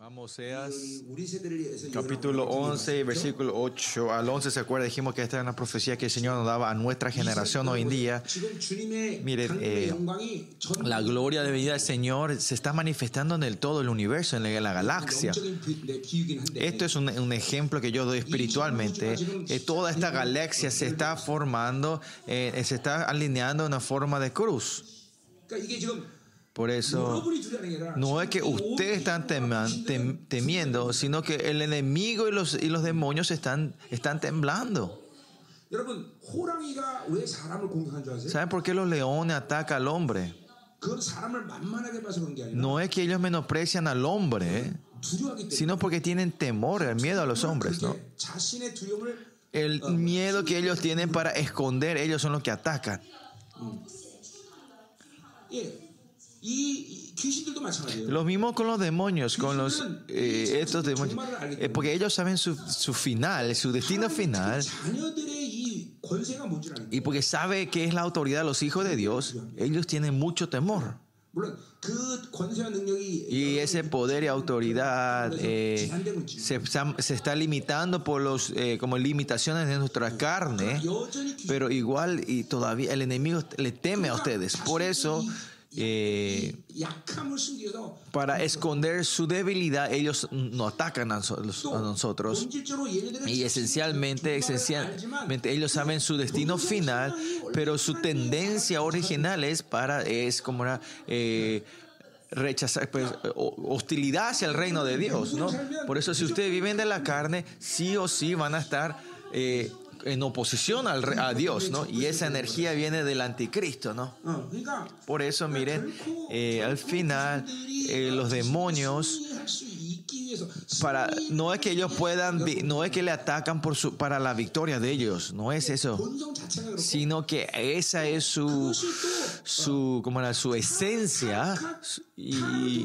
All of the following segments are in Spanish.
Vamos, Seas, capítulo 11, versículo 8 al 11, ¿se acuerda? Dijimos que esta es una profecía que el Señor nos daba a nuestra generación hoy en día. Miren, eh, la gloria de vida del Señor se está manifestando en el todo el universo, en la, en la galaxia. Esto es un, un, ejemplo que yo doy espiritualmente. Eh, toda esta galaxia se está formando, eh, se está alineando en una forma de cruz. Por eso no es que ustedes están temiendo, sino que el enemigo y los, y los demonios están, están temblando. ¿Saben por qué los leones atacan al hombre? No es que ellos menosprecian al hombre, sino porque tienen temor, el miedo a los hombres. ¿no? El miedo que ellos tienen para esconder, ellos son los que atacan. Los mismos con los demonios, con los eh, estos demonios, eh, porque ellos saben su, su final, su destino final. Y porque sabe que es la autoridad de los hijos de Dios, ellos tienen mucho temor. Y ese poder y autoridad eh, se, se, está limitando por los eh, como limitaciones de nuestra carne, pero igual y todavía el enemigo le teme a ustedes. Por eso para esconder su debilidad, ellos no atacan a, nosotros. Y esencialmente, esencialmente, ellos saben su destino final, pero su tendencia original es para, es como una... Eh, rechazar, pues, hostilidad hacia el reino de Dios, ¿no? Por eso si ustedes viven de la carne, sí o sí van a estar eh, en oposición al, a Dios, ¿no? Y esa energía viene del anticristo, ¿no? Por eso, miren, eh, al final eh, los demonios para no es que ellos puedan no es que le atacan por su para la victoria de ellos no es eso sino que esa es su su como era su esencia y,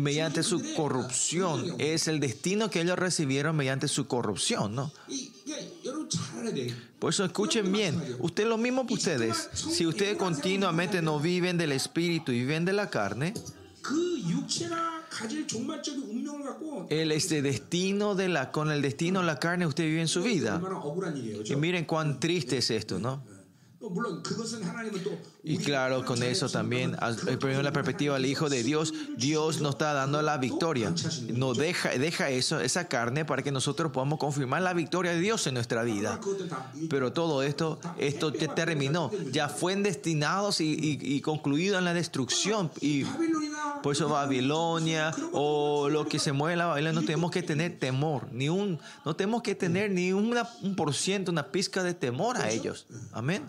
mediante su corrupción es el destino que ellos recibieron mediante su corrupción no por eso escuchen bien, ustedes lo mismo que ustedes, si ustedes continuamente no viven del espíritu y viven de la carne, el este destino de la, con el destino de la carne usted vive en su vida. Y miren cuán triste es esto, ¿no? Y claro, con eso también, eh, poniendo la perspectiva al Hijo de Dios, Dios nos está dando la victoria. No deja, deja eso, esa carne para que nosotros podamos confirmar la victoria de Dios en nuestra vida. Pero todo esto, esto ya terminó. Ya fue destinados y, y, concluido en la destrucción. Y por eso Babilonia o lo que se mueve en la Babilonia, no tenemos que tener temor. Ni un, no tenemos que tener ni una, un por ciento, una pizca de temor a ellos. Amén.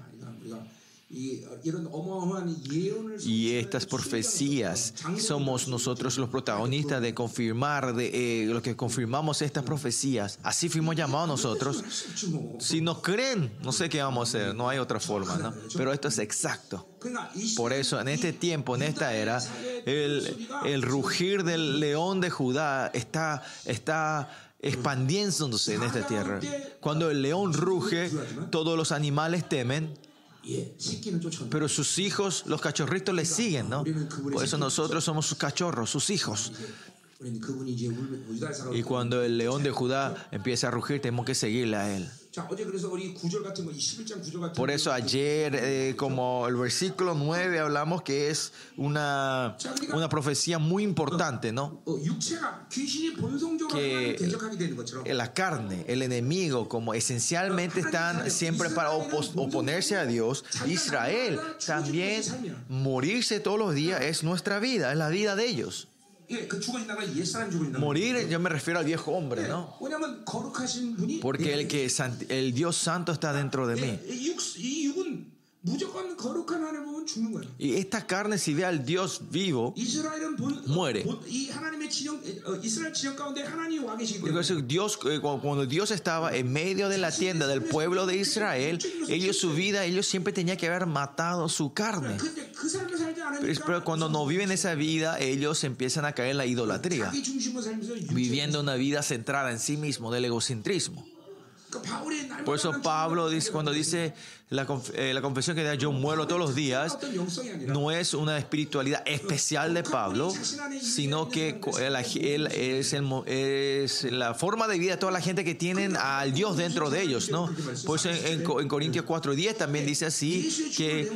Y estas profecías somos nosotros los protagonistas de confirmar, de eh, lo que confirmamos estas profecías. Así fuimos llamados nosotros. Si nos creen, no sé qué vamos a hacer, no hay otra forma, ¿no? Pero esto es exacto. Por eso, en este tiempo, en esta era, el, el rugir del león de Judá está, está expandiéndose en esta tierra. Cuando el león ruge, todos los animales temen pero sus hijos, los cachorritos le siguen, ¿no? Por eso nosotros somos sus cachorros, sus hijos. Y cuando el león de Judá empieza a rugir, tenemos que seguirle a él. Por eso ayer, eh, como el versículo 9, hablamos que es una, una profecía muy importante, ¿no? Que la carne, el enemigo, como esencialmente están siempre para oponerse a Dios, Israel también morirse todos los días es nuestra vida, es la vida de ellos. Morir, yo me refiero al viejo hombre, ¿no? Porque el, que, el Dios Santo está dentro de mí. Y esta carne, si ve al Dios vivo, muere. Porque Dios, eh, cuando Dios estaba en medio de la tienda del pueblo de Israel, ellos su vida, ellos siempre tenían que haber matado su carne. Pero cuando no viven esa vida, ellos empiezan a caer en la idolatría, viviendo una vida centrada en sí mismo, del egocentrismo. Por eso Pablo dice, cuando dice la, conf eh, la, confesión que da John Muelo todos los días no es una espiritualidad especial de Pablo, sino que él, eh, él es, el, es, la forma de vida de toda la gente que tienen al Dios dentro de ellos, ¿no? Pues en, en, en Corintios 4.10 también dice así que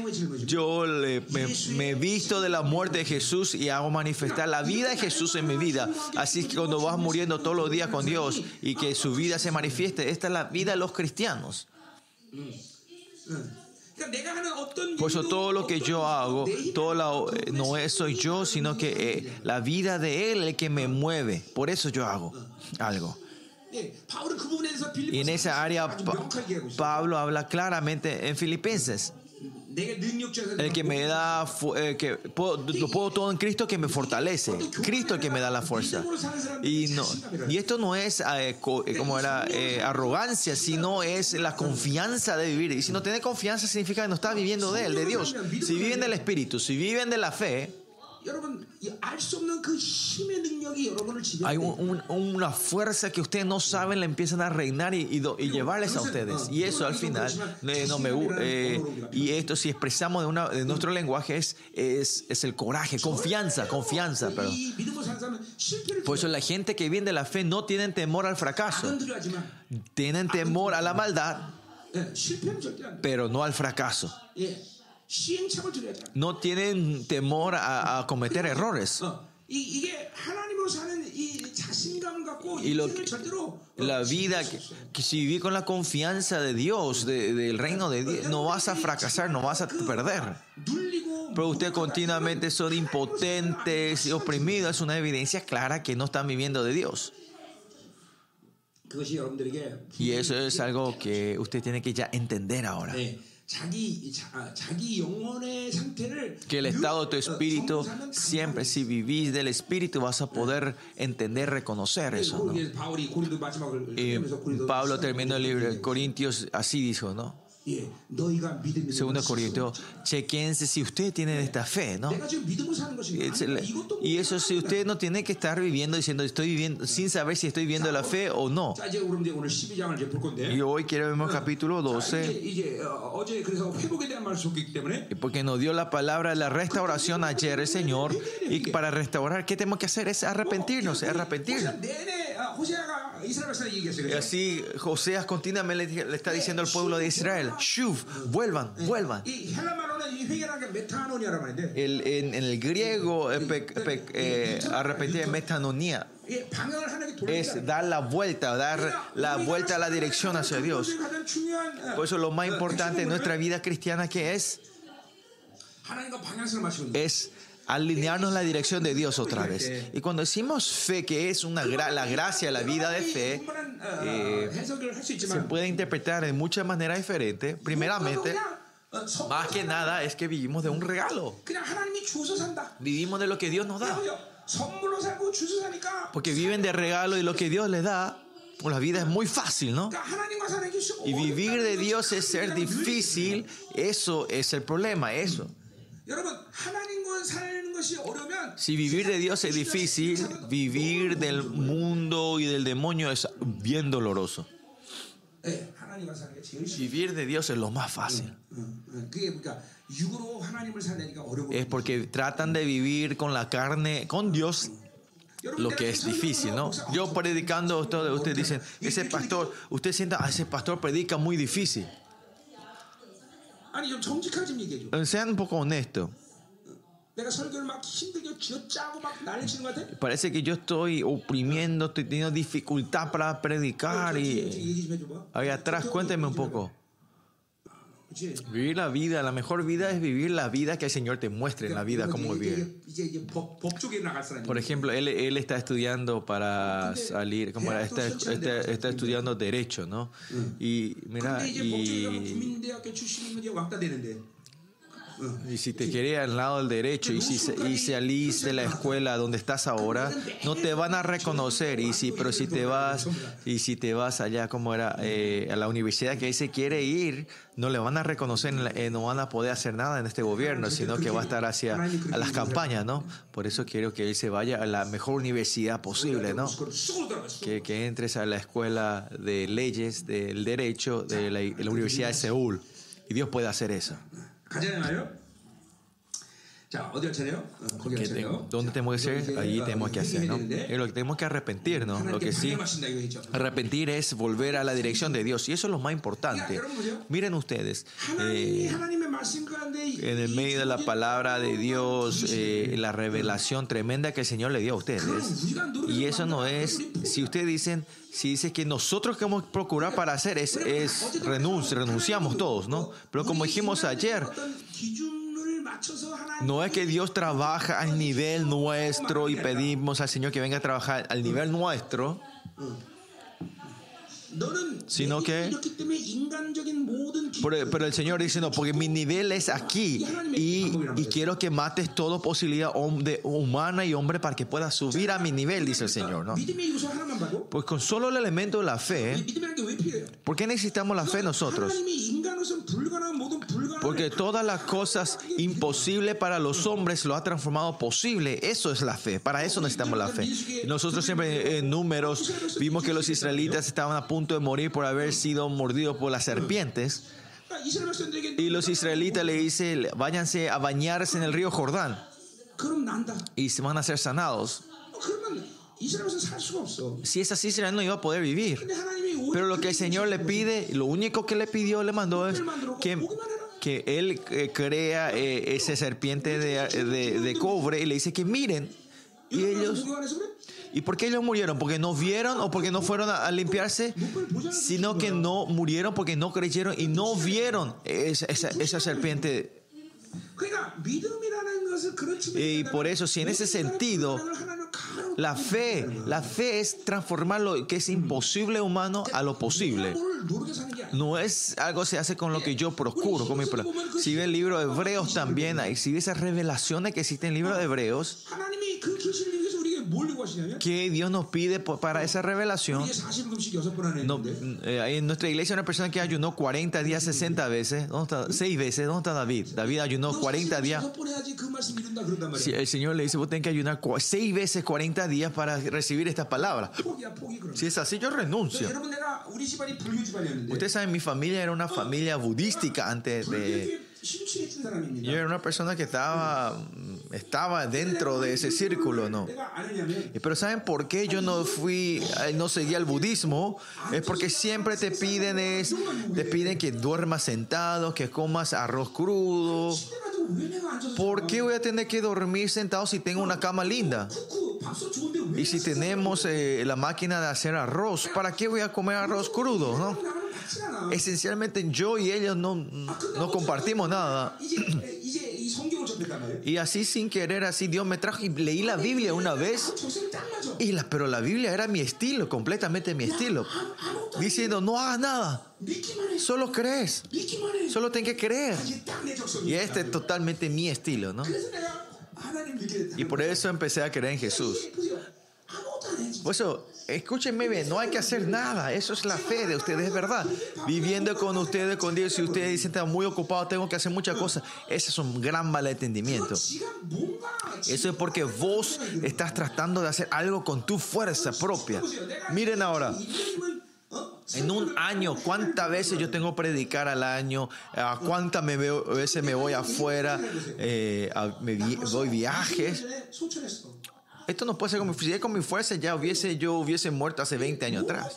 yo le, me, me, visto de la muerte de Jesús y hago manifestar la vida de Jesús en mi vida. Así que cuando vas muriendo todos los días con Dios y que su vida se manifieste, esta es la vida de los cristianos. Por eso todo lo que yo hago, todo eh, no soy yo, sino que eh, la vida de Él es que me mueve. Por eso yo hago algo. Y en esa área Pablo habla claramente en Filipenses. El que me da, eh, que puedo, lo puedo todo en Cristo que me fortalece. Cristo el que me da la fuerza. Y, no, y esto no es eh, eh, como era eh, arrogancia, sino es la confianza de vivir. Y si no tiene confianza significa que no está viviendo de Él, de Dios. Si viven del Espíritu, si viven de la fe, hay una fuerza que ustedes no saben, la empiezan a reinar y, llevarles a ustedes. Y eso al final, no me, eh, y esto si expresamos de, de nuestro lenguaje es, es, el coraje, confianza, confianza. Pero. Por eso la gente que viene de la fe no tienen temor al fracaso, tienen temor a la maldad, pero no al fracaso no tienen temor a, cometer errores. Y la vida, que, si vivís con la confianza de Dios, del reino de Dios, no vas a fracasar, no vas a perder. Pero ustedes continuamente son impotentes y oprimidos, es una evidencia clara que no están viviendo de Dios. Y eso es algo que usted tiene que ya entender ahora. Sí. Que el estado de tu espíritu, siempre si vivís del espíritu, vas a poder entender, reconocer eso. Pablo terminó el libro de Corintios, así dijo, ¿no? Segundo Corintios, chequense si usted tiene esta fe, ¿no? Eh, y eso si usted no tiene que estar viviendo diciendo estoy viviendo sin saber si estoy viviendo la fe o no. Y hoy quiero ver el capítulo 12. Eh, porque nos dio la palabra de la restauración ayer el Señor y para restaurar qué tenemos que hacer es arrepentirnos, arrepentirnos. Y así Joseas continuamente le, está diciendo al pueblo de Israel, Shuv, vuelvan, vuelvan. En, el griego, arrepentir es metanonía es dar la vuelta, dar la vuelta a la dirección hacia Dios. Por eso lo más importante en nuestra vida cristiana que es es alinearnos la dirección de Dios otra vez. Y cuando decimos fe, que es una gra la gracia, la vida de fe, eh, se puede interpretar de muchas maneras diferentes. Primeramente, más que nada es que vivimos de un regalo. Vivimos de lo que Dios nos da. Porque viven de regalo y lo que Dios les da, pues la vida es muy fácil, ¿no? Y vivir de Dios es ser difícil, eso es el problema, eso. Si vivir de Dios es difícil, vivir del mundo y del demonio es bien doloroso. Vivir de Dios es lo más fácil. Es porque tratan de vivir con la carne, con Dios, lo que es difícil, ¿no? Yo predicando, ustedes dicen, ese pastor, usted sienta, ah, ese pastor predica muy difícil. 아니 좀 정직하게 좀 얘기해 줘. Eh, Sean un poco honestos. 내가 설교를 막 힘들게 쥐어짜고 막 난리치는 것 같아? Parece que yo estoy oprimiendo, estoy teniendo dificultad para predicar 뒤에 y 얘기 좀 해줘봐. ahí atrás, cuénteme un poco. Vivir la vida, la mejor vida es vivir la vida que el Señor te muestre en la vida, cómo vivir. Por ejemplo, él, él está estudiando para salir, como está, está, está, estudiando derecho, ¿no? Y mira, y... Y si te querés al lado del derecho y si, y salís de la escuela donde estás ahora, no te van a reconocer. Y si, pero si te vas, y si te vas allá como era eh, a la universidad que ahí se quiere ir, no le van a reconocer, eh, no van a poder hacer nada en este gobierno, sino que va a estar hacia las campañas, ¿no? Por eso quiero que él se vaya a la mejor universidad posible, ¿no? Que, que entres a la escuela de leyes, del derecho de la Universidad de Seúl. Y Dios puede hacer eso. 가잖아요. Que te, tenemos que ser, allí tenemos que hacer. ¿no? Es lo que tenemos que arrepentirnos. Lo que sí, arrepentir es volver a la dirección de Dios. Y eso es lo más importante. Miren ustedes, eh, en el medio de la palabra de Dios, eh, la revelación tremenda que el Señor le dio a ustedes. Y eso no es, si ustedes dicen, si dices que nosotros que hemos procurado para hacer es, es renuncia, renunciamos todos, ¿no? Pero como dijimos ayer, no es que Dios trabaja al nivel nuestro y pedimos al Señor que venga a trabajar al nivel nuestro sino que... Pero, pero, el Señor dice, no, porque mi nivel es aquí y, y quiero que mates toda posibilidad de humana y hombre para que puedas subir a mi nivel, dice el Señor. ¿no? Pues con solo el elemento de la fe, ¿por qué necesitamos la fe nosotros? Porque todas las cosas imposibles para los hombres lo ha transformado posible. Eso es la fe. Para eso necesitamos la fe. Nosotros siempre en números vimos que los israelitas estaban a punto punto de morir por haber sido mordido por las serpientes. Y los israelitas le dicen, váyanse a bañarse en el río Jordán. Y se van a ser sanados. Si es así, Israel no iba a poder vivir. Pero lo que el Señor le pide, lo único que le pidió, le mandó es que, que Él eh, crea eh, ese serpiente de, de, de cobre y le dice que miren. Y ellos ¿Y por qué ellos murieron? ¿Porque no vieron o porque no fueron a, limpiarse? Sino que no murieron porque no creyeron y no vieron esa, serpiente y por eso, si en ese sentido, la fe, la fe es transformar lo que es imposible humano a lo posible. No es algo que se hace con lo que yo procuro. Si ve el libro de Hebreos también, si ve esas revelaciones que existen en el libro de Hebreos, que Dios nos pide para esa revelación. No, eh, en nuestra iglesia hay una persona que ayunó 40 días, 60 veces, ¿dónde está? 6 veces. ¿Dónde está David? David ayunó 40 días. Sí, el Señor le dice, vos tenés que ayunar 6 veces 40 días para recibir estas palabras. Si es así, yo renuncio. Ustedes saben, mi familia era una familia budística antes de... Yo era una persona que estaba estaba dentro de ese círculo, ¿no? Pero ¿saben por qué yo no fui, eh, no seguí al budismo? Es porque siempre te piden es, te piden que duermas sentado, que comas arroz crudo. ¿Por qué voy a tener que dormir sentado si tengo una cama linda? Y si tenemos eh, la máquina de hacer arroz, ¿para qué voy a comer arroz crudo, no? Esencialmente yo y ellos no, no compartimos nada. Y así sin querer, así Dios me trajo y leí la Biblia una vez. Y la, pero la Biblia era mi estilo, completamente mi estilo. Diciendo, no hagas nada. Solo crees. Solo ten que creer. Y este es totalmente mi estilo, ¿no? Y por eso empecé a creer en Jesús. Por eso escúchenme bien, no hay que hacer nada. Eso es la fe de ustedes, es verdad. Viviendo con ustedes, con Dios, si ustedes dicen, están muy ocupados, tengo que hacer muchas cosas, ese es un gran malentendimiento. Eso es porque vos estás tratando de hacer algo con tu fuerza propia. Miren ahora. En un año, ¿cuántas veces yo tengo que predicar al año? ¿Cuántas me veo, veces me voy afuera? Eh, me vi, doy viajes esto no puede ser con mi fuerza. Con mi fuerza ya hubiese yo hubiese muerto hace 20 años atrás.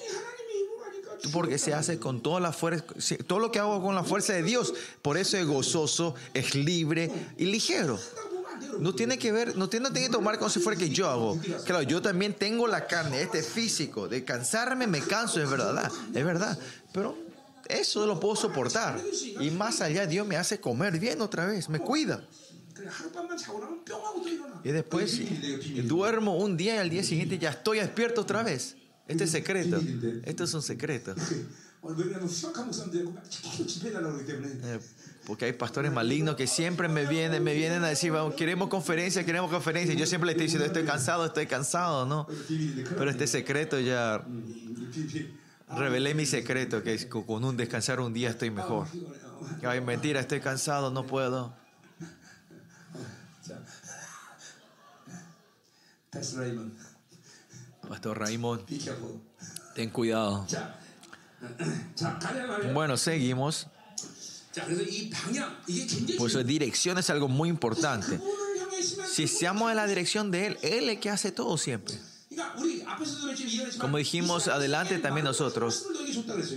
Porque se hace con toda la fuerza, todo lo que hago con la fuerza de Dios. Por eso es gozoso, es libre y ligero. No tiene que ver, no tiene, no tiene que tomar como si fuera que yo hago. Claro, yo también tengo la carne, este es físico. De cansarme me canso, es verdad, es verdad. Pero eso lo puedo soportar. Y más allá, Dios me hace comer bien otra vez, me cuida. Y después duermo un día y al día siguiente ya estoy despierto otra vez. Este es secreto. Esto es un secreto. Eh, porque hay pastores malignos que siempre me vienen, me vienen a decir, vamos, queremos conferencia, queremos conferencia. Y yo siempre les estoy diciendo, estoy cansado, estoy cansado, ¿no? Pero este secreto ya revelé mi secreto, que con un descansar un día estoy mejor. Ay, mentira, estoy cansado, no puedo. 패스 라이먼 Pastor Raymond, 비켜고 ten cuidado. 자, 자 가자 말이야. Bueno, seguimos. 자, 그래서 이 방향 이게 굉장히 Por eso 중요해요. dirección es algo muy importante. 그분을 향해 있으면 Si estamos en la dirección de Él, Él es el que hace todo siempre. 그러니까 우리 앞에서도 그랬지만 이해했지만 Como dijimos adelante también nosotros,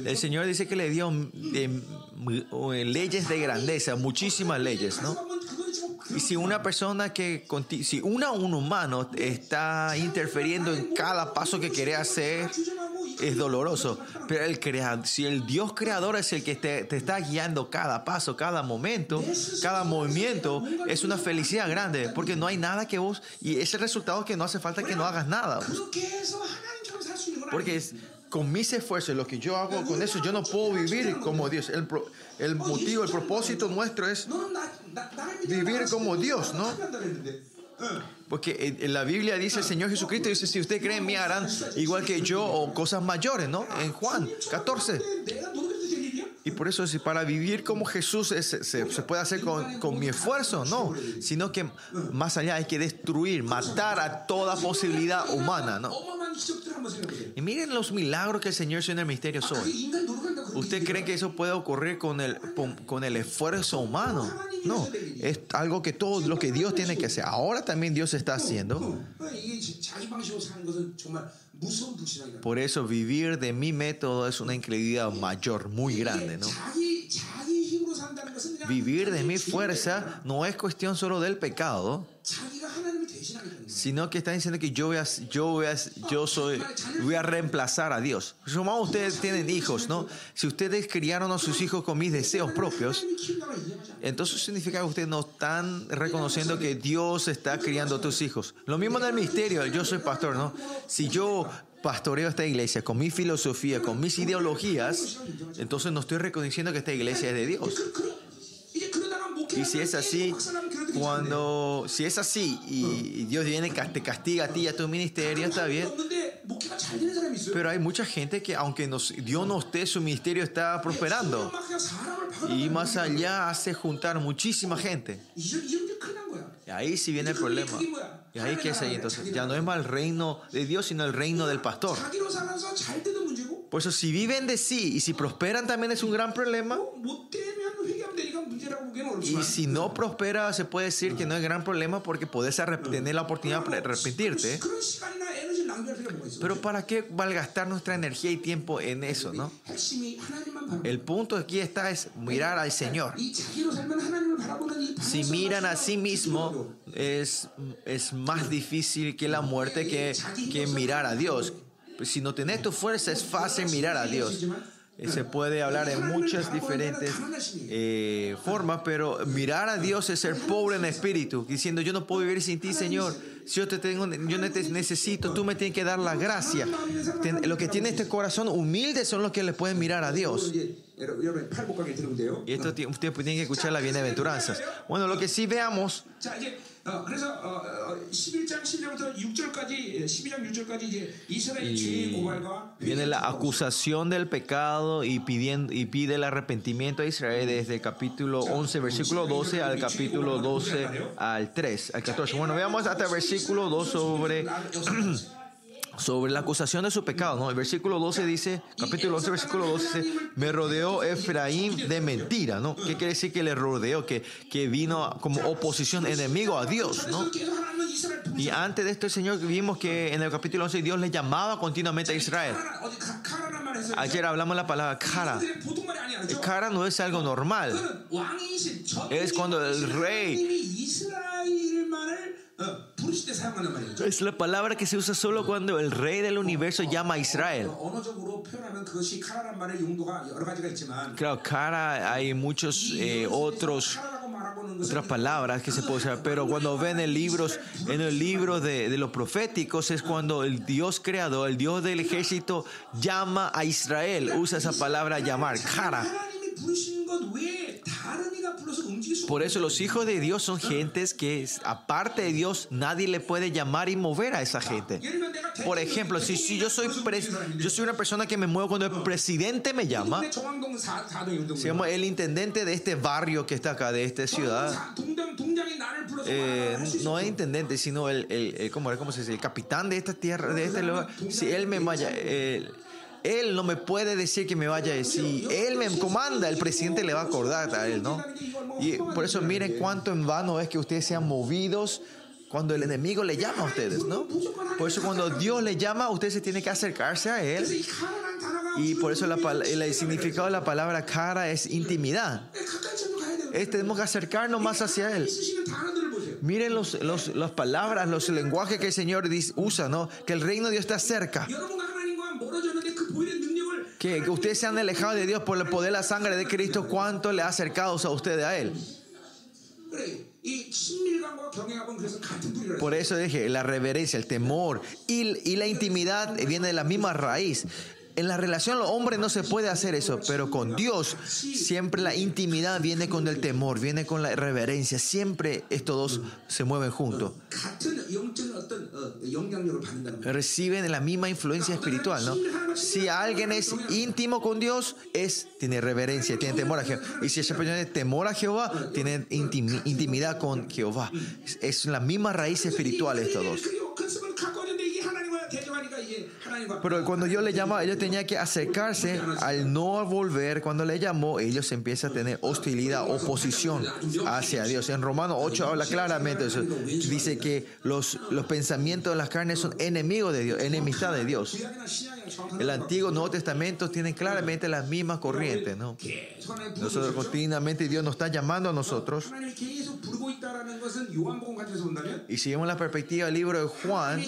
El Señor dice que le dio eh, eh, leyes de grandeza, muchísimas leyes, ¿no? Y si una persona que si una un humano está interfiriendo en cada paso que quiere hacer es doloroso, pero el creador, si el Dios creador es el que te, te está guiando cada paso, cada momento, cada movimiento, es una felicidad grande, porque no hay nada que vos y ese resultado que no hace falta que no hagas nada. Porque es, con mis esfuerzos, lo que yo hago con eso, yo no puedo vivir como Dios. El, el motivo, el propósito nuestro es vivir como Dios, ¿no? Porque en la Biblia dice el Señor Jesucristo, dice, si ustedes creen en mí harán igual que yo o cosas mayores, ¿no? En Juan 14. Y por eso, si para vivir como Jesús se, puede hacer con, con, mi esfuerzo, no, sino que más allá hay que destruir, matar a toda posibilidad humana, ¿no? Y miren los milagros que el Señor hizo en el misterio hoy. ¿Usted cree que eso puede ocurrir con el, con el esfuerzo humano? No, es algo que todo lo que Dios tiene que hacer. Ahora también Dios está haciendo. Por eso vivir de mi método es una incredulidad mayor, muy grande, ¿no? Vivir de mi fuerza no es cuestión solo del pecado, sino que está diciendo que yo voy a, yo voy a, yo soy, voy a reemplazar a Dios. Como ustedes tienen hijos, ¿no? Si ustedes criaron a sus hijos con mis deseos propios, entonces significa que ustedes no están reconociendo que Dios está criando a tus hijos. Lo mismo en el misterio, yo soy pastor, ¿no? Si yo pastoreo esta iglesia, con mi filosofía, con mis ideologías, entonces no estoy reconociendo que esta iglesia es de Dios. Y si es así, cuando, si es así y Dios viene, te castiga a ti y a tu ministerio, está bien. Pero hay mucha gente que aunque Dios no esté, su ministerio está prosperando. Y más allá hace juntar muchísima gente. Y ahí sí viene el problema. Y ahí que es ahí entonces. Ya no es más el reino de Dios, sino el reino del pastor. Por eso si viven de sí y si prosperan también es un gran problema. 못 되면 회개하면 되니까 문제라고 보기에는 Y 어렵지만 si no prospera, se puede decir que no es gran problema porque puedes arrep- tener la oportunidad de arrepentirte. 그런 시간이나 에너지를 낭비할 필요가 뭐가 있어? Pero ¿para qué malgastar nuestra energía y tiempo en eso, no? 핵심이 하나님만 바라보는 El punto aquí está es mirar al Señor. 이 자기로 살면 하나님을 바라보는 이 Si 방향성을 miran a 가지고 sí mismo, es, es más difícil que la muerte que, que mirar a Dios. Pues Si no tenés tu fuerza, es fácil mirar a Dios. Eh, se puede hablar en muchas diferentes eh, formas, pero mirar a Dios es ser pobre en espíritu, diciendo yo no puedo vivir sin ti, Señor. Si yo te tengo, yo necesito, tú me tienes que dar la gracia. Lo que tiene este corazón humilde son los que le pueden mirar a Dios. Y esto ustedes tienen que escuchar las bienaventuranzas. Bueno, lo que sí veamos y viene la acusación del pecado y, pidiendo, y pide el arrepentimiento a Israel desde el capítulo 11, versículo 12 al capítulo 12 al 3, al 14. Bueno, veamos hasta el versículo 2 sobre sobre la acusación de su pecado. ¿no? El versículo 12 dice, capítulo 11, versículo 12 dice, me rodeó Efraín de mentira, ¿no? ¿Qué quiere decir que le rodeó? Que, que vino como oposición, enemigo a Dios, ¿no? Y antes de esto, el Señor vimos que en el capítulo 11 Dios le llamaba continuamente a Israel. Ayer hablamos la palabra cara. Cara no es algo normal. Es cuando el rey es la palabra que se usa solo cuando el rey del universo llama a Israel. Claro, cara, hay muchos eh, otros otras palabras que se puede usar, pero cuando ven en libros, en el libro de, de, los proféticos es cuando el Dios creador, el Dios del ejército llama a Israel, usa esa palabra llamar, cara. Por eso los hijos de Dios son gentes que aparte de Dios nadie le puede llamar y mover a esa gente. Por ejemplo, si, yo, soy pres, yo soy una persona que me muevo cuando el presidente me llama, digamos, el intendente de este barrio que está acá, de esta ciudad, eh, no es intendente, sino el, el, el ¿cómo, se dice? el capitán de esta tierra, de este lugar, si él me vaya... Él no me puede decir que me vaya a decir. Él me comanda, el presidente le va a acordar a él, ¿no? Y por eso miren cuánto en vano es que ustedes sean movidos cuando el enemigo le llama a ustedes, ¿no? Por eso cuando Dios le llama, ustedes se tienen que acercarse a Él. Y por eso el significado de la palabra cara es intimidad. Es, tenemos que acercarnos más hacia Él. Miren los, los, las palabras, los lenguajes que el Señor usa, ¿no? Que el reino de Dios está cerca que ustedes se han alejado de Dios por el poder de la sangre de Cristo, ¿cuánto le ha acercado a ustedes a Él? Por eso dije, la reverencia, el temor y, y la intimidad viene de la misma raíz. En la relación los hombres no se puede hacer eso, pero con Dios siempre la intimidad viene con el temor, viene con la reverencia, siempre estos dos se mueven juntos. Reciben la misma influencia espiritual, ¿no? Si alguien es íntimo con Dios, es, tiene reverencia, tiene temor a Jehová. Y si esa persona tiene temor a Jehová, tiene intimidad con Jehová. Es la misma raíz espiritual estos dos. Pero cuando yo le llamaba, ellos tenían que acercarse. Al no volver, cuando le llamó, ellos empiezan a tener hostilidad, oposición hacia Dios. En Romanos 8 habla claramente eso. Dice que los, los pensamientos de las carnes son enemigos de Dios, enemistad de Dios. El Antiguo y Nuevo Testamento tienen claramente las mismas corrientes, ¿no? Nosotros continuamente Dios nos está llamando a nosotros. Y si vemos la perspectiva del libro de Juan,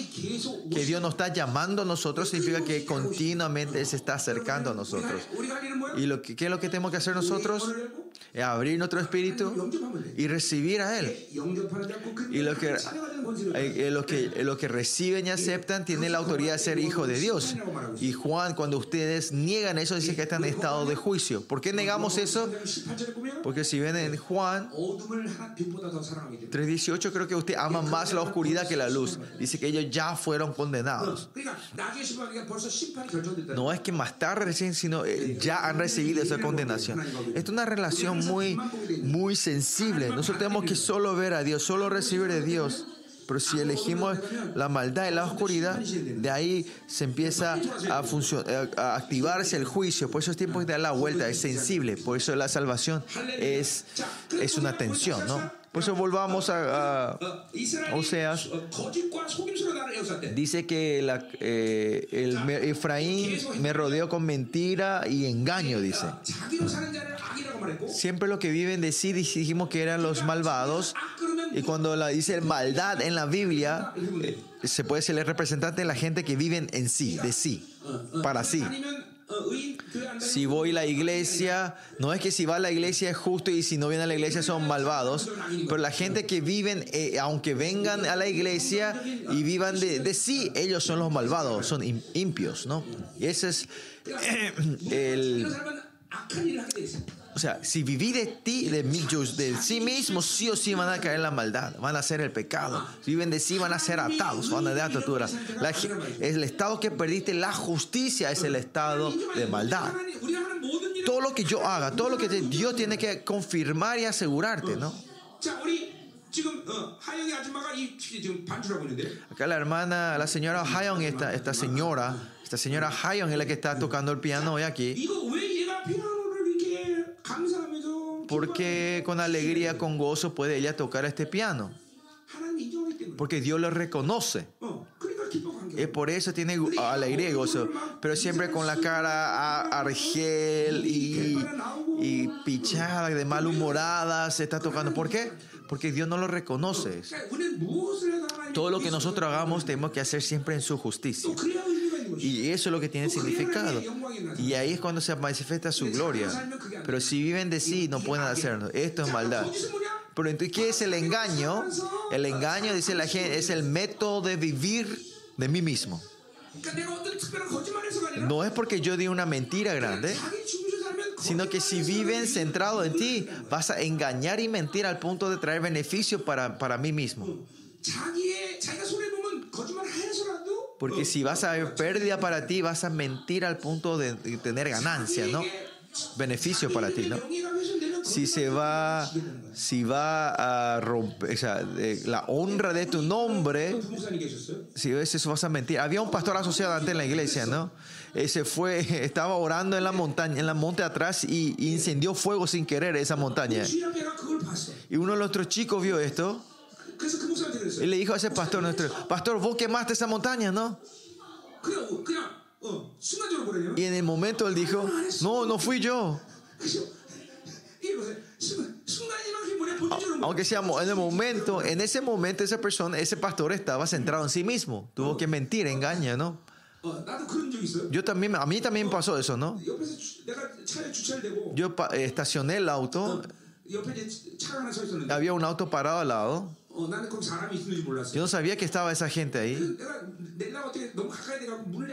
que Dios nos está llamando a nosotros significa que continuamente se está acercando a nosotros. ¿Y lo que, es lo que tenemos que hacer nosotros? Es abrir nuestro espíritu y recibir a Él. Y lo que, los que, eh, eh, los que reciben y aceptan tienen la autoridad de ser hijo de Dios. Y Juan, cuando ustedes niegan eso, dice que están en estado de juicio. ¿Por qué negamos eso? Porque si ven en Juan 3.18, creo que usted ama más la oscuridad que la luz. Dice que ellos ya fueron condenados. No es que más tarde recién, sino eh, ya han recibido esa condenación. Es una relación muy, muy sensible. Nosotros tenemos que solo ver a Dios, solo recibir de Dios. Pero si elegimos la maldad y la oscuridad, de ahí se empieza a, eh, a activarse el juicio. Por eso es tiempo de dar la vuelta, es sensible. Por eso la salvación es, es una tensión, ¿no? Por eso volvamos a, a Oseas. Dice que eh, el Efraín me rodeó con mentira y engaño, dice. Siempre lo que viven de sí dijimos que eran los malvados. Y cuando la, dice maldad en la Biblia, eh, se puede ser el representante de la gente que viven en sí, de sí, para sí. Si voy a la iglesia, no es que si va a la iglesia es justo y si no viene a la iglesia son malvados, pero la gente que viven, eh, aunque vengan a la iglesia y vivan de, sí, ellos son los malvados, son impios, ¿no? Y ese es eh, el o sea, si viví de ti, de, mí, yo, de sí mismo, sí o sí van a caer la maldad, van a hacer el pecado. Si viven de sí, van a ser atados, van a dar torturas. La, el estado que perdiste la justicia es el estado de maldad. Todo lo que yo haga, todo lo que Dios tiene que confirmar y asegurarte, ¿no? Acá la hermana, la señora Hayon, esta, esta señora, esta señora Hayon es la que está tocando el piano hoy aquí. Porque con alegría, con gozo puede ella tocar este piano. Porque Dios lo reconoce. Y por eso tiene alegría y gozo. Pero siempre con la cara argel y, y pichada, de malhumorada, se está tocando. ¿Por qué? Porque Dios no lo reconoce. Todo lo que nosotros hagamos tenemos que hacer siempre en su justicia. Y eso es lo que tiene significado. Y ahí es cuando se manifiesta su gloria. Pero si viven de sí, no pueden hacerlo. Esto es maldad. Pero entonces, ¿qué es el engaño? El engaño, dice la gente, es el método de vivir de mí mismo. No es porque yo di una mentira grande, sino que si viven centrado en ti, vas a engañar y mentir al punto de traer beneficio para, para mí mismo. Porque si vas a haber pérdida para ti, vas a mentir al punto de tener ganancia, ¿no? Beneficio para ti, ¿no? Si se va, si va a romper, o sea, eh, la honra de tu nombre, si ves eso vas a mentir. Había un pastor asociado antes en la iglesia, ¿no? Ese fue, estaba orando en la montaña, en la monte atrás y incendió fuego sin querer esa montaña. Y uno de nuestros chicos vio esto y le dijo a ese pastor nuestro, pastor, vos quemaste esa montaña, ¿no? Y en el momento él dijo, no, no fui yo. Aunque sea en el momento, en ese momento esa persona, ese pastor estaba centrado en sí mismo. Tuvo que mentir, engaña, ¿no? Yo también, a mí también pasó eso, ¿no? Yo eh, estacioné el auto. Había un auto parado al lado. Yo no sabía que estaba esa gente ahí.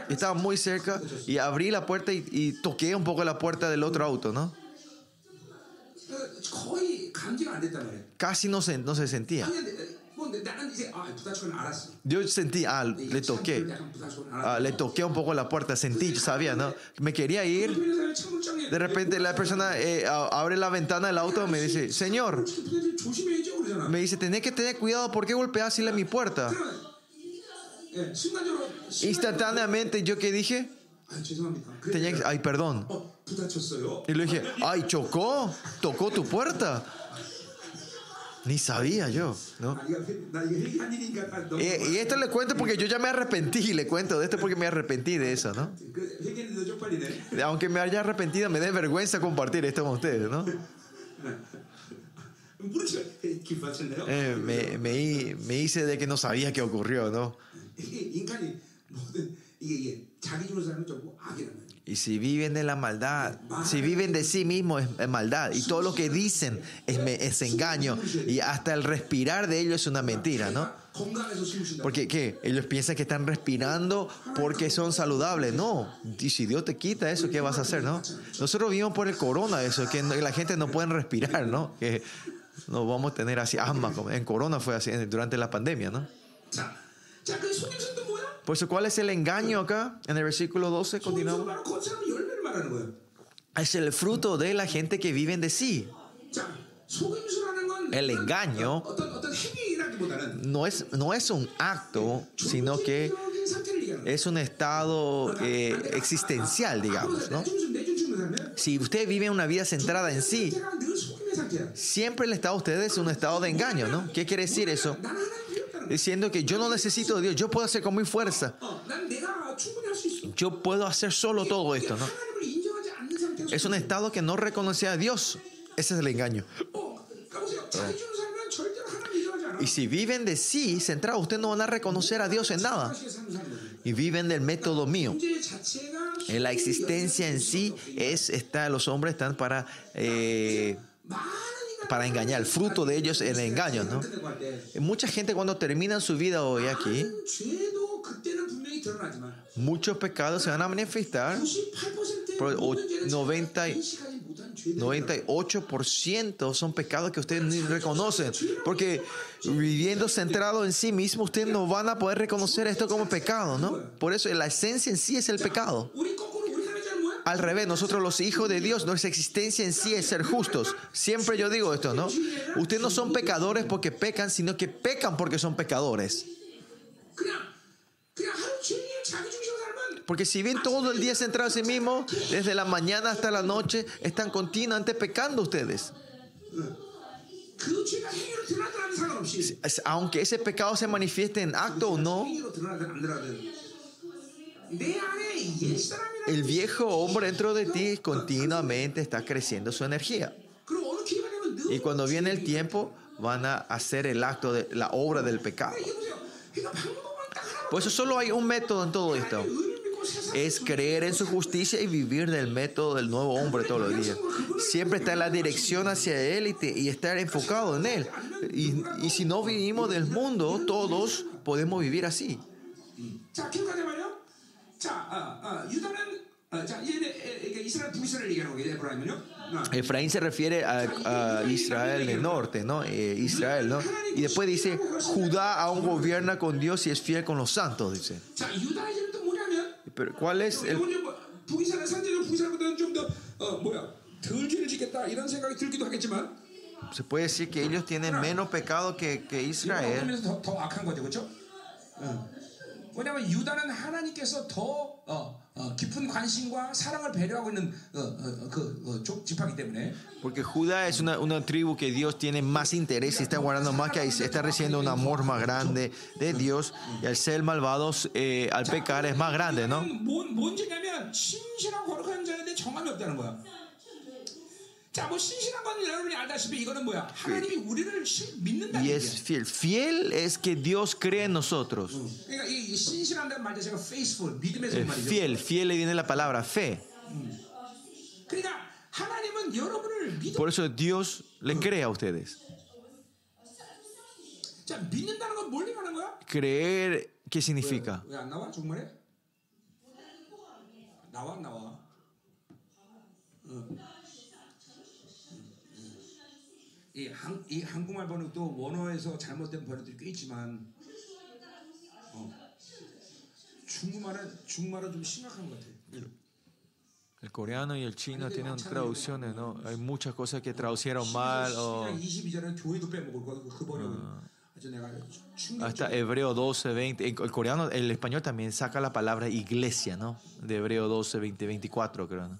Estaba muy cerca y abrí la puerta y, toqué un poco la puerta del otro auto, ¿no? Casi no se, no se sentía. Yo sentí, ah, le toqué, ah, le toqué un poco la puerta, sentí, yo sabía, ¿no? Me quería ir. De repente la persona eh, abre la ventana del auto y me dice, señor, me dice, tenés que tener cuidado, ¿por qué golpeas a mi puerta? Instantáneamente yo que dije, tenía que, ay, perdón. Y le dije, ay, chocó, tocó tu puerta. Ni sabía yo, ¿no? Y, y, esto le cuento porque yo ya me arrepentí, le cuento de esto porque me arrepentí de eso, ¿no? Aunque me haya arrepentido, me dé vergüenza compartir esto con ustedes, ¿no? Eh, me, me, me, hice de que no sabía qué ocurrió, ¿no? Y si viven de la maldad, si viven de sí mismos es, maldad. Y todo lo que dicen es, engaño. Y hasta el respirar de ellos es una mentira, ¿no? Porque ¿qué? ellos piensan que están respirando porque son saludables. No, y si Dios te quita eso, ¿qué vas a hacer, no? Nosotros vivimos por el corona, eso, que la gente no puede respirar, ¿no? Que no vamos a tener así asma. En corona fue así durante la pandemia, ¿no? Por eso, pues, ¿cuál es el engaño acá? En el versículo 12, continuamos. Es el fruto de la gente que vive de sí. El engaño no es, no es un acto, sino que es un estado existencial, digamos. ¿no? Si usted vive una vida centrada en sí, siempre el estado de ustedes es un estado de engaño, ¿no? ¿Qué quiere decir eso? diciendo que yo no necesito de Dios, yo puedo hacer con mi fuerza. Yo puedo hacer solo todo esto, ¿no? Es un estado que no reconoce a Dios. Ese es el engaño. Y si viven de sí centrado, ustedes no van a reconocer a Dios en nada. Y viven del método mío. En la existencia en sí es está, los hombres están para eh, para engañar. El fruto de ellos es el engaño, ¿no? Mucha gente cuando terminan su vida hoy aquí, muchos pecados se van a manifestar, pero 90, 98% son pecados que ustedes ni reconocen, porque viviendo centrado en sí mismo, ustedes no van a poder reconocer esto como pecado, ¿no? Por eso la esencia en sí es el pecado. Al revés, nosotros los hijos de Dios, nuestra existencia en sí es ser justos. Siempre yo digo esto, ¿no? Ustedes no son pecadores porque pecan, sino que pecan porque son pecadores. Porque si bien todo el día se centrado en sí mismo, desde la mañana hasta la noche, están continuamente pecando ustedes. Aunque ese pecado se manifieste en acto o no, el viejo hombre dentro de ti continuamente está creciendo su energía. Y cuando viene el tiempo, van a hacer el acto de la obra del pecado. Por eso solo hay un método en todo esto. Es creer en su justicia y vivir del método del nuevo hombre todos los días. Siempre está en la dirección hacia Él y, te, y estar enfocado en Él. Y, y si no vivimos del mundo, todos podemos vivir así. Efraín se refiere a, Israel del norte, ¿no? Eh, Israel, ¿no? Y después dice, Judá aún gobierna con Dios y es fiel con los santos, dice. Pero ¿cuál es el... Se puede decir que ellos tienen menos pecado que, que Israel. 왜냐하면 유다는 하나님께서 더 어, 어, 깊은 관심과 사랑을 배려하고 있는 어, 어, 그 어, 족- 지파기 때문에 Porque Judá es una, una tribu que Dios tiene más interés y está guardando más que ahí, está recibiendo un amor más grande de Dios y al ser malvados, eh, al pecar es más grande, ¿no? 뭔, 뭔 죄냐면 신실하고 거룩한 자인데 정함이 없다는 거야. y es fiel. Fiel es que Dios cree en nosotros. Eh, fiel, fiel le viene la palabra fe. Por eso Dios le cree a ustedes. Creer, ¿qué significa? 이, 한, 이 한국말 번역도 원어에서 잘못된 번역들이 꽤 있지만 어. 중국말은 중국말은 좀 심각한 것 같아. El coreano y el chino tienen traducciones, ¿no? Hay muchas cosas que traducieron mal o 22절은 교회도 빼먹을 거고 그 번역은 아주 내가 충격. hasta Hebreo 12, 20. El coreano, el español también saca la palabra iglesia, ¿no? De Hebreo 12, 20, 24, creo, ¿no?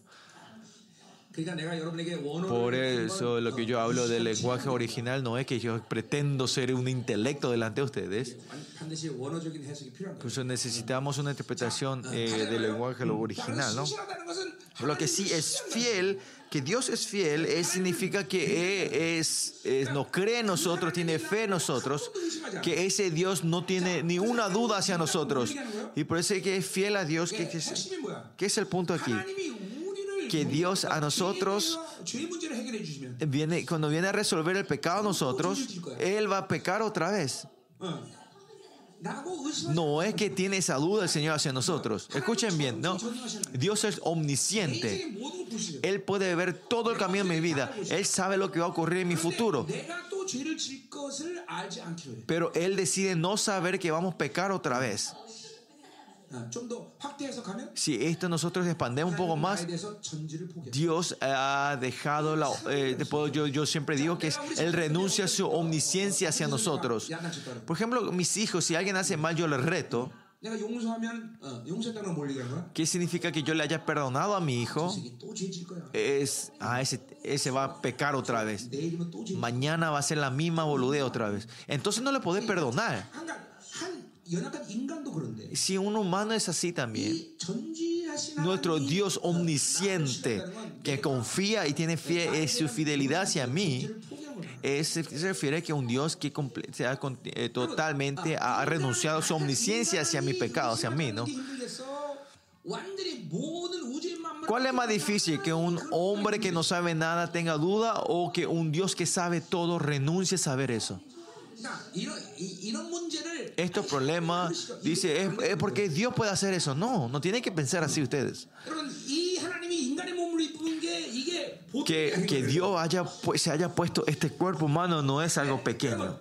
Por eso lo que yo hablo del lenguaje original no es que yo pretendo ser un intelecto delante de ustedes. Incluso pues necesitamos una interpretación eh, del lenguaje lo original, ¿no? Lo que sí es fiel, que Dios es fiel, es, significa que es, es, nos cree en nosotros, tiene fe en nosotros, que ese Dios no tiene ni una duda hacia nosotros. Y por eso es que es fiel a Dios, que, que, es, que es el punto aquí que Dios a nosotros viene, cuando viene a resolver el pecado a nosotros, Él va a pecar otra vez. No es que tiene esa duda el Señor hacia nosotros. Escuchen bien, ¿no? Dios es omnisciente. Él puede ver todo el camino de mi vida. Él sabe lo que va a ocurrir en mi futuro. Pero Él decide no saber que vamos a pecar otra vez. Si esto nosotros expandemos un poco más, Dios ha dejado la... Eh, yo, yo siempre digo que Él renuncia a su omnisciencia hacia nosotros. Por ejemplo, mis hijos, si alguien hace mal, yo les reto. ¿Qué significa que yo le haya perdonado a mi hijo? Es, ah, ese, ese, va a pecar otra vez. Mañana va a ser la misma boludea otra vez. Entonces no le podés perdonar. Si un humano es así también, nuestro Dios omnisciente que confía y tiene fe en su fidelidad hacia mí, es, se refiere a que un Dios que eh, totalmente ha, renunciado a su omnisciencia hacia mi pecado, hacia mí, ¿no? ¿Cuál es más difícil? ¿Que un hombre que no sabe nada tenga duda o que un Dios que sabe todo renuncie a saber eso? Estos problemas, dice, es, es porque Dios puede hacer eso. No, no tienen que pensar así ustedes. Que, que Dios haya, se haya puesto este cuerpo humano no es algo pequeño.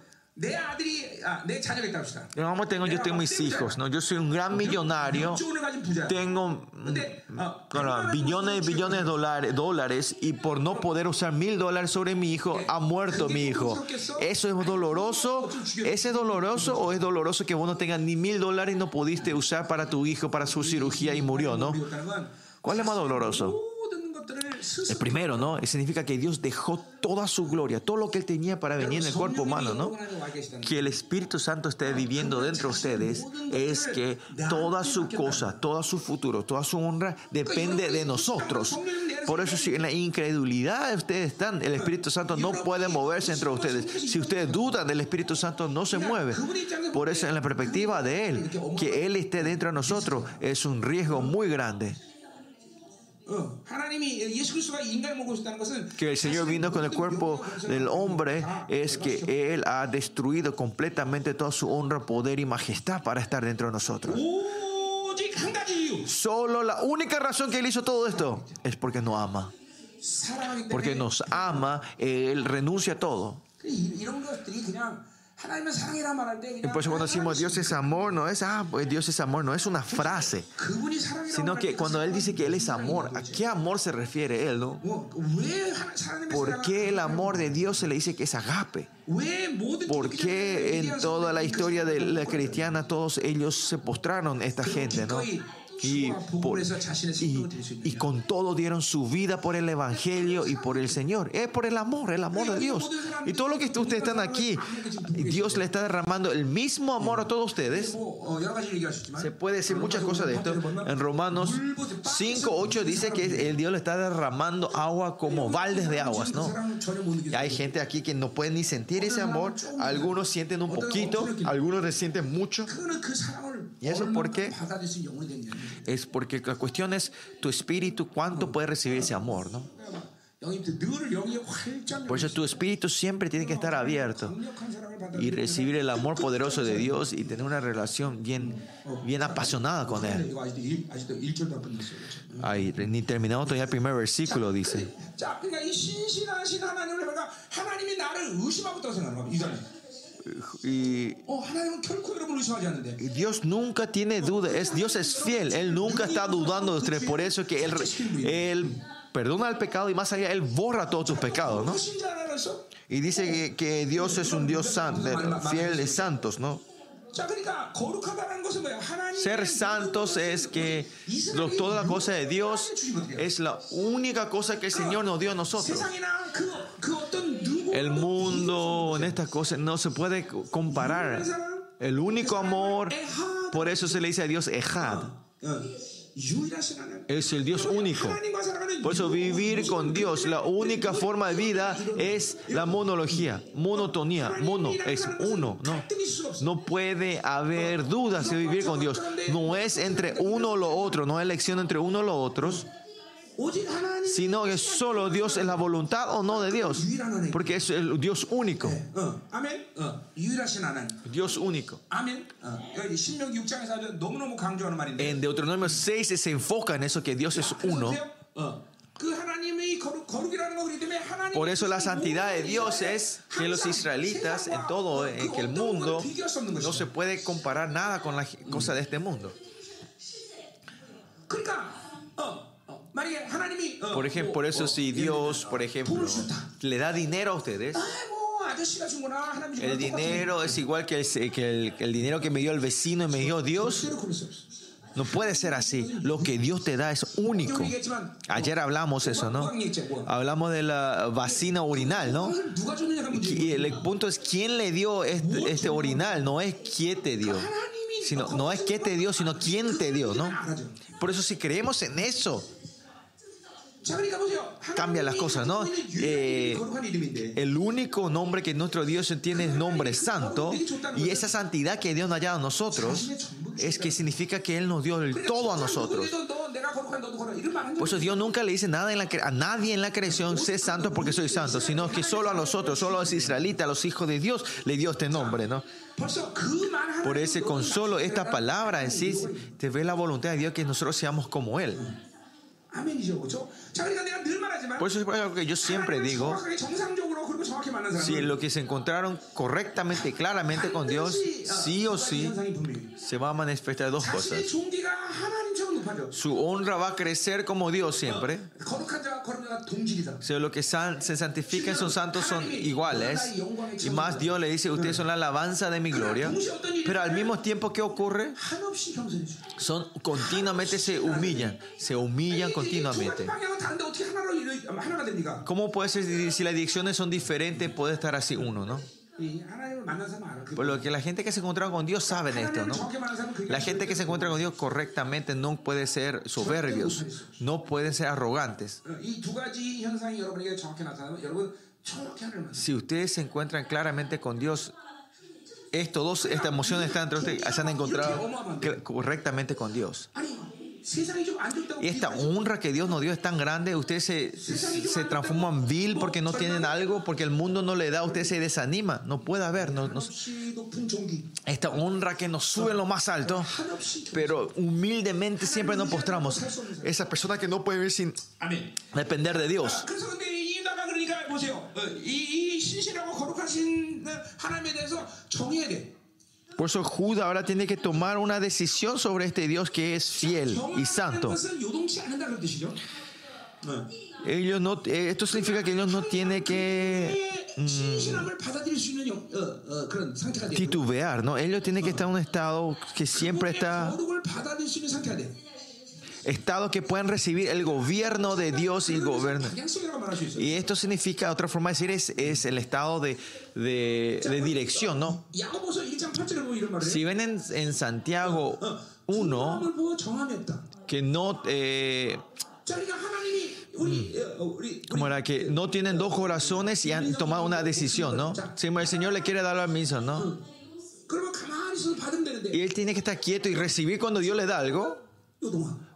Vamos, tengo, yo tengo mis hijos, ¿no? Yo soy un gran millonario, tengo mm, billones y billones de dólares, y por no poder usar mil dólares sobre mi hijo, ha muerto mi hijo. ¿Eso es doloroso? ¿Ese es doloroso o es doloroso que vos no tengas ni mil dólares y no pudiste usar para tu hijo, para su cirugía y murió, ¿no? ¿Cuál es más doloroso? el primero, ¿no? Significa que Dios dejó toda su gloria, todo lo que Él tenía para venir en el cuerpo humano, ¿no? Que el Espíritu Santo esté viviendo dentro de ustedes es que toda su cosa, todo su futuro, toda su honra depende de nosotros. Por eso si en la incredulidad de ustedes están, el Espíritu Santo no puede moverse entre ustedes. Si ustedes dudan del Espíritu Santo, no se mueve. Por eso en la perspectiva de Él, que Él esté dentro de nosotros, es un riesgo muy grande que el Señor vino con el cuerpo del hombre es que Él ha destruido completamente toda su honra, poder y majestad para estar dentro de nosotros. Solo la única razón que Él hizo todo esto es porque nos ama. Porque nos ama, Él renuncia a todo. Y por eso cuando decimos Dios es amor, no es, ah, pues Dios es amor, no es una frase, sino que cuando Él dice que Él es amor, ¿a qué amor se refiere Él? No? ¿Por qué el amor de Dios se le dice que es agape? ¿Por qué en toda la historia de la cristiana todos ellos se postraron, esta gente? ¿no? Y, por, y, con todo dieron su vida por el Evangelio y por el Señor. Es por el amor, el amor de Dios. Y todo lo que ustedes están aquí, Dios le está derramando el mismo amor a todos ustedes. Se puede decir muchas cosas de esto. En Romanos 5, 8 dice que el Dios le está derramando agua como baldes de aguas, ¿no? Hay gente aquí que no puede ni sentir ese amor. Algunos sienten un poquito, algunos resienten mucho. ¿Y eso por qué? Es porque la cuestión es tu espíritu, cuánto puede recibir ese amor, ¿no? Por eso tu espíritu siempre tiene que estar abierto y recibir el amor poderoso de Dios y tener una relación bien, bien apasionada con Él. Ay, ni terminamos todavía el primer versículo, dice. Y Dios nunca tiene duda, Dios es fiel, Él nunca está dudando de ustedes, por eso que Él, él perdona el pecado y más allá Él borra todos sus pecados, ¿no? Y dice que, Dios es un Dios santo, fiel y santos, ¿no? Ser santos es que toda la cosa de Dios es la única cosa que el Señor nos dio a nosotros el mundo, en estas cosas, no se puede comparar. El único amor, por eso se le dice a Dios Ejad. Es el Dios único. Por eso vivir con Dios, la única forma de vida es la monología, monotonía. Mono es uno, ¿no? Puede haber dudas de vivir con Dios. No es entre uno o lo otro, no hay elección entre uno o lo otros sino que solo Dios es la voluntad o no de Dios, porque es el Dios único. Dios único. En Deuteronomio 6 se enfoca en eso que Dios es uno. Por eso la santidad de Dios es que los israelitas en todo en que el mundo no se puede comparar nada con las cosas de este mundo. Por ejemplo, por eso si Dios, por ejemplo, le da dinero a ustedes, el dinero es igual que el, que el, dinero que me dio el vecino y me dio Dios. No puede ser así. Lo que Dios te da es único. Ayer hablamos eso, ¿no? Hablamos de la vacina orinal, ¿no? Y el punto es quién le dio este, este orinal, no es quién te dio. Sino, no es qué te dio, sino quién te dio, ¿no? Por eso si creemos en eso, cambia las cosas, ¿no? Eh, el único nombre que nuestro Dios tiene es nombre santo y esa santidad que Dios nos ha dado a nosotros es que significa que Él nos dio el todo a nosotros. Por eso Dios nunca le dice nada en la, a nadie en la creación, sé santo porque soy santo, sino que solo a nosotros, solo a los israelitas, a los hijos de Dios, le dio este nombre, ¿no? Por ese consolo, esta palabra en sí te ve la voluntad de Dios que nosotros seamos como Él. Por eso es algo que yo siempre digo, si lo que se encontraron correctamente y claramente con Dios, sí o sí, se va a manifestar dos cosas. Su honra va a crecer como Dios siempre. So, lo que san, se santifican son santos son iguales. Y más Dios le dice, ustedes son la alabanza de mi gloria. Pero al mismo tiempo, ¿qué ocurre? Son continuamente se humillan. Se humillan continuamente. ¿Cómo puede ser si las direcciones son diferentes, puede estar así uno, no? Por lo que la gente que se encuentra con Dios sabe esto, ¿no? La gente que se encuentra con Dios correctamente no puede ser soberbios, no pueden ser arrogantes. Si ustedes se encuentran claramente con Dios, estos dos, estas emociones están entre ustedes, se han encontrado correctamente con Dios. 아니 세상이 좀 안 좋다고 Y esta 비판하지 honra que Dios nos dio es tan grande, ustedes se, se transforman vil porque no tienen algo, porque el mundo no le da, usted se desanima. No puede haber. No, no- 한없이 높은 종기 esta honra que nos sube en lo más alto, 한없이 pero humildemente siempre nos postramos. Esa persona que no puede vivir sin 아멘. depender de Dios. 그래서 근데 이 유다가 그러니까 보세요. 어, 이, 이 신실하고 거룩하신 하나님에 대해서 정해야 돼. Por eso Judá ahora tiene que tomar una decisión sobre este Dios que es fiel y santo. Ellos no, eh, esto significa que ellos no tienen que mm, titubear, ¿no? Ellos tienen que estar en un estado que siempre está estados que puedan recibir el gobierno de Dios y gobierno. Y esto significa, otra forma de decir, es, el estado de, dirección, ¿no? Si ven en, Santiago 1, que no... Eh, mm, como era que no tienen dos corazones y han tomado una decisión, ¿no? Si el Señor le quiere dar la misa, ¿no? Y él tiene que estar quieto y recibir cuando Dios le da algo.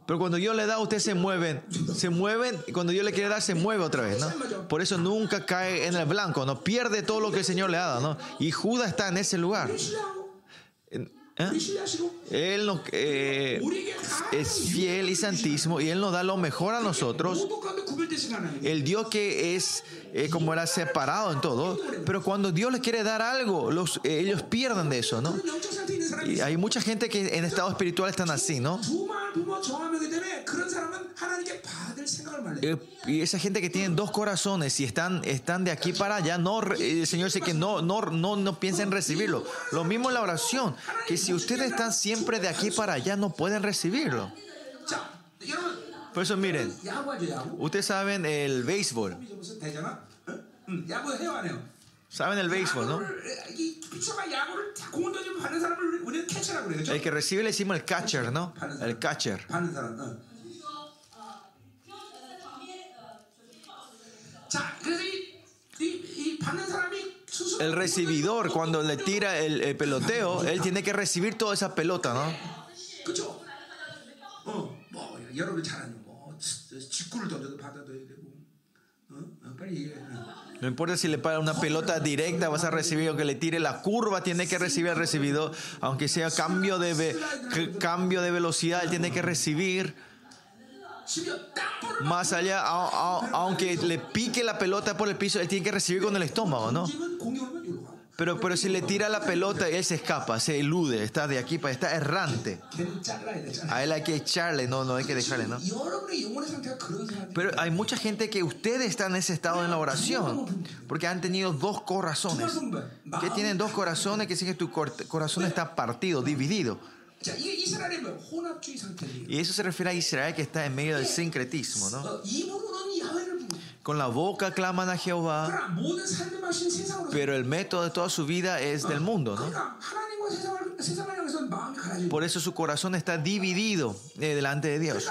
Pero cuando yo le da, ustedes se mueven. Se mueven. Y cuando yo le quiero dar, se mueve otra vez, ¿no? Por eso nunca cae en el blanco, ¿no? Pierde todo lo que el Señor le ha dado, ¿no? Y Judas está en ese lugar. ¿Eh? Él eh, es fiel y santísimo y Él nos da lo mejor a nosotros. El Dios que es eh, como era separado en todo, pero cuando Dios le quiere dar algo, eh, ellos pierden de eso, ¿no? Y hay mucha gente que en estado espiritual están así, ¿no? Y esa gente que tiene dos corazones y están, están de aquí para allá, no, el Señor dice que no, no, no, no piensa en recibirlo. Lo mismo en la oración, que si ustedes están siempre de aquí para allá, no pueden recibirlo. Por eso miren, ustedes saben el béisbol. Saben el béisbol, ¿no? El que recibe le decimos el catcher, ¿no? El catcher. El recibidor, cuando le tira el, el peloteo, él tiene que recibir toda esa pelota, ¿no? No importa si le paga una pelota directa, vas a recibir o que le tire la curva, tiene que recibir al recibido, aunque sea cambio de, cambio de velocidad, él tiene que recibir. Más allá, aunque le pique la pelota por el piso, él tiene que recibir con el estómago, ¿no? Pero, pero si le tira la pelota, él se escapa, se elude, está de aquí para está errante. A él hay que echarle, no, no hay que dejarle, ¿no? Pero hay mucha gente que ustedes están en ese estado en la oración, porque han tenido dos corazones. Que tienen dos corazones, que significa que tu corazón está partido, dividido. Y eso se refiere a Israel que está en medio del sincretismo, ¿no? Con la boca claman a Jehová, pero el método de toda su vida es del mundo. ¿no? Por eso su corazón está dividido eh, delante de Dios.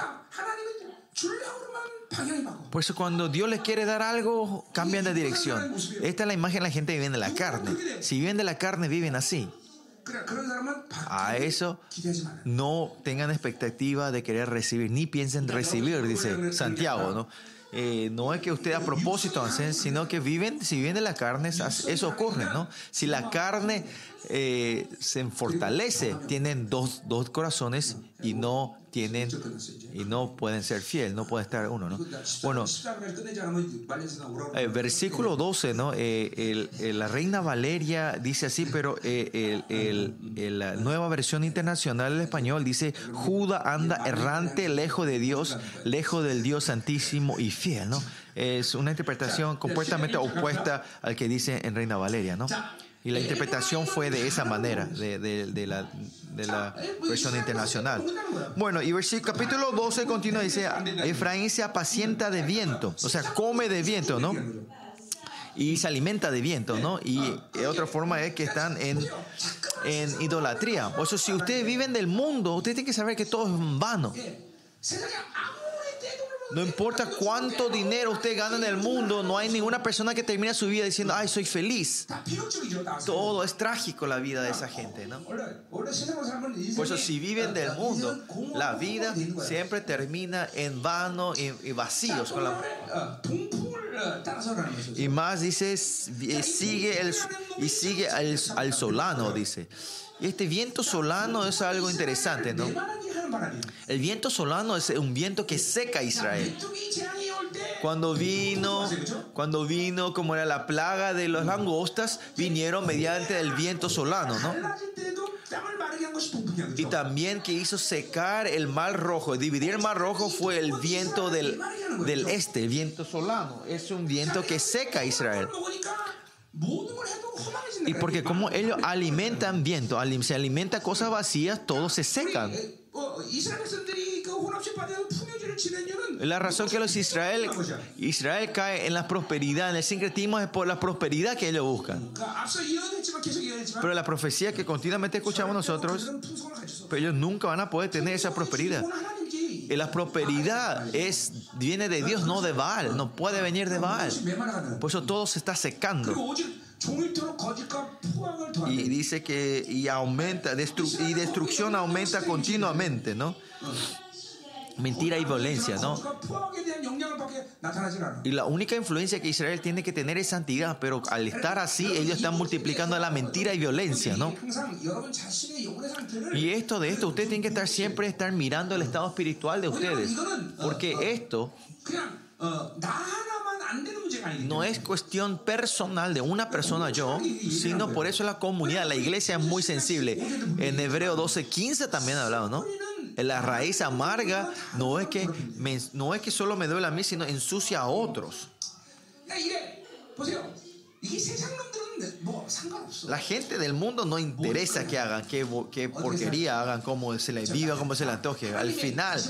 Por eso cuando Dios les quiere dar algo, cambian de dirección. Esta es la imagen de la gente que viene de la carne. Si viven de la carne, viven así. A eso no tengan expectativa de querer recibir, ni piensen recibir, dice Santiago, ¿no? Eh, no es que ustedes a propósito hacen, sino que viven, si viven de la carne, eso ocurre, ¿no? Si la carne eh, se fortalece, tienen dos, dos corazones y no tienen y no pueden ser fiel, no pueden estar uno, ¿no? Bueno, eh, versículo 12, ¿no? Eh, la reina Valeria dice así, pero el, la nueva versión internacional del español dice, Judá anda errante, lejos de Dios, lejos del Dios santísimo y fiel, ¿no? Es una interpretación completamente opuesta al que dice en Reina Valeria, ¿no? Y la interpretación fue de esa manera, de, la, versión internacional. Bueno, y versículo, capítulo 12 continúa, dice, Efraín se apacienta de viento, o sea, come de viento, ¿no? y se alimenta de viento, ¿no? Y otra forma es que están en, en idolatría. Por eso, si ustedes viven del mundo, ustedes tienen que saber que todo es vano. No importa cuánto dinero usted gana en el mundo, no hay ninguna persona que termina su vida diciendo, ay, soy feliz. Todo es trágico la vida de esa gente, ¿no? Por eso si viven del mundo, la vida siempre termina en vano y, y vacíos. Con la... Y más dice, sigue el, y sigue al, al solano, dice. Y este viento solano es algo interesante, ¿no? El viento solano es un viento que seca a Israel. Cuando vino, cuando vino como era la plaga de las langostas, vinieron mediante el viento solano, ¿no? Y también que hizo secar el mar rojo. Dividir el mar rojo fue el viento del, del este, el viento solano. Es un viento que seca a Israel. Y porque como ellos alimentan viento, se alimenta cosas vacías, todos se secan. La razón que los Israel, Israel cae en la prosperidad, en el sincretismo, es por la prosperidad que ellos buscan. Pero la profecía que continuamente escuchamos nosotros, pero ellos nunca van a poder tener esa prosperidad. Y eh, la prosperidad es, viene de Dios, no de Baal. No puede venir de Baal. Por eso todo se está secando. Y dice que y aumenta, y destrucción aumenta continuamente, ¿no? Mentira y violencia, ¿no? Y la única influencia que Israel tiene que tener es santidad, pero al estar así, ellos están multiplicando la mentira y violencia, ¿no? Y esto de esto, ustedes tienen que estar siempre estar mirando el estado espiritual de ustedes, porque esto no es cuestión personal de una persona yo, sino por eso la comunidad, la iglesia es muy sensible. En Hebreo 12, 15 también hablado, ¿no? La raíz amarga no es que, no es que solo me duele a mí, sino ensucia a otros. La gente del mundo no interesa que hagan, qué, qué porquería hagan, cómo se les viva, cómo se les antoje. Al final,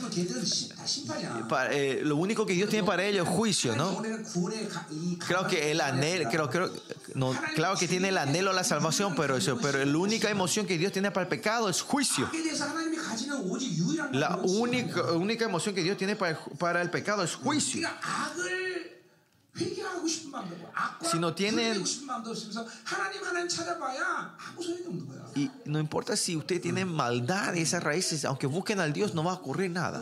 para, eh, eh, lo único que Dios tiene para ellos es juicio, ¿no? Creo que el anhelo, creo, creo, no, claro que tiene el anhelo a la salvación, pero, eso, pero la única emoción que Dios tiene para el pecado es juicio. La única, única emoción que Dios tiene para, para el pecado es juicio. Si no tienen... Y no importa si usted tiene maldad esas raíces, aunque busquen al Dios, no va a ocurrir nada.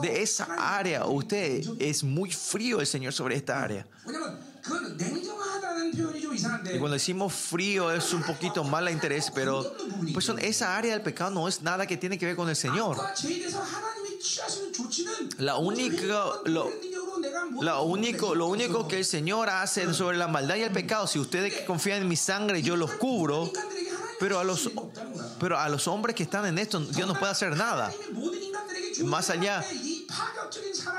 De esa área, usted es muy frío el Señor sobre esta área. Y cuando decimos frío es un poquito mala interés, pero pues esa área del pecado no es nada que tiene que ver con el Señor. La única, lo, único, lo único que el Señor hace sobre la maldad y el pecado, si ustedes confían en mi sangre, yo los cubro. Pero a los, pero a los hombres que están en esto, Dios no puede hacer nada. Más allá,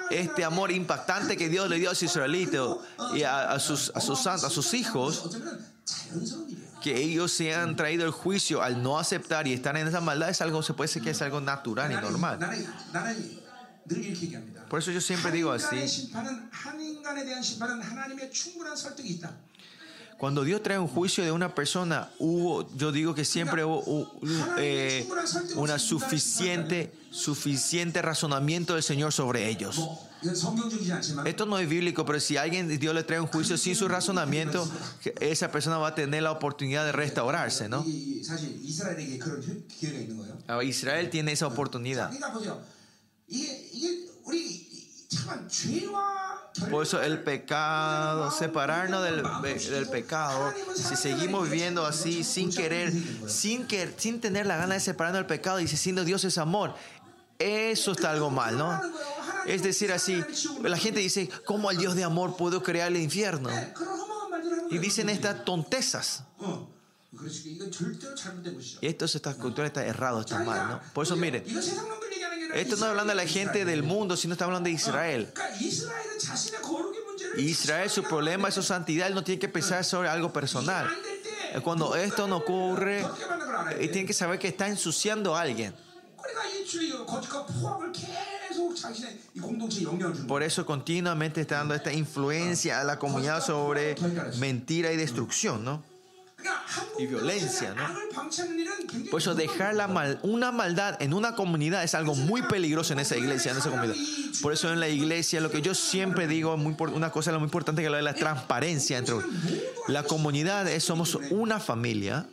este amor impactante que Dios le dio a sus israelitas y a sus, a sus santos, a sus hijos, que ellos se han traído el juicio al no aceptar y estar en esa maldad es algo, se puede decir que es algo natural y normal. Por eso yo siempre digo así. Cuando Dios trae un juicio de una persona, hubo, yo digo que siempre hubo uh, eh, una suficiente, suficiente razonamiento del Señor sobre ellos. Esto no es bíblico, pero si alguien Dios le trae un juicio sin su razonamiento, esa persona va a tener la oportunidad de restaurarse, ¿no? Ah, Israel tiene esa oportunidad. Por eso el pecado, separarnos del, pecado, si seguimos viviendo así sin querer, sin, que, sin tener la gana de separarnos del pecado y diciendo Dios es amor, eso está algo mal, ¿no? Es decir, así, la gente dice, ¿cómo el Dios de amor pudo crear el infierno? Y dicen estas tontezas. Y esto, esta cultura está errado, está mal, ¿no? Por eso, miren, esto no está hablando de la gente del mundo, sino está hablando de Israel. Israel, su problema es su santidad, él no tiene que pensar sobre algo personal. Cuando esto no ocurre, y tiene que saber que está ensuciando a alguien. Por eso continuamente está dando esta influencia a la comunidad sobre mentira y destrucción, ¿no? y violencia. ¿no? Por eso dejar la mal, una maldad en una comunidad es algo muy peligroso en esa iglesia, en esa comunidad. Por eso en la iglesia lo que yo siempre digo, muy, una cosa muy importante que es la transparencia. Entre, la comunidad es, somos una familia.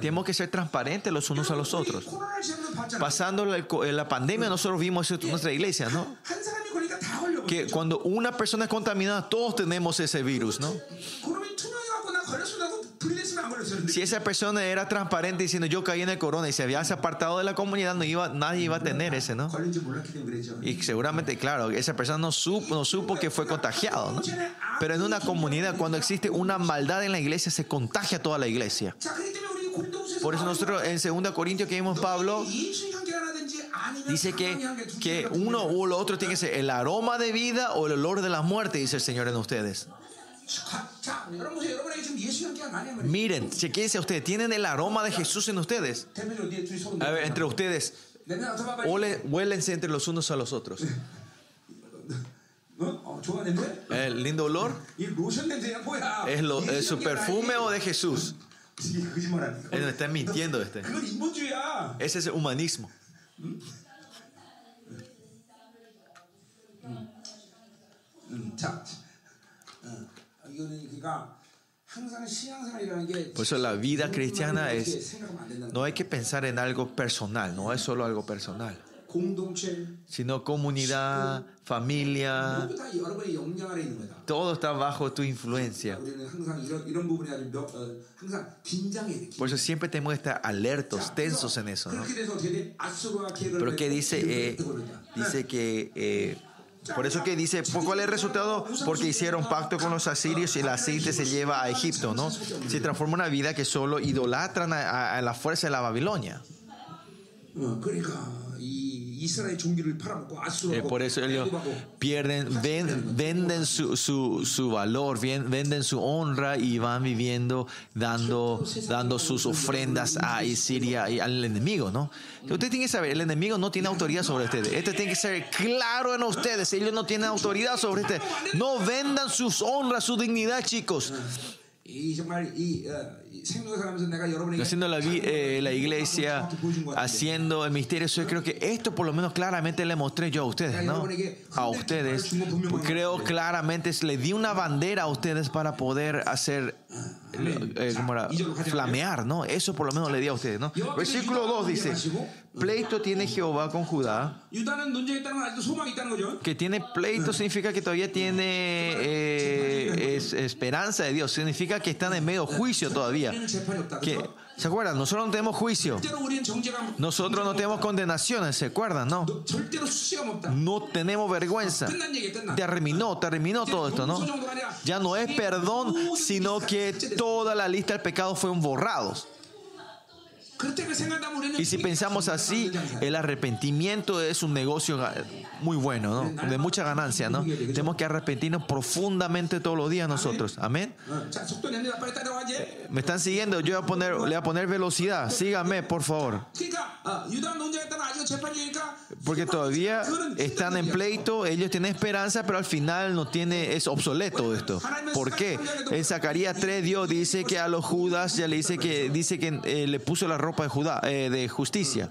Tenemos que ser transparentes los unos a los otros. Pasando la, la pandemia, nosotros vimos eso en nuestra iglesia, ¿no? Que cuando una persona es contaminada, todos tenemos ese virus, ¿no? Si esa persona era transparente diciendo yo caí en el corona y se había apartado de la comunidad, no iba, nadie iba a tener ese, ¿no? Y seguramente, claro, esa persona no supo, no supo que fue contagiado, ¿no? Pero en una comunidad, cuando existe una maldad en la iglesia, se contagia toda la iglesia. Por eso nosotros en 2 Corintios que vimos Pablo dice que, que uno u lo otro tiene que ser el aroma de vida o el olor de la muerte, dice el Señor en ustedes. Miren, chequense ustedes, tienen el aroma de Jesús en ustedes. A ver, entre ustedes, huélense entre los unos a los otros. El lindo olor. Es, lo, es eh, su perfume o de Jesús. Él eh, está mintiendo este. Ese es el humanismo. Por eso la vida cristiana es, no hay que pensar en algo personal, no es solo algo personal, sino comunidad, familia, todo está bajo tu influencia. Por eso siempre tenemos que estar alertos, tensos en eso. ¿no? Pero que dice, eh, dice que... Eh, por eso que dice, ¿por ¿cuál es el resultado? Porque hicieron pacto con los asirios y el aceite se lleva a Egipto, ¿no? Se transforma una vida que solo idolatran a- a la fuerza de la Babilonia. Eh, 아수르하고 por eso ellos pierden, ven- venden su, su, su valor, ven- venden su honra y van viviendo dando, dando sus ofrendas a Siria y al enemigo, ¿no? Usted tiene que saber, el enemigo no tiene autoridad sobre ustedes. Esto tiene que ser claro en ustedes. Ellos no tienen autoridad sobre ustedes. No vendan sus honras, su dignidad, chicos. 이 정말 이, 어, haciendo la, eh, la iglesia, haciendo el misterio, yo creo que esto por lo menos claramente le mostré yo a ustedes, ¿no? A ustedes. Creo claramente le di una bandera a ustedes para poder hacer, eh, era, flamear, ¿no? Eso por lo menos le di a ustedes, ¿no? Versículo 2 dice, pleito tiene Jehová con Judá. Que tiene pleito significa que todavía tiene esperanza de Dios, significa que están en medio juicio todavía. Que, ¿Se acuerdan? Nosotros no tenemos juicio. Nosotros no tenemos condenaciones, ¿se acuerdan? No. No tenemos vergüenza. Terminó, terminó todo esto, ¿no? Ya no es perdón, sino que toda la lista del pecado fueron borrados. Y si pensamos así, el arrepentimiento es un negocio eh, muy bueno. De mucha ganancia, ¿no? Tenemos que arrepentirnos profundamente todos los días nosotros. Amén. Eh, me están siguiendo, yo voy a poner, le voy a poner velocidad. Síganme, por favor. Porque todavía están en pleito, ellos tienen esperanza, pero al final no tiene, es obsoleto esto. ¿Por qué? En Zacarías 3 Dios dice que a los Judas ya le dice que dice que eh, le puso la ropa eh, de, justicia.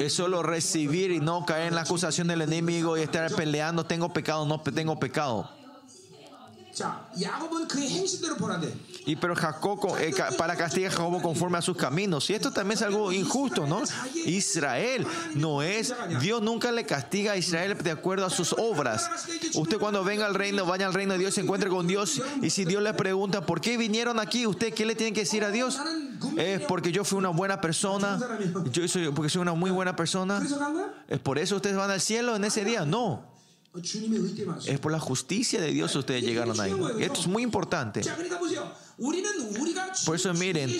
Es solo recibir y no caer en la acusación del enemigo y estar peleando, tengo pecado, no tengo pecado. Y pero Jacob, eh, para castigar a Jacob conforme a sus caminos. Y esto también es algo injusto, ¿no? Israel no es, Dios nunca le castiga a Israel de acuerdo a sus obras. Usted cuando venga al reino, vaya al reino de Dios, se encuentre con Dios. Y si Dios le pregunta, ¿por qué vinieron aquí? ¿Usted qué le tiene que decir a Dios? Es porque yo fui una buena persona, yo soy, porque soy una muy buena persona. ¿Es por eso ustedes van al cielo en ese día? No. Es por la justicia de Dios ustedes llegaron ahí. Esto es muy importante. Por eso miren,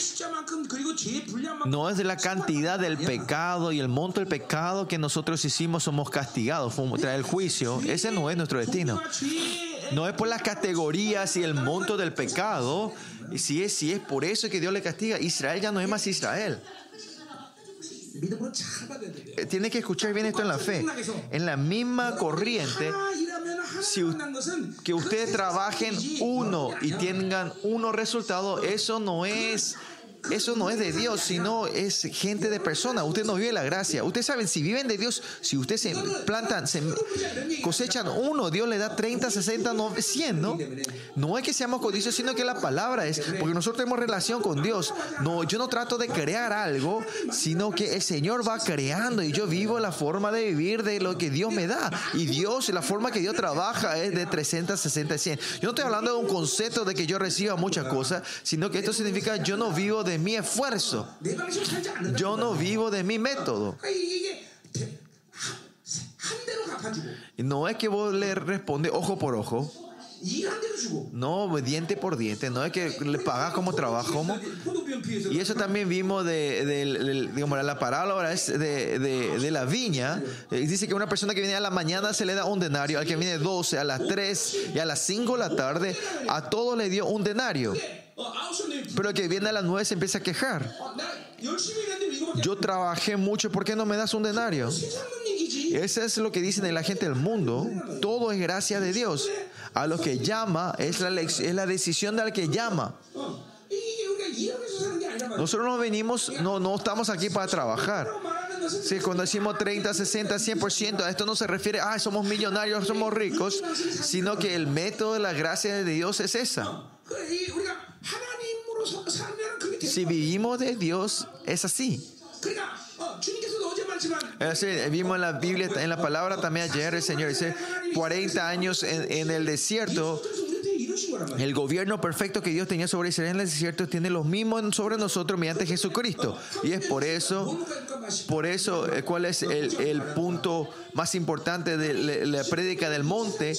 no es de la cantidad del pecado y el monto del pecado que nosotros hicimos somos castigados, trae el juicio, ese no es nuestro destino. No es por las categorías y el monto del pecado, si es, si es por eso que Dios le castiga, Israel ya no es más Israel. Eh, tiene que escuchar bien esto en la fe. En la misma corriente, si que ustedes trabajen uno y tengan uno resultado, eso no es eso no es de Dios, sino es gente de persona. Usted no vive la gracia. Ustedes saben, si viven de Dios, si ustedes se plantan, se cosechan uno, Dios le da 30, 60, 100, ¿no? No es que seamos codicios, sino que la palabra es, porque nosotros tenemos relación con Dios. No, yo no trato de crear algo, sino que el Señor va creando y yo vivo la forma de vivir de lo que Dios me da. Y Dios, la forma que Dios trabaja es de 360, 100. Yo no estoy hablando de un concepto de que yo reciba muchas cosas, sino que esto significa yo no vivo de mi esfuerzo. Yo no vivo de mi método. No es que vos le responde ojo por ojo. No, diente por diente, no es que le pagas como trabajo. Y eso también vimos de, de, la parábola es de, la viña. Eh, dice que una persona que viene a la mañana se le da un denario, al que viene 12, a las 3 y a las 5 de la tarde, a todos le dio un denario. Pero el que viene a las 9 se empieza a quejar. Yo trabajé mucho, ¿por qué no me das un denario? Eso es lo que dicen la gente del mundo. Todo es gracia de Dios. A los que llama, es la, es la decisión del que llama. Nosotros no venimos, no, no estamos aquí para trabajar. Sí, cuando decimos 30, 60, 100%, a esto no se refiere, ah, somos millonarios, somos ricos, sino que el método de la gracia de Dios es esa. Si vivimos de Dios, es así. Vimos en la Biblia, en la palabra también ayer, el Señor dice, 40 años en el desierto, el gobierno perfecto que Dios tenía sobre Israel en el desierto tiene los mismos sobre nosotros mediante Jesucristo. Y es por eso, por eso, eh, ¿cuál es el, el punto más importante de la, la prédica del monte?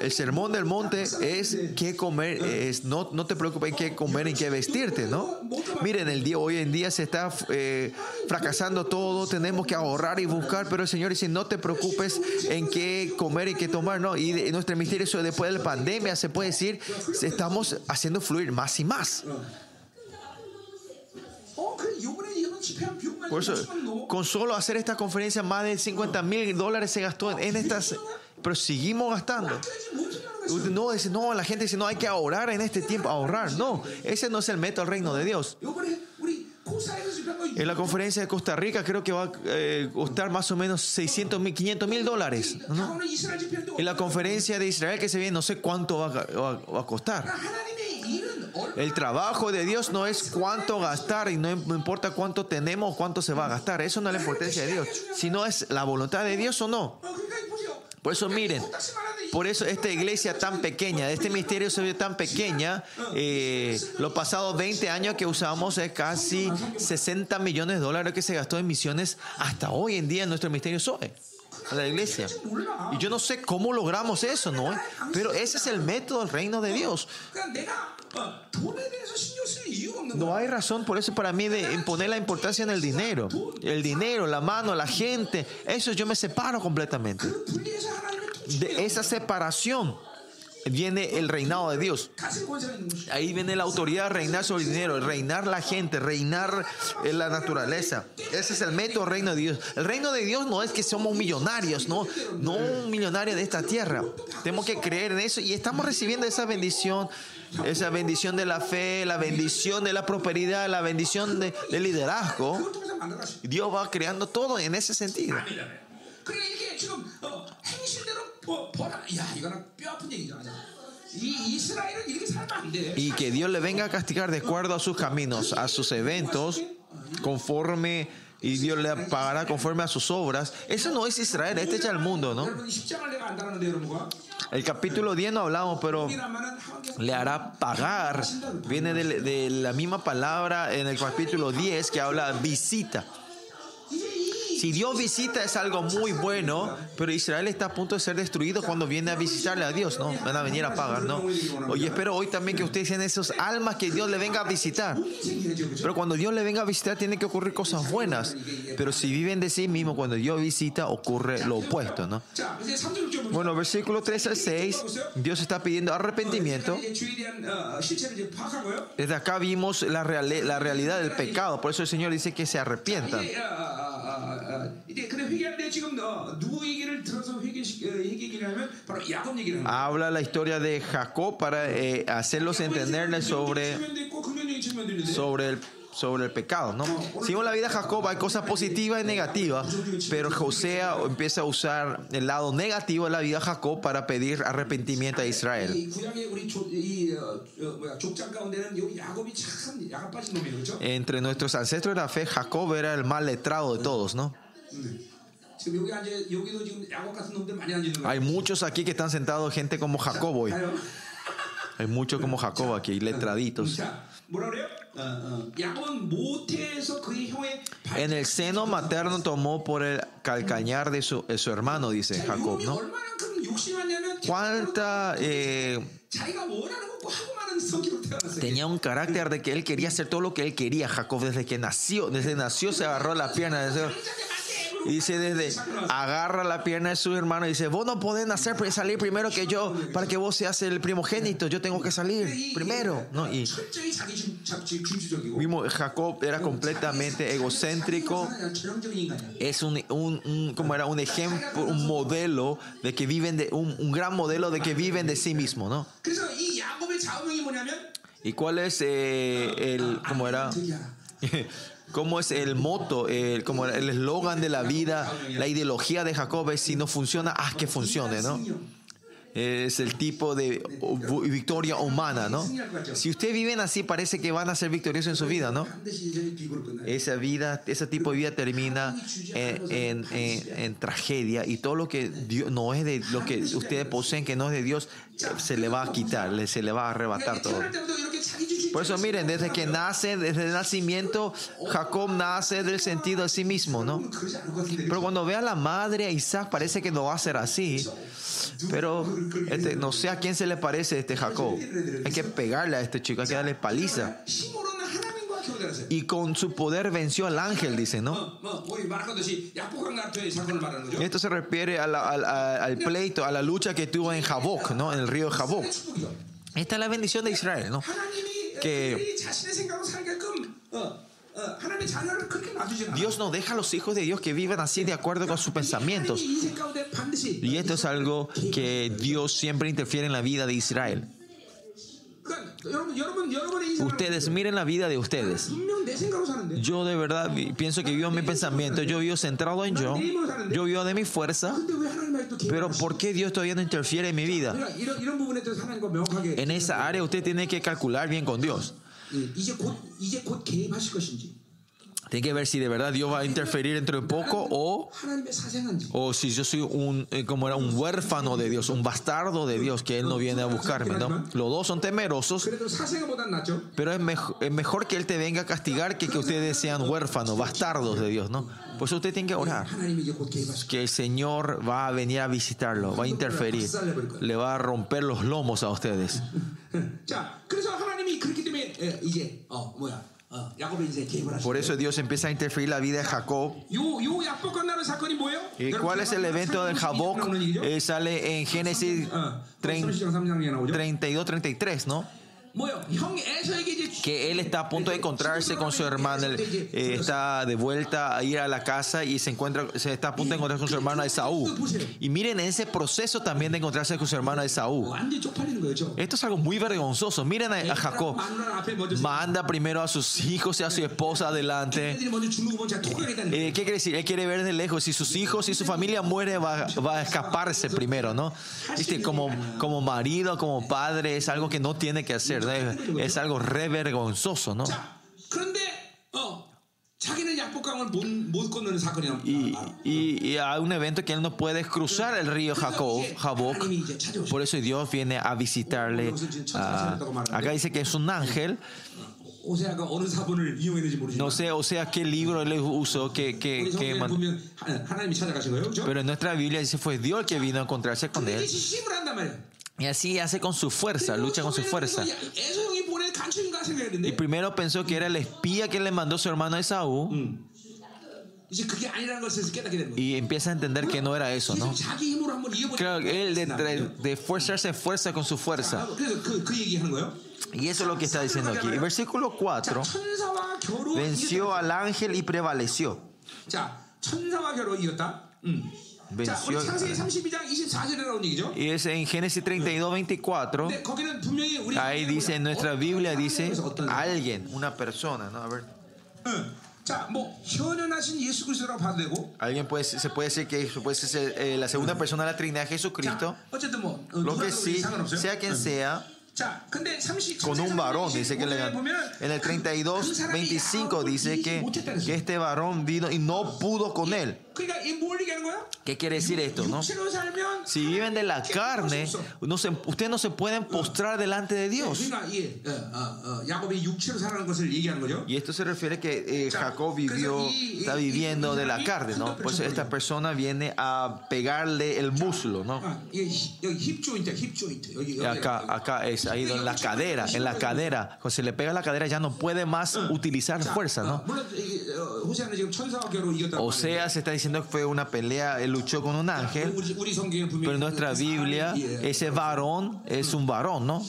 El sermón del monte es qué comer, es no, no te preocupes en qué comer, en qué vestirte, ¿no? Miren, el día, hoy en día se está eh, fracasando todo, tenemos que ahorrar y buscar, pero el Señor dice, no te preocupes en qué comer y qué tomar, ¿no? Y nuestro misterio, después de la pandemia, se puede decir estamos haciendo fluir más y más. Por eso, con solo hacer esta conferencia, más de 50 mil dólares se gastó en estas. Pero seguimos gastando. No, dice, no, la gente dice, no, hay que ahorrar en este tiempo, ahorrar. No, ese no es el método del reino de Dios. En la conferencia de Costa Rica creo que va a costar más o menos 600 mil, 500 mil dólares. En la conferencia de Israel que se viene no sé cuánto va a, va a costar. El trabajo de Dios no es cuánto gastar y no importa cuánto tenemos o cuánto se va a gastar. Eso no es la importancia de Dios, sino es la voluntad de Dios o no. Por eso miren, por eso esta iglesia tan pequeña, este misterio se tan pequeña, eh, los pasados 20 años que usamos es casi 60 millones de dólares que se gastó en misiones hasta hoy en día en nuestro misterio SOE a la iglesia. Y yo no sé cómo logramos eso, ¿no? Pero ese es el método del reino de Dios. No hay razón por eso para mí de imponer la importancia en el dinero. El dinero, la mano, la gente, eso yo me separo completamente. De esa separación viene el reinado de Dios. Ahí viene la autoridad, reinar sobre el dinero, reinar la gente, reinar eh, la naturaleza. Ese es el método reino de Dios. El reino de Dios no es que somos millonarios, no, no un millonario de esta tierra. Tenemos que creer en eso y estamos recibiendo esa bendición, esa bendición de la fe, la bendición de la prosperidad, la bendición del de liderazgo. Dios va creando todo en ese sentido. 그러니까 이게 지금 어, 행실대로 버- 벌어. 야 이거는 뼈 아픈 얘기잖아. 이 이스라엘은 이렇게 살면 안 돼. Y que Dios le venga a castigar de acuerdo a sus caminos, a sus eventos, conforme, y Dios le pagará conforme a sus obras. Eso no es Israel, este es el mundo, ¿no? 여러분 이 십장을 내가 안다는데 여러분과 El capítulo 10 no hablamos, pero 이라면은 하나님께서 le hará pagar. Viene de, de la misma palabra en el capítulo 10 que habla visita. Si Dios visita es algo muy bueno, pero Israel está a punto de ser destruido cuando viene a visitarle a Dios, ¿no? Van a venir a pagar, ¿no? Oye, espero hoy también que ustedes sean esos almas que Dios le venga a visitar. Pero cuando Dios le venga a visitar tiene que ocurrir cosas buenas. Pero si viven de sí mismos, cuando Dios visita ocurre lo opuesto, ¿no? Bueno, versículo 3 al 6, Dios está pidiendo arrepentimiento. Desde acá vimos la, real, la realidad del pecado, por eso el Señor dice que se arrepientan. Habla la historia de Jacob para eh, hacerlos entenderles sobre, sobre el sobre el pecado, ¿no? Según la vida de Jacob hay cosas positivas y negativas, pero Josea empieza a usar el lado negativo de la vida de Jacob para pedir arrepentimiento a Israel. Entre nuestros ancestros de la fe, Jacob era el más letrado de todos, ¿no? Hay muchos aquí que están sentados, gente como Jacob hoy. Hay muchos como Jacob aquí, letraditos. En el seno materno tomó por el calcañar de su, hermano, dice Jacob, ¿no? ¿Cuánta... Eh, tenía un carácter de que él quería hacer todo lo que él quería, Jacob, desde que nació, desde nació se agarró la pierna. Desde, Dice desde, agarra la pierna de su hermano y dice, vos no podés salir primero que yo para que vos seas el primogénito, yo tengo que salir primero. Y vimos, Jacob era completamente egocéntrico, es un, un, como era un ejemplo, un modelo de que viven de, un, un gran modelo de que viven de sí mismo, ¿no? ¿Y cuál es eh, el, cómo era? cómo es el moto, el, como el eslogan de la vida, la ideología de Jacob es si no funciona, haz que funcione, ¿no? Es el tipo de victoria humana, ¿no? Si ustedes viven así, parece que van a ser victoriosos en su vida, ¿no? Esa vida, ese tipo de vida termina eh, en, en, en tragedia y todo lo que Dios, no es de lo que ustedes poseen, que no es de Dios, se le va a quitar, se le va a arrebatar todo. Por eso miren, desde que nace, desde el nacimiento, Jacob nace del sentido a sí mismo, ¿no? Pero cuando ve a la madre, a Isaac parece que no va a ser así. Pero este, no sé a quién se le parece este Jacob. Hay que pegarle a este chico, hay que darle paliza y con su poder venció al ángel, dice, ¿no? Esto se refiere al pleito, a la lucha que tuvo en Jaboc, ¿no? En el río Jaboc. Esta es la bendición de Israel, ¿no? que Dios no deja a los hijos de Dios que vivan así de acuerdo con sus pensamientos. Y esto es algo que Dios siempre interfiere en la vida de Israel. Ustedes miren la vida de ustedes. Yo de verdad pienso que vivo mi pensamiento, yo vivo centrado en yo, yo vivo de mi fuerza. Pero ¿por qué Dios todavía no interfiere en mi vida? En esa área usted tiene que calcular bien con Dios. Tiene que ver si de verdad Dios va a interferir entre poco o, o si yo soy un, eh, como era, un huérfano de Dios, un bastardo de Dios que Él no viene a buscarme, ¿no? Los dos son temerosos, pero es, mejor, es mejor que Él te venga a castigar que que ustedes sean huérfanos, bastardos de Dios, ¿no? Pues usted tiene que orar. Que el Señor va a venir a visitarlo, va a interferir, le va a romper los lomos a ustedes. Por eso Dios empieza a interferir la vida de Jacob. ¿Y cuál es el evento del Jacob? Eh, sale en Génesis 32-33, ¿no? que él está a punto de encontrarse con su hermano, él, eh, está de vuelta a ir a la casa y se encuentra, se está a punto de encontrarse con su hermano Esaú. Y miren ese proceso también de encontrarse con su hermano Esaú. Esto es algo muy vergonzoso. Miren a, a Jacob, manda primero a sus hijos y a su esposa adelante. Eh, ¿Qué quiere decir? Él quiere ver de lejos. Si sus hijos y si su familia muere, va, va, a escaparse primero, ¿no? ¿Viste? Como, como marido, como padre, es algo que no tiene que hacer re, es algo re vergonzoso, ¿no? Y, y, y, hay un evento que él no puede cruzar el río Jacob, Jaboc. Por eso Dios viene a visitarle. Uh, acá dice que es un ángel. No sé, o sea, qué libro él usó, que, que, que man... pero en nuestra Biblia dice fue Dios que vino a encontrarse con él. Y así hace con su fuerza, lucha con su fuerza. Y primero pensó que era el espía que le mandó su hermano Esaú. Y empieza a entender que no era eso, ¿no? Claro, él de, de, de esforzarse fuerza con su fuerza. Y eso es lo que está diciendo aquí. El versículo 4 venció al ángel y prevaleció venció. Y es en Génesis 32, 24. Ahí dice, en nuestra Biblia dice, alguien, una persona, ¿no? A ver. Alguien puede, se puede decir que puede ser, eh, la segunda persona de la Trinidad Jesucristo. Lo que sí, sea quien sea. Con un varón, dice que le, en el 32, 25 dice que, que este varón vino y no pudo con él. ¿Qué quiere decir esto? ¿no? Si viven de la carne, no ustedes no se pueden postrar delante de Dios. Y esto se refiere que eh, Jacob vivió, está viviendo de la carne, ¿no? Pues esta persona viene a pegarle el muslo, ¿no? Acá, acá es ahí en la cadera, en la cadera. Cuando se le pega la cadera ya no puede más utilizar fuerza, ¿no? O sea, se está diciendo diciendo que fue una pelea, él luchó con un ángel. Pero en nuestra Biblia, ese varón es un varón, ¿no?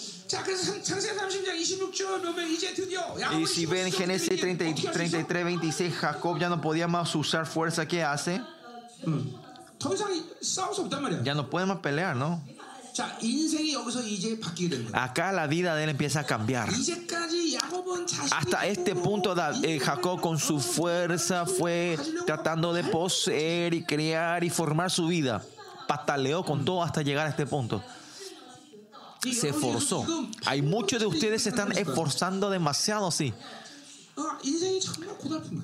Y si ven Génesis 30, 33, 26, Jacob ya no podía más usar fuerza que hace. Ya no puede más pelear, ¿no? Acá la vida de él empieza a cambiar. Hasta este punto eh, Jacob con su fuerza fue tratando de poseer y crear y formar su vida. Pataleó con todo hasta llegar a este punto. Se esforzó. Hay muchos de ustedes se están esforzando demasiado, sí.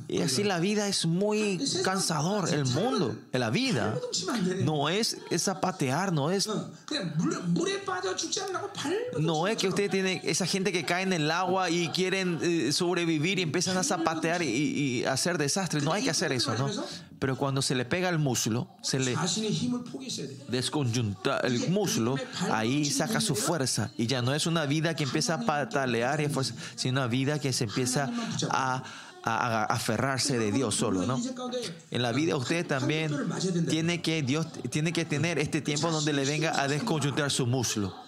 Y así la vida es muy cansador. El mundo, la vida, no es zapatear, no es. No es que usted tiene esa gente que cae en el agua y quieren eh, sobrevivir y empiezan a zapatear y, y hacer desastres. No hay que hacer eso, ¿no? Pero cuando se le pega el muslo, se le desconjunta el muslo, ahí saca su fuerza. Y ya no es una vida que empieza a patalear, y a fuerza, sino una vida que se empieza a a, aferrarse de Dios solo, ¿no? En la vida usted también tiene que Dios tiene que tener este tiempo donde le venga a desconjuntar su muslo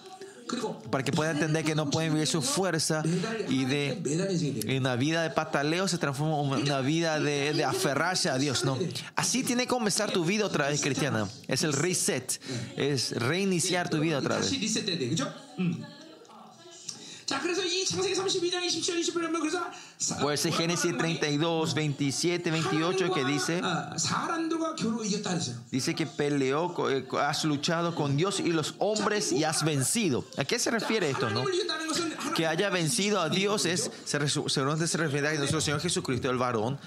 para que pueda entender que no pueden vivir su fuerza y de una vida de pataleo se transforma en una vida de, de, aferrarse a Dios, ¿no? Así tiene que comenzar tu vida otra vez cristiana. Es el reset, es reiniciar tu vida otra vez. Pues el Génesis 32, 27, 28 que dice, dice que peleó, has luchado con Dios y los hombres y has vencido. ¿A qué se refiere esto? No? Que haya vencido a Dios es, se, se refiere a nuestro Señor Jesucristo, el varón.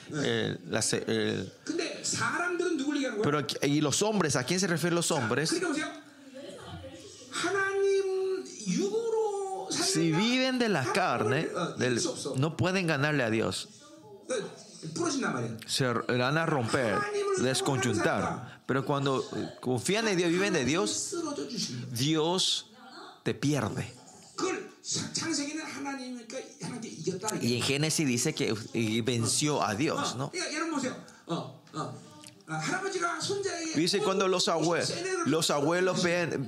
Pero, y los hombres, ¿a quién se refieren los hombres? si viven de la carne, no pueden ganarle a Dios. Se van a romper, desconjuntar. Pero cuando eh, confían en Dios, viven de Dios, Dios te pierde. Y en Génesis dice que venció a Dios, ¿no? Dice cuando los abuelos, los abuelos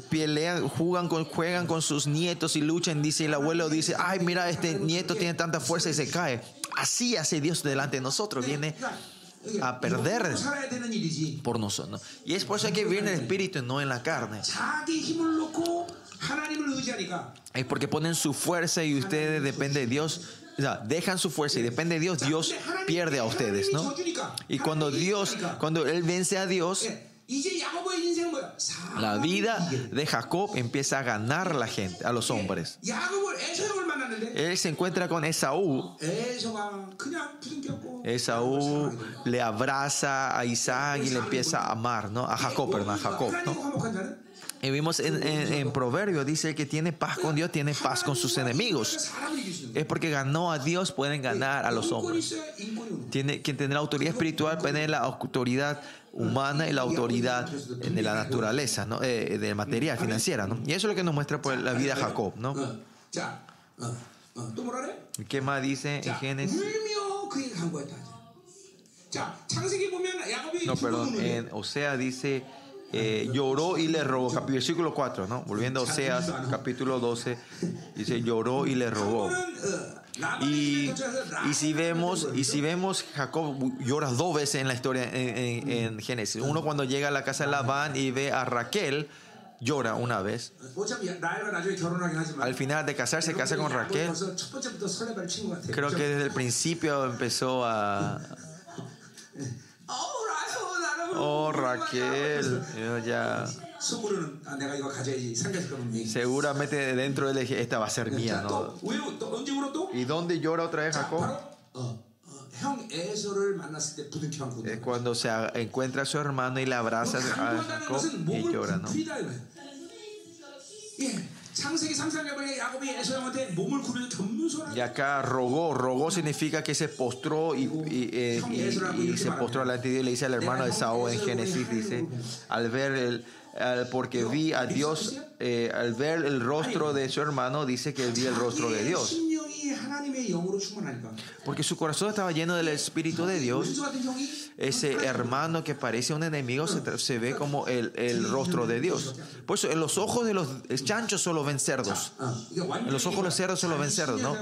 pelean, juegan con, juegan con sus nietos y luchan, dice el abuelo, dice, ay, mira, este nieto tiene tanta fuerza y se cae. Así hace Dios delante de nosotros, viene a perder por nosotros. Y es por eso que viene el espíritu y no en la carne. Es porque ponen su fuerza y ustedes depende de Dios dejan su fuerza y depende de Dios, Dios pierde a ustedes, ¿no? Y cuando Dios, cuando Él vence a Dios, la vida de Jacob empieza a ganar a la gente, a los hombres. Él se encuentra con Esaú. Esaú le abraza a Isaac y le empieza a amar, ¿no? A Jacob, perdón, Jacob. Y vimos en, en, en Proverbio, dice que tiene paz con Dios, tiene paz con sus enemigos. Es porque ganó a Dios, pueden ganar a los hombres. Tiene, quien tendrá autoridad espiritual, tener la autoridad humana y la autoridad de la naturaleza, ¿no? Eh, eh de materia financiera. ¿no? Y eso es lo que nos muestra pues, por la vida de Jacob. ¿no? ¿Qué más dice en Génesis? No, perdón, en Osea dice eh, lloró y le robó. Versículo 4, ¿no? Volviendo a Oseas, capítulo 12, dice, lloró y le robó. Y, y, si vemos, y si vemos, Jacob llora dos veces en la historia en, en, en Génesis. Uno cuando llega a la casa de Labán y ve a Raquel, llora una vez. Al final de casarse, casa con Raquel. Creo que desde el principio empezó a... Oh, Raquel. Ya. Seguramente dentro él esta va a ser mía, ¿no? ¿Y dónde llora otra vez Jacob? Es cuando se encuentra a su hermano y la abraza a Jacob y llora, ¿no? Y acá rogó, rogó significa que se postró y, se postró delante de Dios. Le dice al hermano de Saúl en Génesis, dice, al ver el, porque vi a Dios eh, al ver el rostro de su hermano, dice que él vio el rostro de Dios. Porque su corazón estaba lleno del Espíritu de Dios. Ese hermano que parece un enemigo se, ve como el, rostro de Dios. Por eso, en los ojos de los chanchos solo ven cerdos. En los ojos de los cerdos solo ven cerdos, ¿no?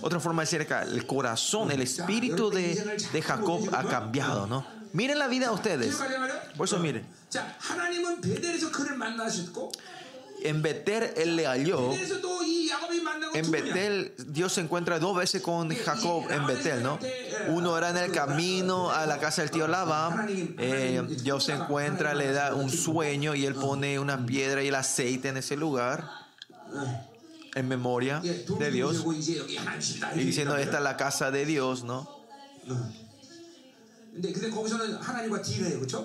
Otra forma de decir acá, el corazón, el espíritu de, Jacob ha cambiado, ¿no? Miren la vida de ustedes. Por eso miren. En Betel él le halló. En Betel Dios se encuentra dos veces con Jacob en Betel, ¿no? Uno era en el camino a la casa del tío Labán. Eh, Dios se encuentra, le da un sueño y él pone una piedra y el aceite en ese lugar. En memoria de Dios. Y diciendo, esta es la casa de Dios, ¿no?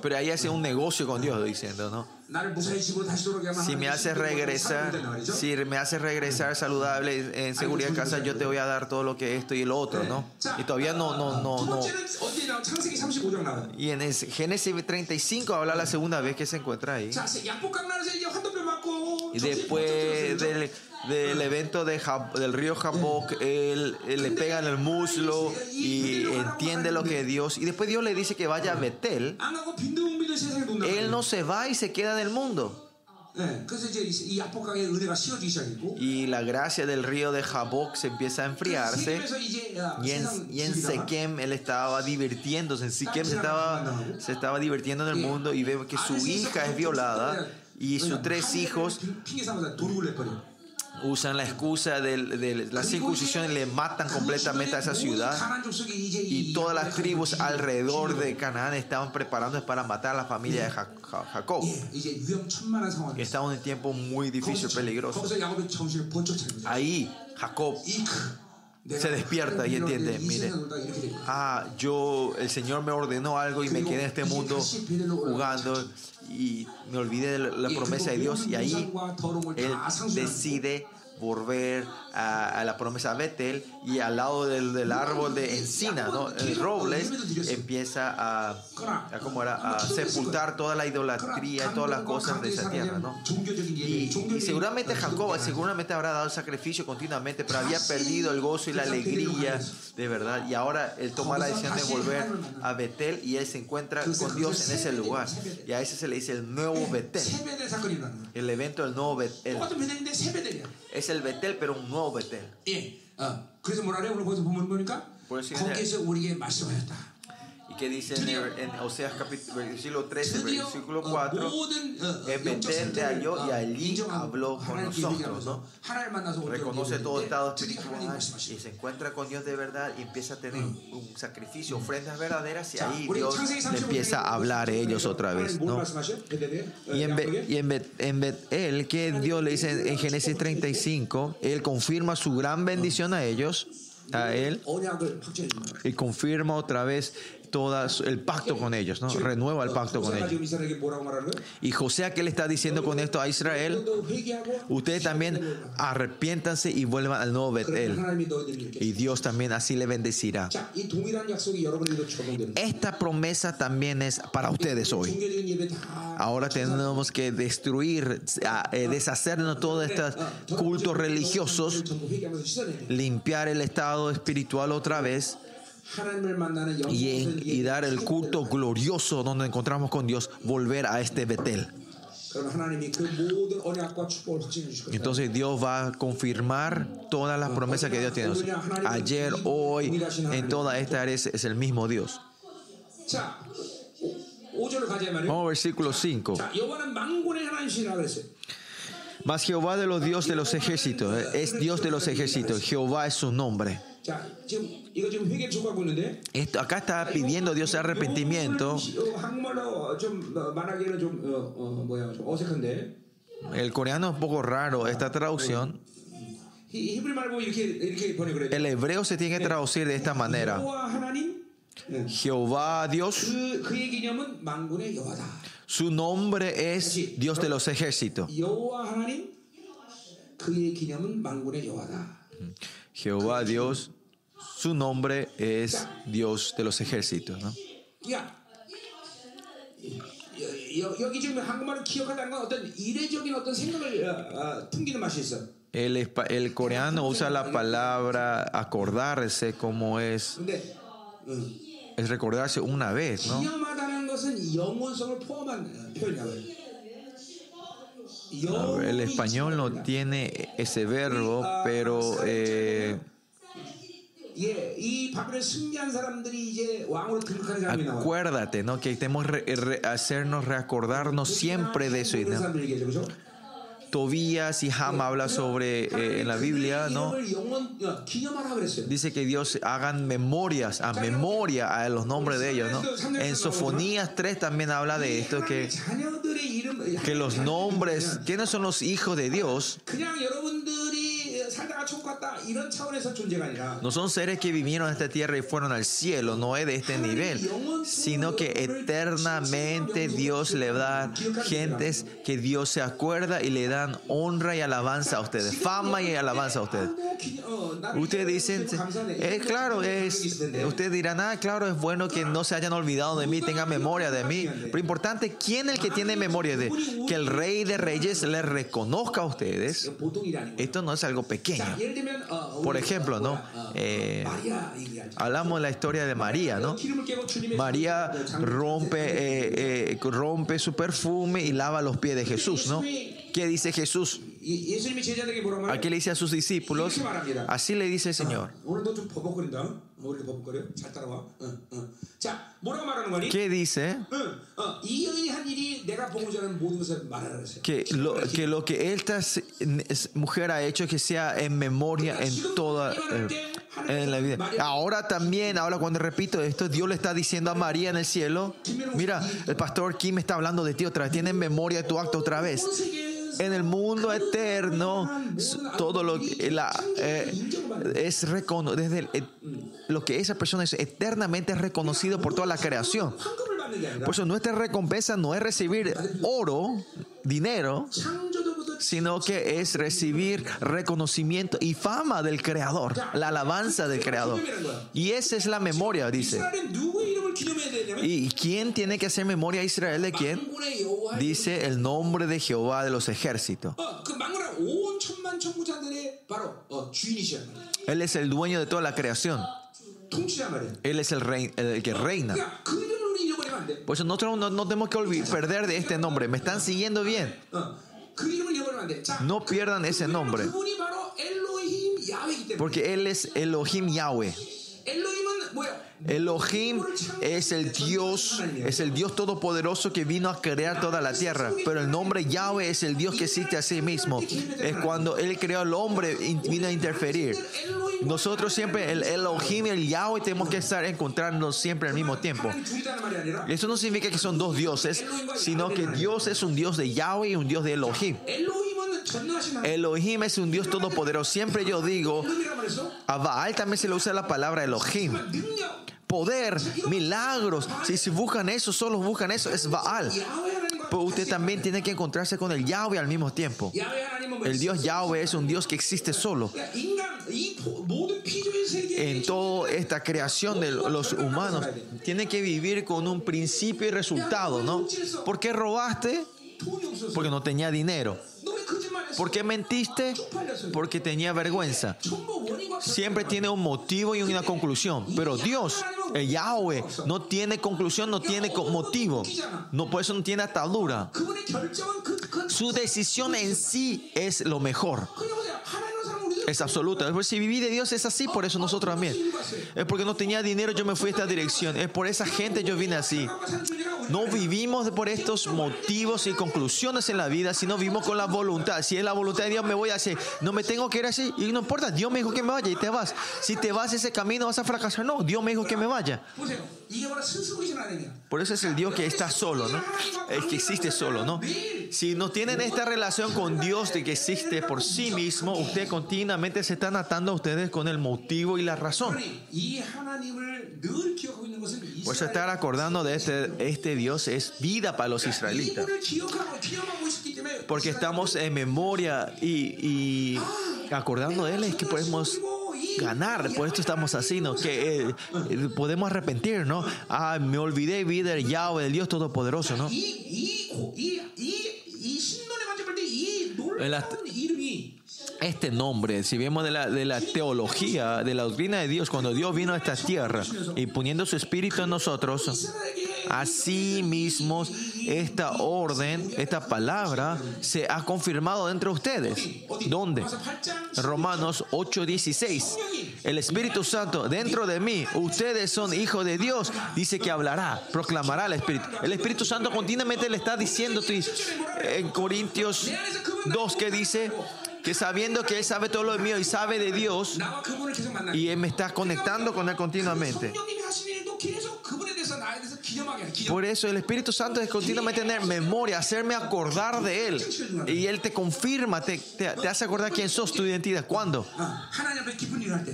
Pero ahí hace un negocio con Dios diciendo, ¿no? Si me haces regresar, si me haces regresar saludable eh, en seguridad en casa, yo te voy a dar todo lo que esto y lo otro, ¿no? Y todavía no, no, no, no. Y en Génesis 35 habla la segunda vez que se encuentra ahí. Y después del del evento de del río Jaboc, él, él, le pega en el muslo y entiende lo que Dios. Y después Dios le dice que vaya a Betel. Él no se va y se queda del mundo. Y la gracia del río de Jaboc se empieza a enfriarse. Y en, y en Sequem él estaba divirtiéndose. En Siquem se estaba, se estaba divirtiendo en el mundo y ve que su hija es violada y sus tres hijos usan la excusa de, de, la circuncisión y le matan completamente a esa ciudad. Y todas las tribus alrededor de Canaán estaban preparándose para matar a la familia de Jacob. Estaba en un tiempo muy difícil, peligroso. Ahí Jacob. Se despierta y entiende, mire, ah, yo, el Señor me ordenó algo y me quedé en este mundo jugando y me olvidé de la, promesa de Dios y ahí él decide volver a, a, la promesa Bethel y al lado del, del árbol de encina, ¿no? El robles empieza a, a, ¿cómo era? a sepultar toda la idolatría, y todas las cosas de esa tierra. ¿no? Y, y, seguramente Jacob seguramente habrá dado sacrificio continuamente, pero había perdido el gozo y la alegría de verdad. Y ahora él toma la decisión de volver a Betel y él se encuentra con Dios en ese lugar. Y a ese se le dice el nuevo Betel. El evento del nuevo Betel. Es el Betel, pero un nuevo Betel. 예. 어, 그래서 뭐라 그래? 오늘 거기서 보면 보니까 거기에서 우리에게 말씀하셨다. que dice en, el, en Oseas capítulo 13, versículo 4, en Betel te halló y allí habló con nosotros. ¿no? Reconoce todo estado espiritual y se encuentra con Dios de verdad y empieza a tener un sacrificio, ofrendas verdaderas y ahí Dios empieza a hablar a ellos otra vez. ¿no? Y, en, y en, Be, en que Dios le dice en Génesis 35, Él confirma su gran bendición a ellos a él y confirma otra vez todas, el pacto con ellos, ¿no? Renueva el pacto con ellos. Y José aquel está diciendo con esto a Israel, ustedes también arrepiéntanse y vuelvan al nuevo Betel. Y Dios también así le bendecirá. Esta promesa también es para ustedes hoy. Ahora tenemos que destruir, eh, deshacernos de todos estos cultos religiosos, limpiar el estado espiritual otra vez y, dar el culto glorioso donde encontramos con Dios, volver a este Betel. Entonces Dios va a confirmar todas las promesas que Dios tiene. Ayer, hoy, en toda esta área es el mismo Dios. Vamos versículo 5. Mas Jehová de los Dios de los ejércitos, eh, es Dios de los ejércitos, Jehová es su nombre. Esto, acá está pidiendo Dios arrepentimiento. El coreano es un poco raro esta traducción. El hebreo se tiene que traducir de esta manera. Jehová Dios. Su nombre es Dios de los ejércitos. Jehová Dios. Su nombre es Dios de los ejércitos. ¿no? El, el coreano usa la palabra acordarse como es, es recordarse una vez, ¿no? El español no tiene ese verbo, pero eh, Acuérdate, ¿no? Que tenemos re, re, hacernos reacordarnos siempre de eso. ¿no? Tobías y Ham habla sobre eh, en la Biblia, ¿no? Dice que Dios hagan memorias, ah, a memoria a los nombres de ellos, ¿no? En Sofonías 3 también habla de esto que que los nombres, ¿quiénes son los hijos de Dios? No son seres que vivieron en esta tierra y fueron al cielo, no es de este nivel, sino que eternamente Dios le da gentes que Dios se acuerda y le dan honra y alabanza a ustedes, fama y alabanza a ustedes. Ustedes dicen, eh, claro, es, ustedes dirán, ah, claro, es bueno que no se hayan olvidado de mí, tengan memoria de mí. Pero importante, ¿quién es el que tiene memoria de que el Rey de Reyes le reconozca a ustedes? Esto no es algo pequeño. Por ejemplo, ¿no? Eh, hablamos de la historia de María, ¿no? María rompe, eh, eh, rompe su perfume y lava los pies de Jesús, ¿no? ¿Qué dice Jesús? Aquí le dice a sus discípulos, así le dice el Señor. ¿Qué dice? Que lo, que esta mujer ha hecho que sea en memoria en toda eh, la vida. Ahora también, ahora cuando repito esto, Dios le está diciendo a María en el cielo, mira, el pastor Kim está hablando de ti otra vez, tiene en memoria tu acto otra vez en el mundo eterno, todo lo que la, eh, es desde lo que esa persona es eternamente reconocido por toda la creación. Por eso nuestra recompensa no es recibir oro, dinero, sino que es recibir reconocimiento y fama del Creador, la alabanza del Creador. Y esa es la memoria, dice. ¿Y quién tiene que hacer memoria a Israel de quién? Dice el nombre de Jehová de los ejércitos. Él es el dueño de toda la creación. Él es el, rey, el que reina. Por eso nosotros no, no tenemos que olvidar, perder de este nombre. Me están siguiendo bien. No pierdan ese nombre. Porque Él es Elohim Yahweh. Elohim es el Dios, es el Dios todopoderoso que vino a crear toda la tierra, pero el nombre Yahweh es el Dios que existe a sí mismo. Es cuando él creó al hombre vino a interferir. Nosotros siempre el Elohim y el Yahweh tenemos que estar encontrándonos siempre al mismo tiempo. Eso no significa que son dos dioses, sino que Dios es un Dios de Yahweh y un Dios de Elohim. Elohim es un Dios todopoderoso. Siempre yo digo, a Baal también se le usa la palabra Elohim. Poder, milagros. Si, si buscan eso, solo buscan eso, es Baal. Pero usted también tiene que encontrarse con el Yahweh al mismo tiempo. El Dios Yahweh es un Dios que existe solo. En toda esta creación de los humanos, tiene que vivir con un principio y resultado, ¿no? ¿Por qué robaste? Porque no tenía dinero. ¿Por qué mentiste? Porque tenía vergüenza. Siempre tiene un motivo y una conclusión. Pero Dios, el Yahweh, no tiene conclusión, no tiene motivo. No, por eso no tiene atadura. Su decisión en sí es lo mejor es absoluta. Porque si viví de Dios es así, por eso nosotros también. Es porque no tenía dinero, yo me fui a esta dirección. Es por esa gente yo vine así. No vivimos por estos motivos y conclusiones en la vida, sino vivimos con la voluntad. Si es la voluntad de Dios, me voy a hacer. No me tengo que ir así. Y no importa, Dios me dijo que me vaya y te vas. Si te vas ese camino, vas a fracasar. No, Dios me dijo que me vaya. Por eso es el Dios que está solo, ¿no? El que existe solo, ¿no? Si no tienen esta relación con Dios de que existe por sí mismo, ustedes continuamente se están atando a ustedes con el motivo y la razón. Por eso estar acordando de este, este Dios es vida para los israelitas. Porque estamos en memoria y acordando de Él es que podemos ganar, por esto estamos así, ¿no? Que eh, eh, podemos arrepentir, ¿no? Ah, me olvidé, vi del Yahweh, del Dios Todopoderoso, ¿no? Este nombre, si vemos de la, de la teología, de la doctrina de Dios, cuando Dios vino a esta tierra y poniendo su espíritu en nosotros, Asimismo, esta orden, esta palabra, se ha confirmado dentro de ustedes. ¿Dónde? Romanos 8:16. El Espíritu Santo dentro de mí, ustedes son hijos de Dios, dice que hablará, proclamará el Espíritu. El Espíritu Santo continuamente le está diciendo en Corintios 2 que dice, que sabiendo que Él sabe todo lo mío y sabe de Dios, y Él me está conectando con Él continuamente. Por eso el Espíritu Santo es continuamente tener memoria, hacerme acordar de Él. Y Él te confirma, te, hace acordar quién sos, tu identidad. ¿Cuándo?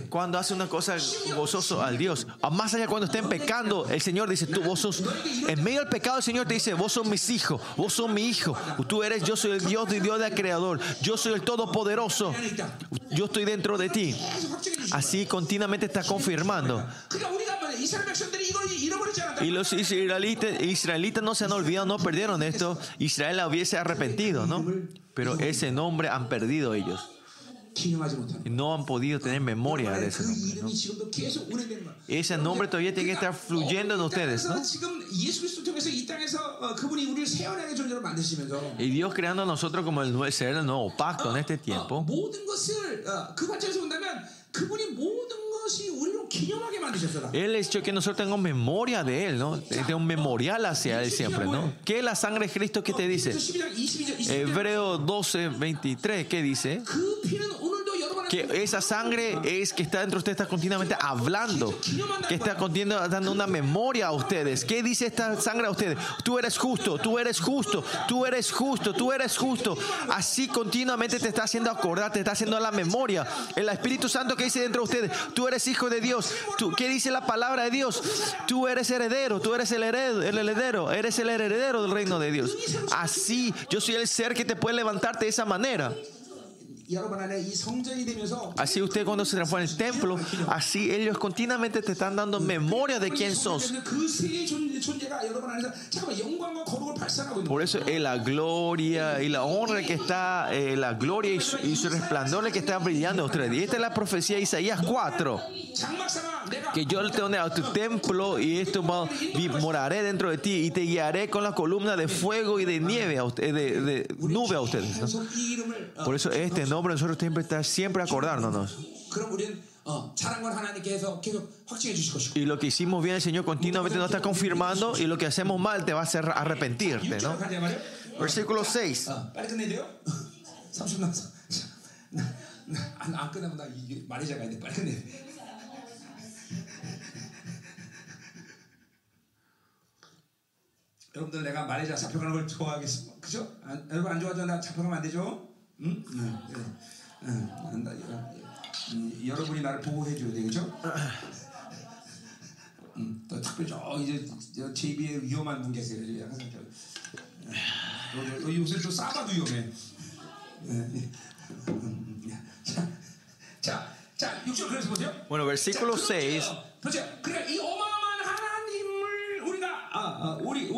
Cuando hace una cosa gozoso al Dios. Más allá cuando estén pecando, el Señor dice, tú vos sos, en medio del pecado el Señor te dice, vos sos mis hijos, vos sos mi hijo. Tú eres, yo soy el Dios de Dios del Creador. Yo soy el Todopoderoso. Yo estoy dentro de ti. Así continuamente está confirmando. Y los israelitas, israelitas no se han olvidado, no perdieron esto. Israel la hubiese arrepentido, ¿no? Pero ese nombre han perdido ellos. No han podido tener memoria de ese nombre. ¿no? Ese nombre todavía tiene que estar fluyendo en ustedes. ¿no? Y Dios creando a nosotros como el ser del nuevo pacto en este tiempo. Él es hecho que nosotros tengamos memoria de Él, ¿no? De un memorial hacia Él siempre, ¿no? ¿Qué es la sangre de Cristo que te dice? Hebreo 12, 23, ¿qué dice? Que esa sangre es que está dentro de ustedes, está continuamente hablando, que está continuamente dando una memoria a ustedes. ¿Qué dice esta sangre a ustedes? Tú eres justo, tú eres justo, tú eres justo, tú eres justo. Así continuamente te está haciendo acordar, te está haciendo la memoria. El Espíritu Santo que dice dentro de ustedes, tú eres hijo de Dios. ¿Qué dice la palabra de Dios? Tú eres heredero, tú eres el heredero, el heredero, eres el heredero del reino de Dios. Así, yo soy el ser que te puede levantarte de esa manera. Así usted cuando se transforma en el templo, así ellos continuamente te están dando memoria de quién sos. Por eso eh, la gloria y la honra que está, eh, la gloria y su, y su resplandor que está brillando a ustedes. Y esta es la profecía de Isaías 4. Que yo te uniré a tu templo y esto moraré dentro de ti y te guiaré con la columna de fuego y de nieve, a usted, de, de, nube a ustedes. ¿no? Por eso este no nombre nosotros siempre estar siempre acordándonos. 그럼 우리는 어, 잘한 건 하나님께서 계속 확증해 주실 것이고 Y lo que hicimos bien el Señor continuamente nos está confirmando y lo que hacemos mal te va a hacer arrepentirte, ¿no? 가자 말이요. Versículo 6. 어, 빨리 끝내야 돼요. 30분 남았어. 안, 안 끝나면 나 이게 마레이시아 가야 돼. 빨리 끝내야 돼. 여러분들 내가 마레이시아 잡혀가는 걸 좋아하겠어. 그죠? 안, 여러분 안 좋아하죠? 나 잡혀가면 안 되죠? 응? 응. 그래. 응. 응. 나, 음, 여러분이 나를 보호해 줘야 되겠죠? 음, 또 특별히 저 이제 저 제비에 위험한 분 계세요. 저기 항상 저 어, 어, 요새 또 싸바도 위험해. 예, 예. 음, 음. 자, 자, 자, 6절 그래서 보세요. Bueno, versículo 6. 보세요. 그러니까 이 어마어마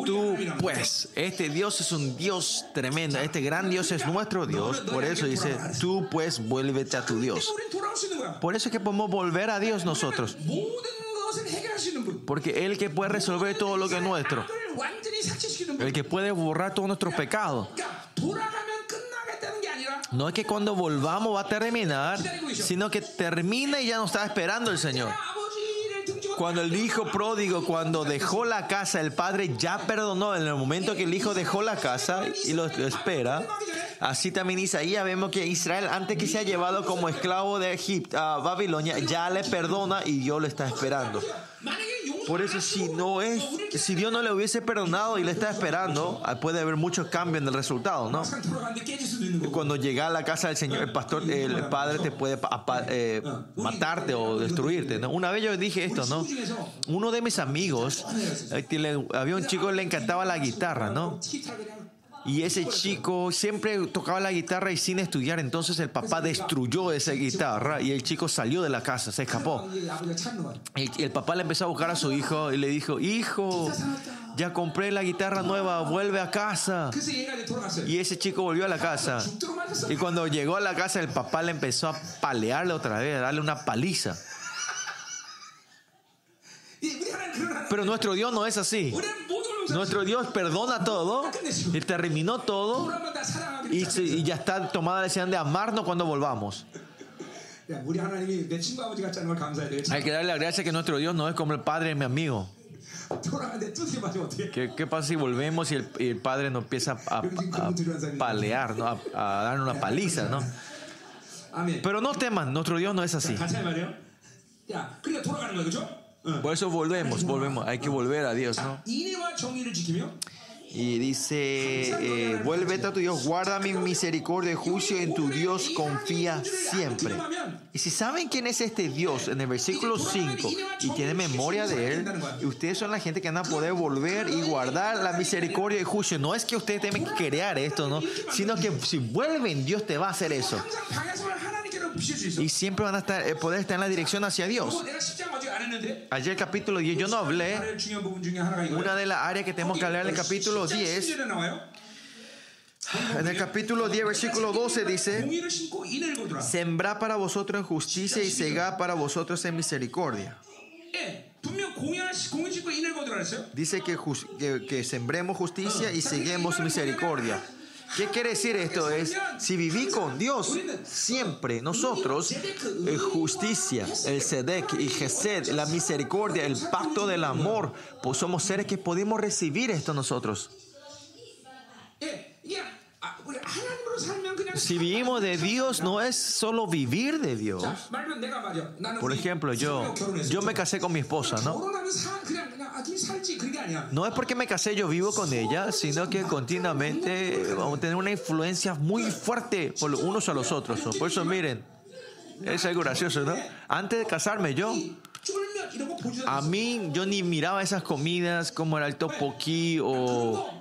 Tú, pues, este Dios es un Dios tremendo, este gran Dios es nuestro Dios. Por eso dice, tú, pues, vuélvete a tu Dios. Por eso es que podemos volver a Dios nosotros. Porque Él que puede resolver todo lo que es nuestro. El que puede borrar todos nuestros pecados. No es que cuando volvamos va a terminar, sino que termina y ya nos está esperando el Señor. Cuando el hijo pródigo, cuando dejó la casa, el padre ya perdonó. En el momento que el hijo dejó la casa y lo espera, Así también Isaías vemos que Israel, antes que sea llevado como esclavo de Egipto, a Babilonia, ya le perdona y Dios lo está esperando. Por eso si no es, si Dios no le hubiese perdonado y le está esperando, ah, puede haber muchos cambios en el resultado, ¿no? Cuando llega a la casa del Señor, el pastor, el padre te puede eh, matarte o destruirte, ¿no? Una vez yo dije esto, ¿no? Uno de mis amigos, eh, había un chico que le encantaba la guitarra, ¿no? Y ese chico siempre tocaba la guitarra y sin estudiar, entonces el papá destruyó esa guitarra y el chico salió de la casa, se escapó. El, el papá le empezó a buscar a su hijo y le dijo, hijo, ya compré la guitarra nueva, vuelve a casa. Y ese chico volvió a la casa. Y cuando llegó a la casa, el papá le empezó a palearle otra vez, a darle una paliza. Pero nuestro Dios no es así. Nuestro Dios perdona todo. Él terminó todo. Y, ya está tomada la decisión de amarnos cuando volvamos. Hay que darle la gracia que nuestro Dios no es como el padre de mi amigo. ¿Qué, pasa si volvemos y el, padre nos empieza a, palear, a, darnos una paliza? Pero no temas, nuestro Dios no es así. Mm. Por eso volvemos, volvemos. Hay que volver a Dios, ¿no? Y dice, eh, a tu Dios, guarda mi misericordia y juicio, en tu Dios confía siempre. Y si saben quién es este Dios en el versículo 5 y tienen memoria de él, ustedes son la gente que van a poder volver y guardar la misericordia y juicio. No es que ustedes tengan que crear esto, ¿no? Sino que si vuelven, Dios te va a hacer eso. Y siempre van a estar, poder estar en la dirección hacia Dios. Ayer el capítulo 10 yo no hablé. Una de las áreas que tenemos que hablar en el capítulo 10. En el capítulo 10, versículo 12 dice, sembrá para vosotros en justicia y segá para vosotros en misericordia. Dice que, que, que sembremos justicia y seguemos misericordia. ¿Qué quiere decir esto? Es, si viví con Dios, siempre nosotros, eh, justicia, el Sedec y Gesed, la misericordia, el pacto del amor, pues somos seres que podemos recibir esto nosotros. Si vivimos de Dios, no es solo vivir de Dios. Por ejemplo, yo, yo me casé con mi esposa, ¿no? No es porque me casé, yo vivo con ella, sino que continuamente vamos a tener una influencia muy fuerte por unos a los otros. Por eso, miren, es algo gracioso, ¿no? Antes de casarme, yo a mí yo ni miraba esas comidas como era el alto poquí o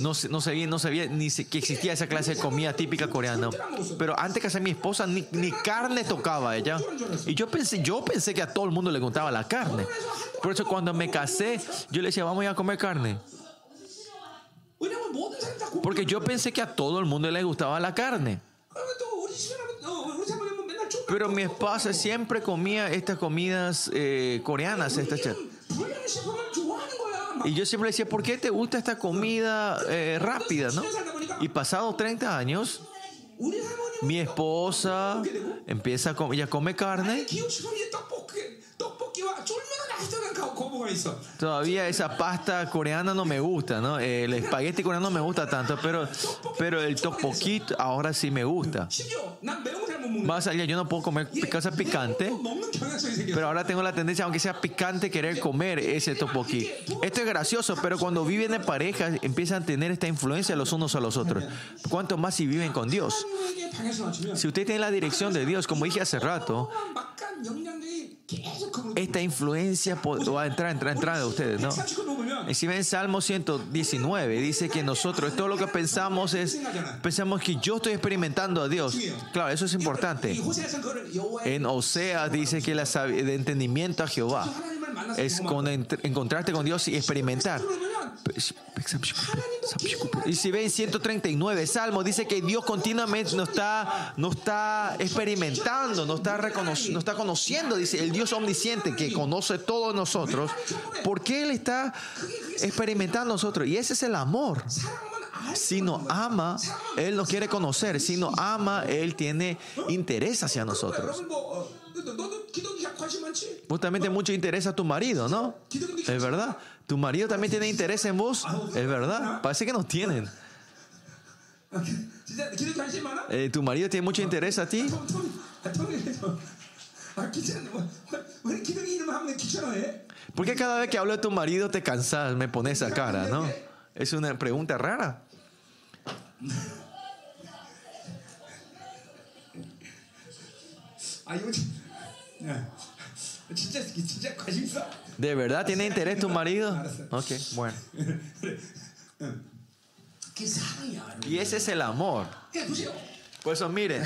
no, no, sabía, no sabía ni que existía esa clase de comida típica coreana. Pero antes que sea mi esposa, ni, ni carne tocaba ella. Y yo pensé, yo pensé que a todo el mundo le contaba la carne. Por eso cuando me casé, yo le decía, vamos a comer carne. Porque yo pensé que a todo el mundo le gustaba la carne. Pero mi esposa siempre comía estas comidas eh, coreanas, estas y yo siempre le decía, ¿por qué te gusta esta comida eh, rápida? ¿no? Y pasados 30 años, mi esposa empieza a comer, come carne Todavía esa pasta coreana no me gusta, ¿no? El espagueti coreano no me gusta tanto, pero, pero el tteokbokki ahora sí me gusta. Más allá, yo no puedo comer cosas picante, pero ahora tengo la tendencia, aunque sea picante, querer comer ese tteokbokki. Esto es gracioso, pero cuando viven en pareja empiezan a tener esta influencia los unos a los otros. Cuanto más si viven con Dios. Si usted tiene la dirección de Dios, como dije hace rato, esta influencia gracias por o a entrar, entrar, entrar de ustedes, ¿no? Y si ven Salmo 119, dice que nosotros, todo lo que pensamos es, pensamos que yo estoy experimentando a Dios. Claro, eso es importante. En Oseas dice que el entendimiento a Jehová es con encontrarte con Dios y experimentar. Y si ven 139 Salmo, dice que Dios continuamente nos está, nos está experimentando, nos está, nos está conociendo, dice el Dios omnisciente que conoce todos nosotros. ¿Por qué Él está experimentando nosotros? Y ese es el amor. Si nos ama, Él nos quiere conocer. Si nos ama, Él tiene interés hacia nosotros. Vos también tenés mucho interés a tu marido, ¿no? Es verdad. Tu marido también tiene interés en vos, es verdad. Parece que no tienen. Eh, tu marido tiene mucho interés a ti. ¿Por qué cada vez que hablo de tu marido te cansas, me pones esa cara, no? Es una pregunta rara. ¿De verdad tiene interés tu marido? Ok, bueno. Y ese es el amor. Por eso miren,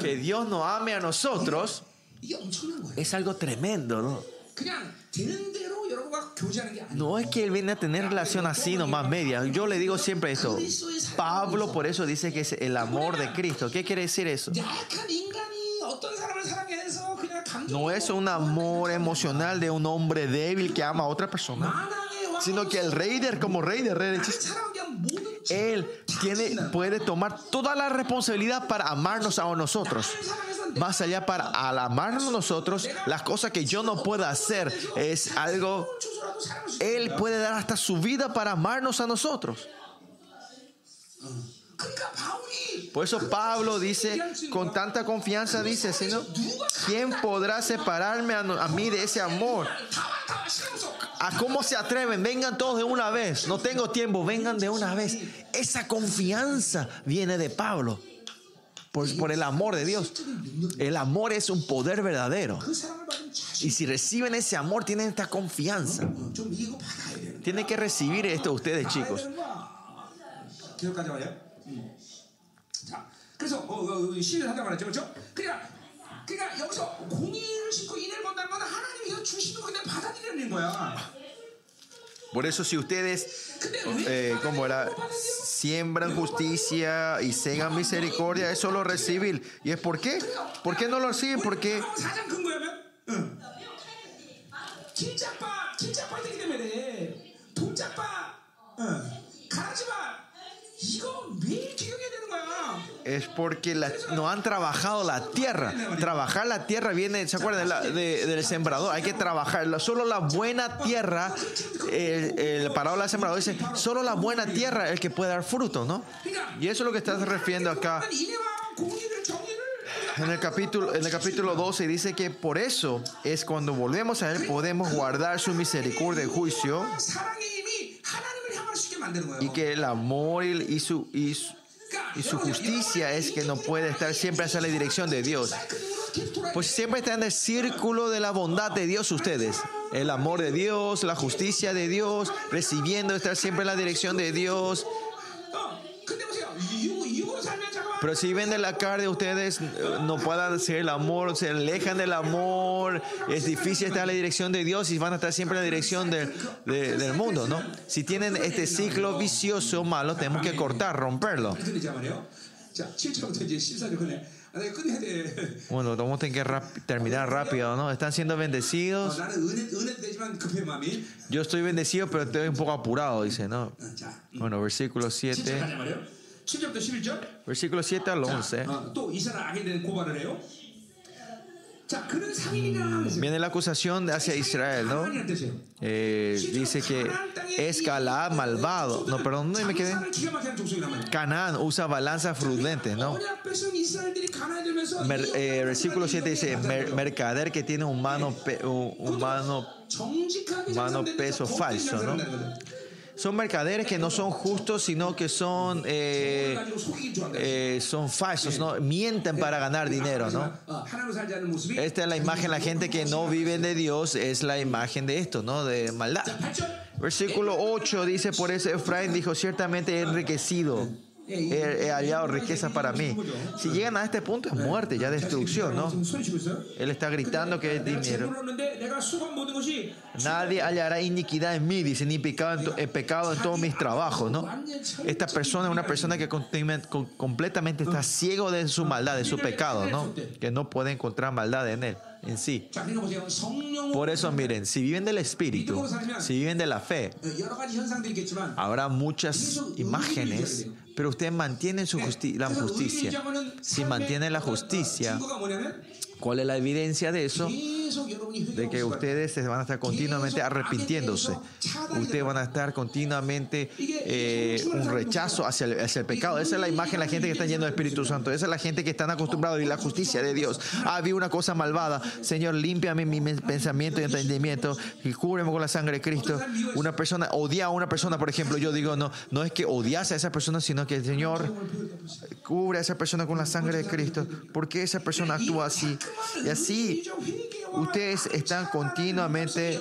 que Dios nos ame a nosotros es algo tremendo, ¿no? No es que él viene a tener relación así nomás media. Yo le digo siempre eso. Pablo por eso dice que es el amor de Cristo. ¿Qué quiere decir eso? No es un amor emocional de un hombre débil que ama a otra persona, sino que el raider como raider, raider él tiene, puede tomar toda la responsabilidad para amarnos a nosotros. Más allá para al amarnos nosotros, las cosas que yo no pueda hacer es algo. Él puede dar hasta su vida para amarnos a nosotros. Por eso Pablo dice, con tanta confianza dice, Señor, ¿quién podrá separarme a, mí de ese amor? ¿A cómo se atreven? Vengan todos de una vez. No tengo tiempo, vengan de una vez. Esa confianza viene de Pablo. Por, por, el amor de Dios. El amor es un poder verdadero. Y si reciben ese amor, tienen esta confianza. Tienen que recibir esto ustedes, chicos. 기억까지 와요? 음. 자, 그래서 어, 어, 어, 시를 한다 말했죠, 그렇죠? 그러니까, 그러니까 여기서 공의를 싣고 인을 본다는 건 하나님이 이거 주시는 거 그냥 받아들이는 거야. Por eso si ustedes, 근데 왜 eh, como era, 하나님이 그거 받아들여? siembran justicia y segan misericordia, eso lo recibir. ¿Y es por qué? ¿Por qué no lo reciben? Porque 우 es porque no han trabajado la tierra. Trabajar la tierra viene, ¿se acuerdan? Del sembrador. Hay que trabajar. Solo la buena tierra, el, parábola del sembrador dice, solo la buena tierra es el que puede dar fruto, ¿no? Y eso es lo que estás refiriendo acá. En el, capítulo, en el capítulo 12 dice que por eso es cuando volvemos a Él podemos guardar su misericordia y juicio y que el amor y su, y su y su justicia es que no puede estar siempre hacia la dirección de Dios. Pues siempre está en el círculo de la bondad de Dios ustedes. El amor de Dios, la justicia de Dios, recibiendo estar siempre en la dirección de Dios. Pero si ven de la carne, ustedes eh, no puedan hacer el amor, se alejan del amor. Es difícil estar en la dirección de Dios y van a estar siempre en la dirección de, de, del mundo, ¿no? Si tienen este ciclo vicioso malo, tenemos que cortar, romperlo. Bueno, vamos a tener que terminar rápido, ¿no? Están siendo bendecidos. Yo estoy bendecido, pero estoy un poco apurado, dice, ¿no? Bueno, versículo 7. 7. 가자 말이요. 7절부터 11절. Versículo 7 al 11. 어, 또 이스라엘 악에 대한 고발을 해요. 자 그는 상인이라는 뜻이에요. Viene la acusación hacia Israel, ¿no? 상인이라는 뜻이에요. Eh, dice que es Galaad malvado. No, perdón, no me quedé. 장사를 기가 막히는 족속이란 말이에요. Canaán usa balanzas prudentes, ¿no? 언약 백성 이스라엘들이 가나에 들면서 Mer- eh, versículo 7 dice, mer- mercader que tiene un mano, pe- un, un mano, 정직하게 mano 장사되면서 peso 거룩한 falso, ¿no? son mercaderes que no son justos, sino que son, eh, eh, son falsos, ¿no? mienten para ganar dinero. ¿no? Esta es la imagen, la gente que no vive de Dios es la imagen de esto, ¿no? de maldad. Versículo 8 dice, por eso Efraín dijo, ciertamente he enriquecido. He, he, hallado riqueza para mí. Si llegan a este punto es muerte, ya destrucción, ¿no? Él está gritando que es dinero. Nadie hallará iniquidad en mí, dice, ni pecado en, todos mis trabajos, ¿no? Esta persona es una persona que completamente está ciego de su maldad, de su pecado, ¿no? Que no puede encontrar maldad en él en sí. Por eso miren, si viven del Espíritu, si viven de la fe, habrá muchas imágenes, pero ustedes mantienen su justi la justicia. Si mantienen la justicia, ¿Cuál es la evidencia de eso? De que ustedes se van a estar continuamente arrepintiéndose. Ustedes van a estar continuamente eh, un rechazo hacia el, hacia el, pecado. Esa es la imagen de la gente que está yendo al Espíritu Santo. Esa es la gente que están acostumbrada a la justicia de Dios. Ah, vi una cosa malvada. Señor, límpiame mi pensamiento y entendimiento y cúbreme con la sangre de Cristo. Una persona, odia a una persona, por ejemplo, yo digo, no, no es que odias a esa persona, sino que el Señor cubre a esa persona con la sangre de Cristo. ¿Por qué esa persona actúa así? Y así ustedes están continuamente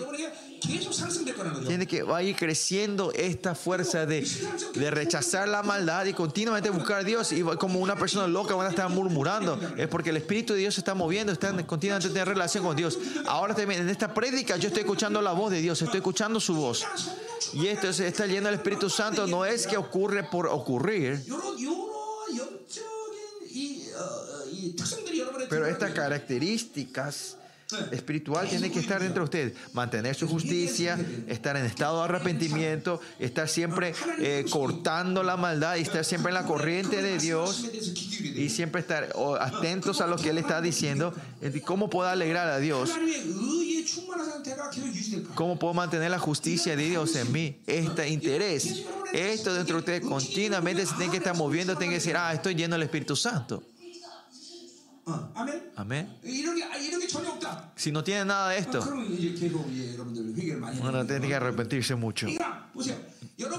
tiene que va a ir creciendo esta fuerza de, de, rechazar la maldad y continuamente buscar a Dios. Y como una persona loca van a estar murmurando. Es porque el Espíritu de Dios se está moviendo, están continuamente teniendo relación con Dios. Ahora también en esta prédica yo estoy escuchando la voz de Dios, estoy escuchando su voz. Y esto se está lleno del Espíritu Santo. No es que ocurre por ocurrir. Pero estas características espiritual tiene que estar dentro de usted, mantener su justicia, estar en estado de arrepentimiento, estar siempre eh, cortando la maldad y estar siempre en la corriente de Dios y siempre estar atentos a lo que Él está diciendo, cómo puedo alegrar a Dios, cómo puedo mantener la justicia de Dios en mí, este interés, esto dentro de usted continuamente se tiene que estar moviendo, tiene que decir, ah, estoy lleno del Espíritu Santo. Amén. Si no tiene nada de esto, van a que arrepentirse mucho.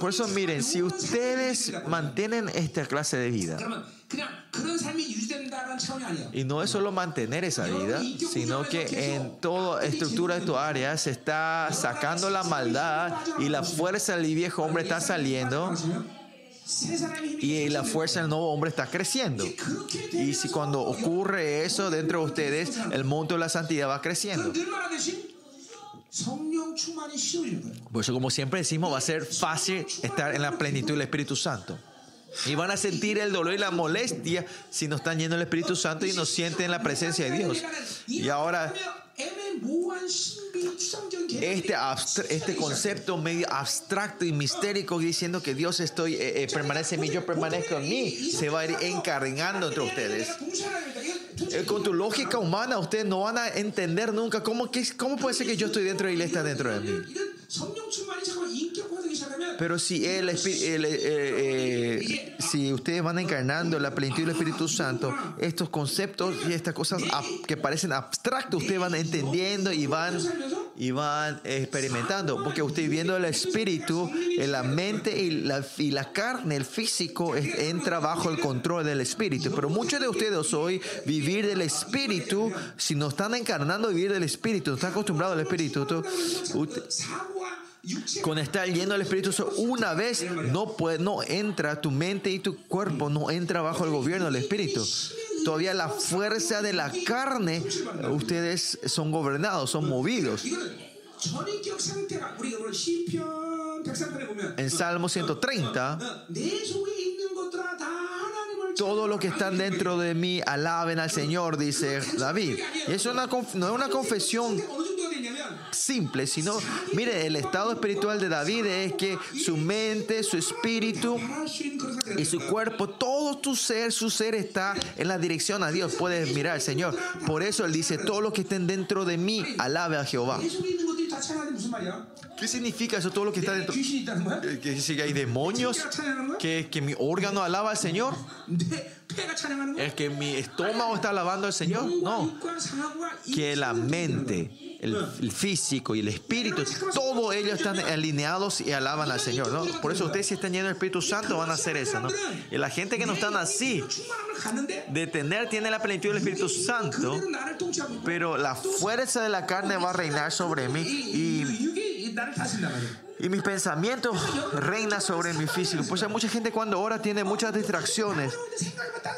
Por eso miren, si ustedes mantienen esta clase de vida, y no es solo mantener esa vida, sino que en toda estructura de tu área se está sacando la maldad y la fuerza del viejo hombre está saliendo y la fuerza del nuevo hombre está creciendo. Y si cuando ocurre eso dentro de ustedes, el monto de la santidad va creciendo. Por eso, como siempre decimos, va a ser fácil estar en la plenitud del Espíritu Santo. Y van a sentir el dolor y la molestia si no están yendo el Espíritu Santo y no sienten la presencia de Dios. Y ahora este, este concepto medio abstracto y mistérico diciendo que Dios estoy, eh, eh, permanece en mí, yo permanezco en mí, se va a ir encarnando entre ustedes. Eh, con tu lógica humana, ustedes no van a entender nunca cómo, que, cómo puede ser que yo estoy dentro y Él está dentro de mí. Pero si, el, el eh, eh, eh, si ustedes van encarnando la plenitud del Espíritu Santo, estos conceptos y estas cosas que parecen abstractos, ustedes van entendiendo y van, y van experimentando. Porque ustedes viendo el Espíritu, la mente y la, y la carne, el físico, entra bajo el control del Espíritu. Pero muchos de ustedes hoy vivir del Espíritu, si no están encarnando vivir del Espíritu, no están acostumbrados al Espíritu, usted, con estar lleno del Espíritu una vez no, puede, no entra tu mente y tu cuerpo, no entra bajo el gobierno del Espíritu. Todavía la fuerza de la carne, ustedes son gobernados, son movidos. En Salmo 130, todo lo que están dentro de mí alaben al Señor, dice David. Y eso no es una confesión simple, sino, mire, el estado espiritual de David es que su mente, su espíritu y su cuerpo, todo tu ser, su ser está en la dirección a Dios. Puedes mirar, Señor. Por eso Él dice, todos los que estén dentro de mí, alabe a Jehová. ¿Qué significa eso? Todo lo que está dentro. Que si hay demonios, que, que mi órgano alaba al Señor es que mi estómago está alabando al Señor. No. Que la mente, el, el físico y el espíritu, todos ellos están alineados y alaban al Señor. ¿no? Por eso ustedes si están llenos del Espíritu Santo van a hacer eso. ¿no? Y la gente que no están así, de tener, tiene la plenitud del Espíritu Santo, pero la fuerza de la carne va a reinar sobre mí. Y y mis pensamientos reinan sobre mi físico. Pues hay mucha gente cuando ora tiene muchas distracciones.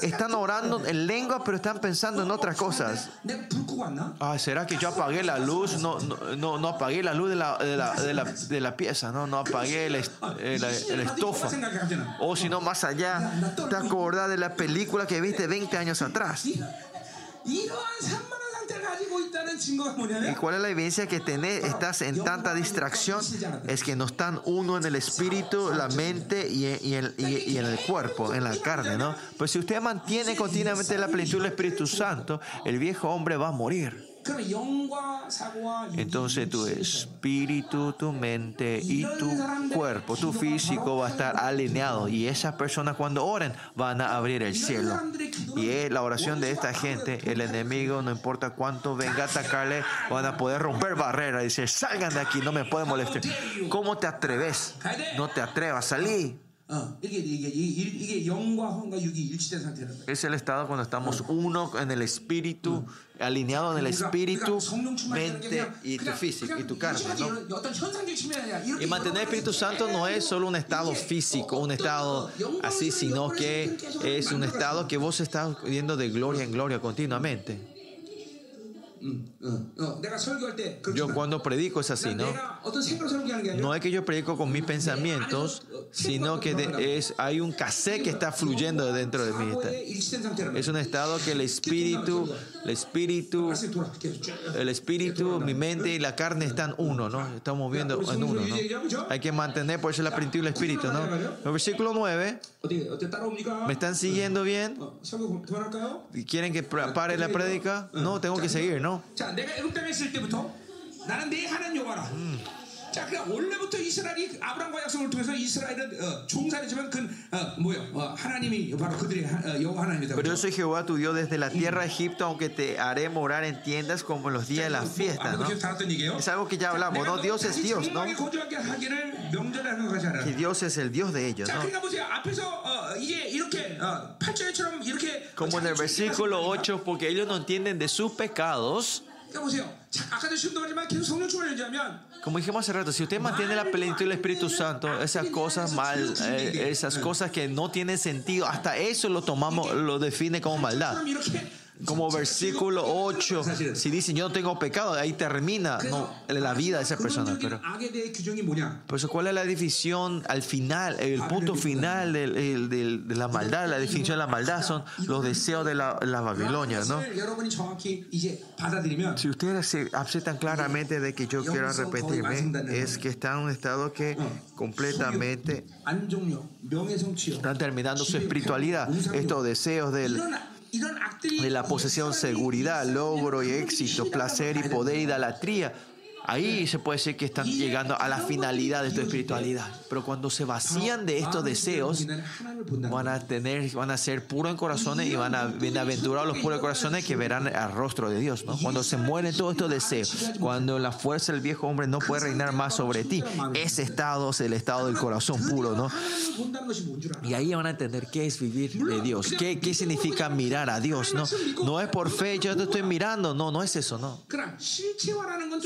Están orando en lengua, pero están pensando en otras cosas. Ah, ¿será que yo apagué la luz? No, no, no, no apagué la luz de la, de la, de la, de la pieza, no, no apagué la, estofa. Eh, o si no, más allá, te acordás de la película que viste 20 años atrás. ¿Y cuál es la evidencia que tenés? Estás en tanta distracción, es que no están uno en el espíritu, la mente y, y, en, y, el cuerpo, en la carne, ¿no? Pues si usted mantiene continuamente la plenitud del Espíritu Santo, el viejo hombre va a morir. Entonces tu espíritu, tu mente y tu cuerpo, tu físico va a estar alineado y esas personas cuando oren van a abrir el cielo. Y la oración de esta gente, el enemigo, no importa cuánto venga a atacarle, van a poder romper barreras y decir, salgan de aquí, no me pueden molestar. ¿Cómo te atreves? No te atrevas, salí. Es el estado cuando estamos uno en el espíritu, alineado en el espíritu, mente y tu físico y tu carne. Y mantener el Espíritu Santo no es solo un estado físico, un estado así, sino que es un estado que vos estás viendo de gloria en gloria continuamente. Yo cuando predico es así, ¿no? No es que yo predico con mis pensamientos, sino que es, hay un cassette que está fluyendo dentro de mí. Es un estado que el espíritu, el espíritu, el espíritu, mi mente y la carne están uno, ¿no? Estamos moviendo en uno, ¿no? Hay que mantener, por eso la plenitud y el espíritu, ¿no? El versículo 9, ¿me están siguiendo bien? ¿Quieren que pare la prédica? No, tengo que seguir, ¿no? 자, 내가 애굽 땅에 있을 때부터 나는 내 하나님 여호와라. 자, 그러니까 원래부터 이스라엘이 아브라함과 약속을 통해서 이스라엘은 어, 종살이지만 그 어, 뭐요? 어, 하나님이 바로 그들의 하- 어, 여호와 하나님이다. Pero yo soy Jehová tu Dios desde la tierra de Egipto, aunque te haré morar en tiendas como en los días de la fiesta, ¿no? 아무도 계속 달았던 얘기예요. Es algo que ya hablamos, ¿no? Dios es Dios, ¿no? 정막에 거주하게 하기를 명절에 하는 것이 아니라. Que Dios es el Dios de ellos, 자, ¿no? 그러니까 보세요. 앞에서 어, 이게 이렇게 어, 8절처럼 이렇게 Como en el versículo 8, porque ellos no entienden de sus pecados. Como dijimos hace rato, si usted mantiene la plenitud del Espíritu Santo, esas cosas mal, eh, esas cosas que no tienen sentido, hasta eso lo tomamos, lo define como maldad como versículo 8, si dice yo no tengo pecado, ahí termina no, la vida de esa persona. Pero, por eso, ¿cuál es la definición al final, el punto final de la maldad? La definición de la maldad son los deseos de la, la Babilonia, ¿no? Si ustedes aceptan claramente de que yo quiero arrepentirme, es que está en un estado que completamente están terminando su espiritualidad, estos deseos del de la posesión, seguridad, logro y éxito, placer y poder, idolatría. Ahí se puede decir que están llegando a la finalidad de su espiritualidad. Pero cuando se vacían de estos deseos, van a, tener, van a ser puros en corazones y van a bienaventurados los puros en corazones que verán el rostro de Dios. ¿no? Cuando se mueren todos estos deseos, cuando la fuerza del viejo hombre no puede reinar más sobre ti, ese estado es el estado del corazón puro. ¿no? Y ahí van a entender qué es vivir de Dios, qué, qué significa mirar a Dios. No, no es por fe, yo te estoy mirando, no, no es eso, no.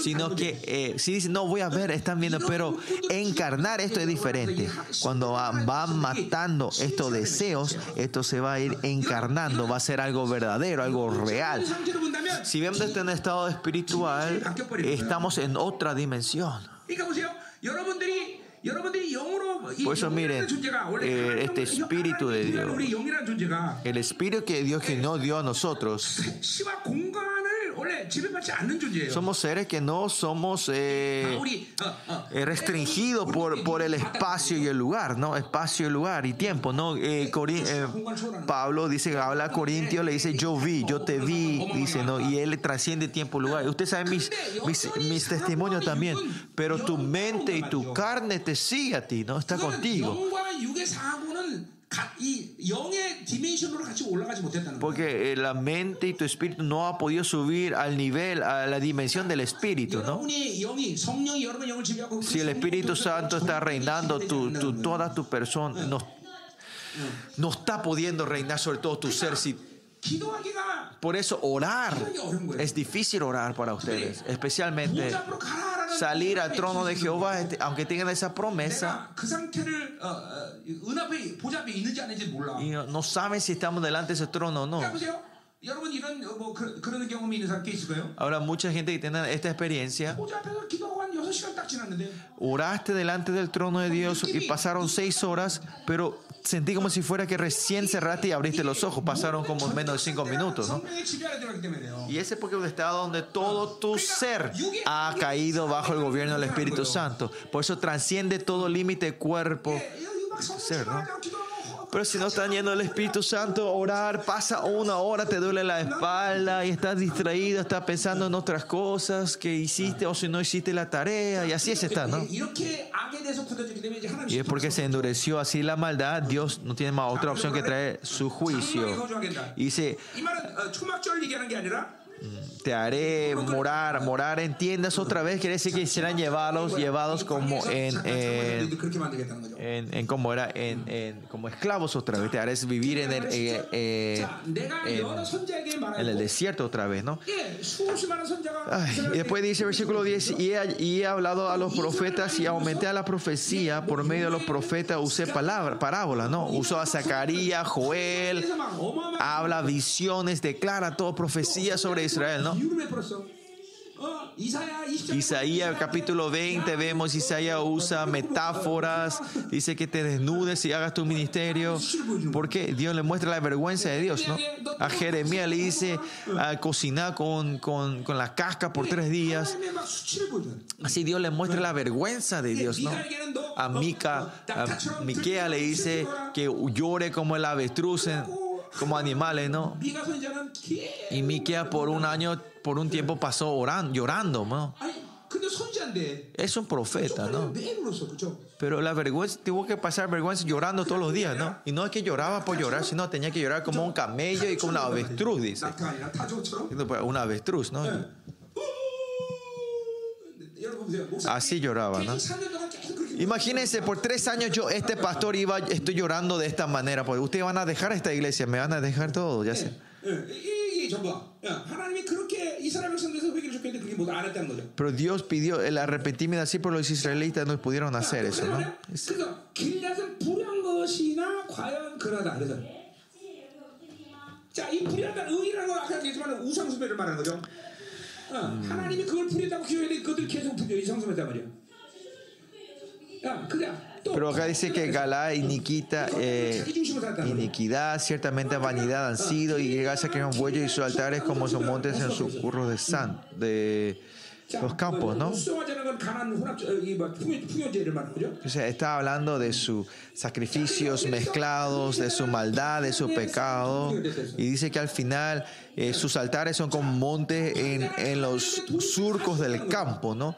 Sino que eh, si dicen, no, voy a ver, están viendo, pero encarnar esto es diferente. Cuando van va matando estos deseos, esto se va a ir encarnando, va a ser algo verdadero, algo real. Si vemos este en estado espiritual, estamos en otra dimensión. Por eso miren, eh, este espíritu de Dios, el espíritu que Dios que no dio a nosotros, somos seres que no somos eh, eh restringidos por, por el espacio y el lugar, ¿no? Espacio, lugar y tiempo, ¿no? Eh, eh, Pablo dice, habla a Corintio, le dice, yo vi, yo te vi, dice, ¿no? Y él trasciende tiempo, lugar. Usted sabe mis, mis, mis testimonios también, pero tu mente y tu carne te sigue a ti, ¿no? Está contigo. Porque eh, la mente y tu espíritu no ha podido subir al nivel, a la dimensión del espíritu, ¿no? Si el Espíritu Santo está reinando tu, toda tu persona, no, no está pudiendo reinar sobre todo tu ser por eso orar es difícil orar para ustedes, especialmente salir al trono de Jehová, aunque tengan esa promesa, y no saben si estamos delante de ese trono o no. Ahora mucha gente que tiene esta experiencia oraste delante del trono de Dios y pasaron seis horas, pero sentí como si fuera que recién cerraste y abriste los ojos. Pasaron como menos de cinco minutos, ¿no? Y ese es porque un estado donde todo tu ser ha caído bajo el gobierno del Espíritu Santo. Por eso trasciende todo límite cuerpo. Ser, ¿no? Pero si no están yendo el Espíritu Santo, orar, pasa una hora, te duele la espalda y estás distraído, estás pensando en otras cosas que hiciste o si no hiciste la tarea y así es está, ¿no? Y es porque se endureció así la maldad, Dios no tiene más otra opción que traer su juicio. Y dice, te haré morar, morar en tiendas otra vez, quiere decir que serán llevados, llevados como en, en, en, como era, en, como esclavos otra vez, te haré vivir en el, eh, eh, en, el desierto otra vez, ¿no? Y después dice versículo 10, y he, hablado a los profetas y aumenté a la profecía, por medio de los profetas usé palabra, parábolas, ¿no? Usó a Zacarías, Joel, habla visiones, declara todo profecía sobre Israel, ¿no? Isaías capítulo 20 vemos Isaías usa metáforas, dice que te desnudes y hagas tu ministerio, porque Dios le muestra la vergüenza de Dios, ¿no? A Jeremías le dice ah, a cocinar con, con, con, la casca por tres días. Así Dios le muestra la vergüenza de Dios, ¿no? A Mica, a Miquea le dice que llore como el avestruz como animales, ¿no? Y Miqueas por un año, por un tiempo pasó orando, llorando, ¿no? Es un profeta, ¿no? Pero la vergüenza, tuvo que pasar vergüenza llorando todos los días, ¿no? Y no es que lloraba por llorar, sino tenía que llorar como un camello y como una avestruz, dice. Pues, una avestruz, ¿no? Así lloraba, ¿no? Imagínense, por tres años yo, este pastor iba, estoy llorando de esta manera, porque ustedes van a dejar esta iglesia, me van a dejar todo, ya sé. Pero Dios pidió el arrepentimiento así, pero los israelitas no pudieron hacer eso, ¿no? Es... Pero acá dice que Galá y eh, iniquidad, ciertamente vanidad han sido, y gracias que un bueyes y sus altares como son montes en sus curros de san, de los campos, ¿no? O sea, está hablando de sus sacrificios mezclados, de su maldad, de su pecado, y dice que al final eh, sus altares son como montes en los surcos del campo, ¿no?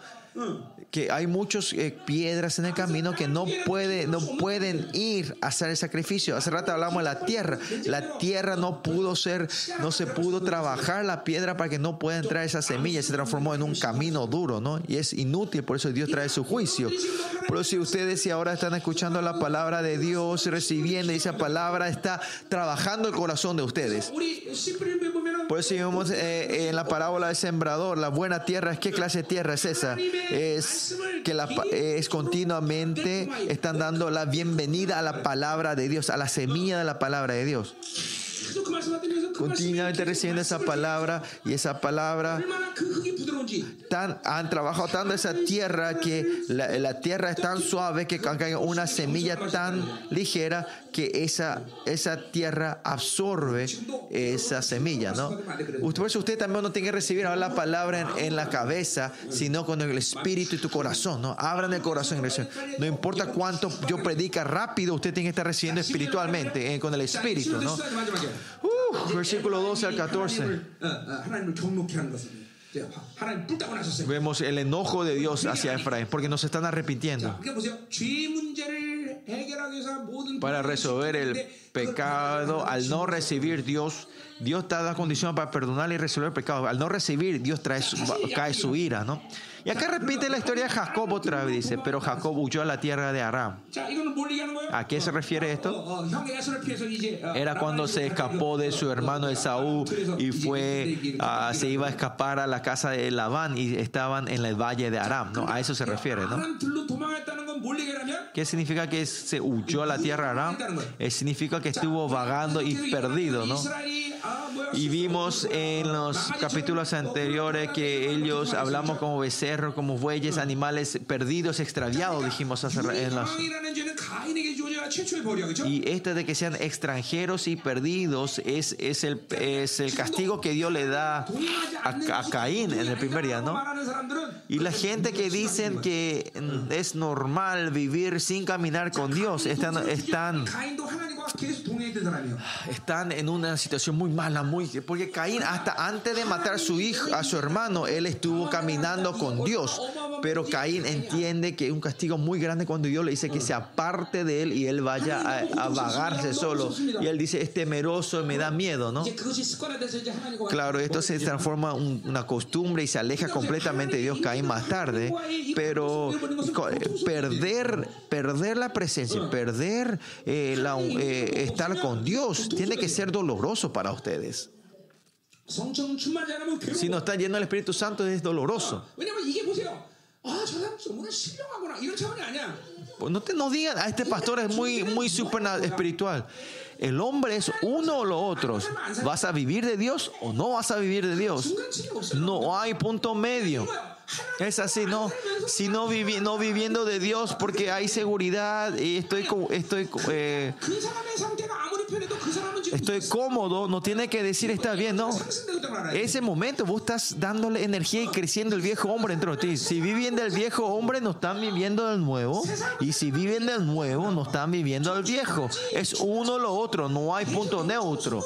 que hay muchas eh, piedras en el camino que no, puede, no pueden ir a hacer el sacrificio. Hace rato hablamos de la tierra. La tierra no pudo ser, no se pudo trabajar la piedra para que no pueda entrar esa semilla. Se transformó en un camino duro, ¿no? Y es inútil, por eso Dios trae su juicio. Pero si ustedes si ahora están escuchando la palabra de Dios, recibiendo esa palabra, está trabajando el corazón de ustedes. Por eso vemos eh, en la parábola del sembrador, la buena tierra, ¿qué clase de tierra es esa? Es que la, es continuamente están dando la bienvenida a la palabra de Dios, a la semilla de la palabra de Dios continuamente recibiendo esa palabra y esa palabra tan, han trabajado tanto esa tierra que la, la tierra es tan suave que caiga una semilla tan ligera que esa, esa tierra absorbe esa semilla, ¿no? Por eso usted también no tiene que recibir ahora la palabra en, en, la cabeza, sino con el espíritu y tu corazón, ¿no? Abran el corazón, no importa cuánto yo predica rápido, usted tiene que estar recibiendo espiritualmente, eh, con el espíritu, ¿no? Versículo 12 al 14. Vemos el enojo de Dios hacia Efraín porque nos están arrepintiendo. Para resolver el pecado, al no recibir Dios, Dios te da condición para perdonar y resolver el pecado. Al no recibir, Dios trae su, cae su ira, ¿no? Y acá repite la historia de Jacob otra vez, dice, pero Jacob huyó a la tierra de Aram. ¿A qué se refiere esto? Era cuando se escapó de su hermano Esaú y fue, se iba a escapar a la casa de Labán y estaban en el valle de Aram. A eso se refiere, ¿no? ¿Qué significa que se huyó a la tierra de Aram? Significa que estuvo vagando y perdido, ¿no? Y vimos en los capítulos anteriores que ellos hablamos como becerros como bueyes, animales perdidos, extraviados, dijimos hace en las... Y este de que sean extranjeros y perdidos es, es, el, es el castigo que Dios le da a, Caín en el primer día, ¿no? Y la gente que dicen que es normal vivir sin caminar con Dios, están, están, están en una situación muy mala, muy, porque Caín hasta antes de matar a su hijo, a su hermano, él estuvo caminando con Dios. Pero Caín entiende que es un castigo muy grande cuando Dios le dice que se aparte de él y él vaya a, vagarse solo. Y él dice, es temeroso y me da miedo, ¿no? Claro, esto se transforma en una costumbre y se aleja completamente de Dios Caín más tarde. Pero eh, perder, perder la presencia, perder eh, eh, estar con Dios, tiene que ser doloroso para ustedes. Si no está lleno del Espíritu Santo es doloroso. Pues no te no digan, ah, este pastor es muy, muy super espiritual. El hombre es uno o lo otro. ¿Vas a vivir de Dios o no vas a vivir de Dios? No hay punto medio. Es así, no, si no, vivi no viviendo de Dios porque hay seguridad y estoy, estoy, eh, estoy cómodo, no tiene que decir está bien, no. Ese momento vos estás dándole energía y creciendo el viejo hombre dentro de ti. Si viven del viejo hombre, no están viviendo del nuevo. Y si viven del nuevo, no están viviendo del viejo. Es uno lo otro, no hay punto neutro.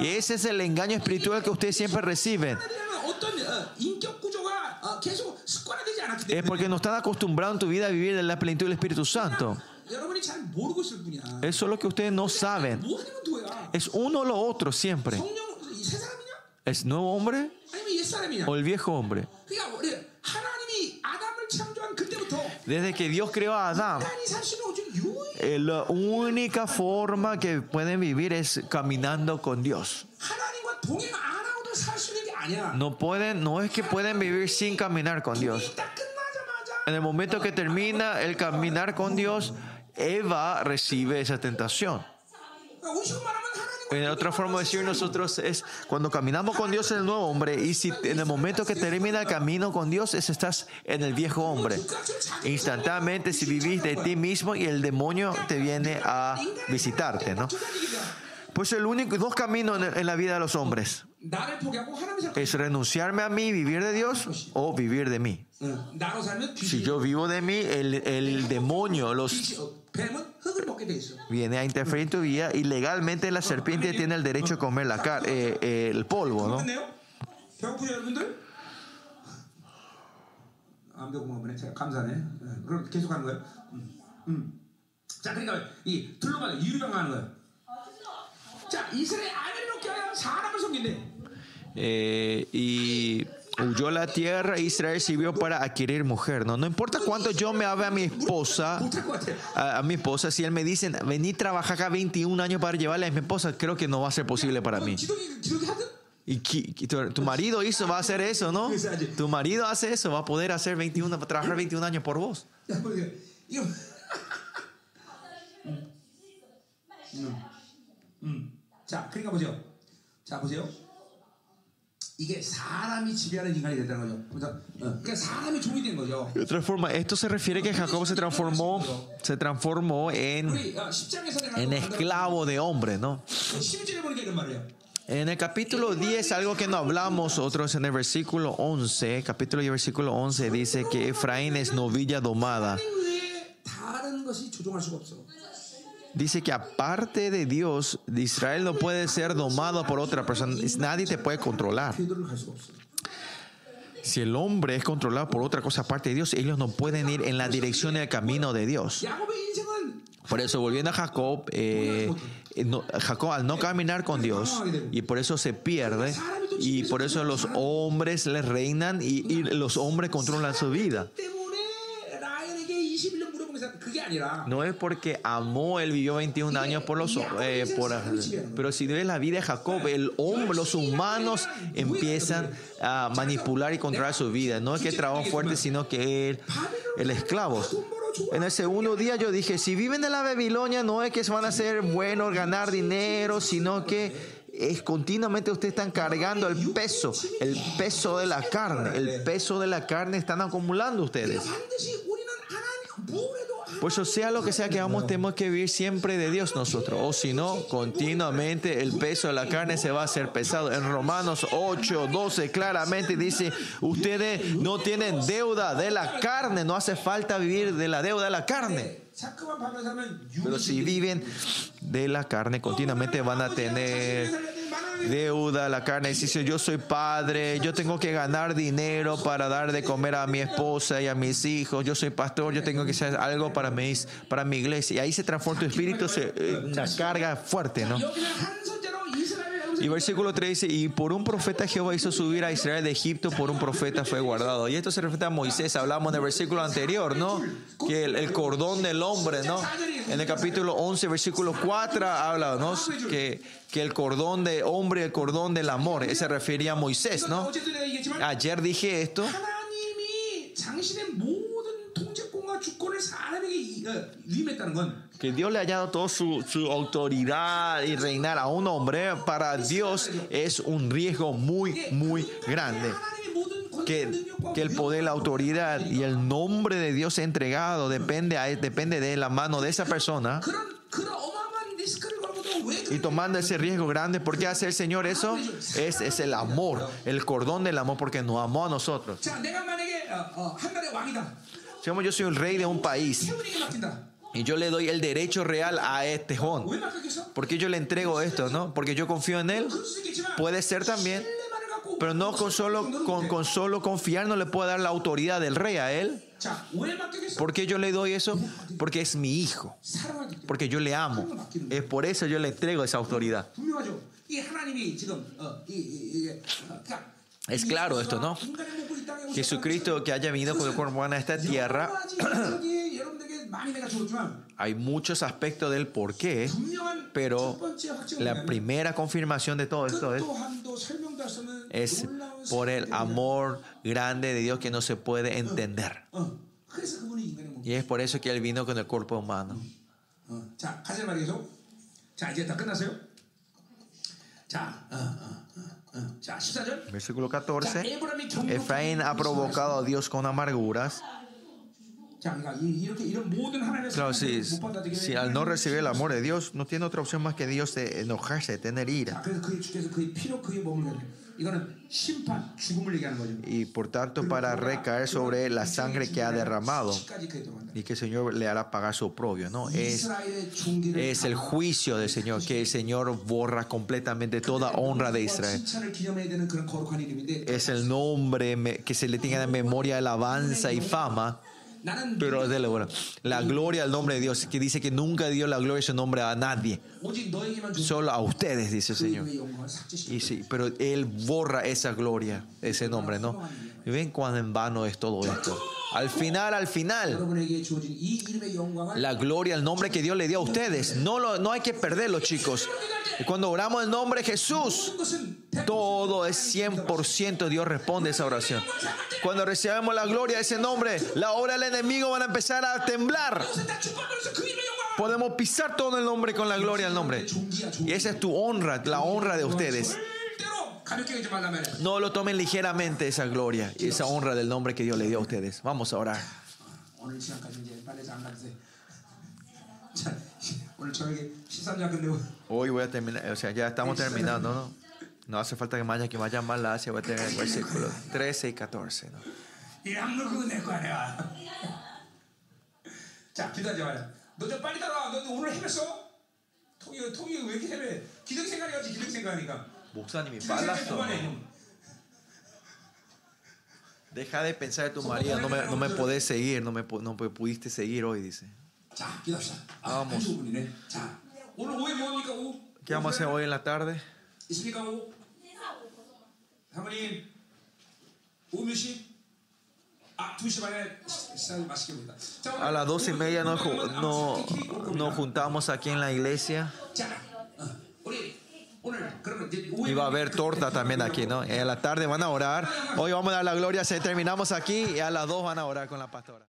Y ese es el engaño espiritual que ustedes siempre reciben. Es porque no están acostumbrados en tu vida a vivir en la plenitud del Espíritu Santo. Eso es lo que ustedes no saben. Es uno o lo otro siempre. ¿Es nuevo hombre o el viejo hombre? Desde que Dios creó a Adán, eh, la única forma que pueden vivir es caminando con Dios. No pueden, no es que pueden vivir sin caminar con Dios. En el momento que termina el caminar con Dios, Eva recibe esa tentación. En otra forma de decir nosotros es cuando caminamos con Dios en el nuevo hombre y si en el momento que termina el camino con Dios es estás en el viejo hombre. Instantáneamente si vivís de ti mismo y el demonio te viene a visitarte, ¿no? Pues el único dos caminos en la vida de los hombres es renunciarme a mí, vivir de Dios o vivir de mí. Si yo vivo de mí, el, el demonio, los viene a interferir en tu vida y legalmente la serpiente tiene el derecho a comer la car eh, el polvo, ¿no? Eh, y huyó a la tierra, Israel sirvió para adquirir mujer, ¿no? No importa cuánto yo me hable a mi esposa, 못할 것 같아. a, a mi esposa, si él me dice, vení trabajar acá 21 años para llevarle a mi esposa, creo que no va a ser posible para mí. 기독이 기독이 하든 Y qui- qui- tu, tu marido hizo, va a hacer eso, ¿no? Tu marido hace eso, va a poder hacer 21, trabajar 21 años por vos. 야, 뭐 이게 이거. 음. 음. 음. 자, 그러니까 보세요. 자, 보세요. De otra forma, esto se refiere que Jacob se transformó, se transformó en, en esclavo de hombre, ¿no? En el capítulo 10, algo que no hablamos, otros en el versículo 11, capítulo y versículo 11 dice que Efraín es novilla domada dice que aparte de Dios, Israel no puede ser domado por otra persona. Nadie te puede controlar. Si el hombre es controlado por otra cosa aparte de Dios, ellos no pueden ir en la dirección y el camino de Dios. Por eso, volviendo a Jacob, eh, Jacob al no caminar con Dios, y por eso se pierde, y por eso los hombres les reinan y los hombres controlan su vida. No es porque amó, él vivió 21 años por los eh, por, pero si ves la vida de Jacob, el hombre, los humanos empiezan a manipular y controlar su vida. No es que trabajó fuerte, sino que él, el esclavo. En el segundo día yo dije, si viven de la Babilonia, no es que van a ser buenos, ganar dinero, sino que es continuamente ustedes están cargando el peso, el peso de la carne, el peso de la carne están acumulando ustedes. Por eso sea lo que sea que hagamos, tenemos que vivir siempre de Dios nosotros. O si no, continuamente el peso de la carne se va a hacer pesado. En Romanos 8, 12 claramente dice, ustedes no tienen deuda de la carne, no hace falta vivir de la deuda de la carne. Pero si viven de la carne, continuamente van a tener deuda la carne. Dice, yo soy padre, yo tengo que ganar dinero para dar de comer a mi esposa y a mis hijos. Yo soy pastor, yo tengo que hacer algo para, mis, para mi iglesia. Y ahí se transforma tu espíritu, se, eh, una carga fuerte, ¿no? Y versículo 3 dice, y por un profeta Jehová hizo subir a Israel de Egipto, por un profeta fue guardado. Y esto se refiere a Moisés, hablamos del versículo anterior, ¿no? Que el, el cordón del hombre, ¿no? En el capítulo 11, versículo 4, habla, ¿no? Que, que el cordón de hombre, el cordón del amor, se refería a Moisés, ¿no? Ayer dije esto. Que Dios le haya dado toda su, su, autoridad y reinar a un hombre para Dios es un riesgo muy, muy grande. Que, que el poder, la autoridad y el nombre de Dios entregado depende, a, depende de la mano de esa persona. Y tomando ese riesgo grande, ¿por qué hace el Señor eso? Es, es el amor, el cordón del amor, porque nos amó a nosotros. Yo soy el rey de un país. Y yo le doy el derecho real a este Juan. Porque yo le entrego esto, ¿no? Porque yo confío en él. Puede ser también. Pero no con solo, con, con solo confiar no le puedo dar la autoridad del rey a él. ¿Por qué yo le doy eso? Porque es mi hijo. Porque yo le amo. Es por eso yo le entrego esa autoridad. Es claro esto, ¿no? Jesucristo que haya venido con el cuerpo humano a esta tierra, hay muchos aspectos del por qué, pero la primera confirmación de todo esto es, es por el amor grande de Dios que no se puede entender. Y es por eso que Él vino con el cuerpo humano. Versículo 14. Efraín ha provocado a Dios con amarguras. Claro, si, si, al no recibir el amor de Dios, no tiene otra opción más que Dios de enojarse, de tener ira. Y por tanto para recaer sobre la sangre que ha derramado y que el Señor le hará pagar su propio, ¿no? Es, es el juicio del Señor, que el Señor borra completamente toda honra de Israel. Es el nombre que se le tenga en memoria, alabanza y fama. Pero dele, bueno, la gloria al nombre de Dios, que dice que nunca dio la gloria de su nombre a nadie. Solo a ustedes, dice el Señor. Y sí, pero Él borra esa gloria, ese nombre, ¿no? ¿Ven cuán en vano es todo esto? Al final, al final, la gloria, el nombre que Dios le dio a ustedes, no, lo, no hay que perderlo, chicos. Cuando oramos el nombre de Jesús, todo es 100% Dios responde a esa oración. Cuando recibamos la gloria de ese nombre, la obra del enemigo van a empezar a temblar. Podemos pisar todo el nombre con la gloria del nombre. Y esa es tu honra, la honra de ustedes. No lo tomen ligeramente esa gloria y esa honra del nombre que Dios le dio a ustedes. Vamos a orar. Hoy voy a terminar, o sea, ya estamos terminando, ¿no? No hace falta que mañana que vayan más la Asia, voy a tener el versículo 13 y 14, ¿no? 이 악물 그거 내거 아니야. 자, 기도하지 마라. 너 좀 빨리 따라와. 너 오늘 헤맸어? 통이 통이 왜 이렇게 헤매? 기득 생각이었지 기득 생각이니까. 목사님이 기득 생각 빨랐어. 그만해. 형. Deja de pensar en tu marido, no me, no me podés seguir, no me, pu- no me pudiste seguir hoy, dice. 자, 기도합시다. 아, Vamos. 한 부분이네. 자, 오늘 오후에 뭡니까? 오후? ¿Qué vamos a hacer hoy en la tarde? 있습니까? 오후? 사모님, 오후 몇 시? 아, 2시 반에 식사를 맛있게 합니다. A las dos y media nos, ju- no- nos juntamos aquí en la iglesia va a haber torta también aquí, ¿no? En la tarde van a orar. Hoy vamos a dar la gloria, se terminamos aquí y a las dos van a orar con la pastora.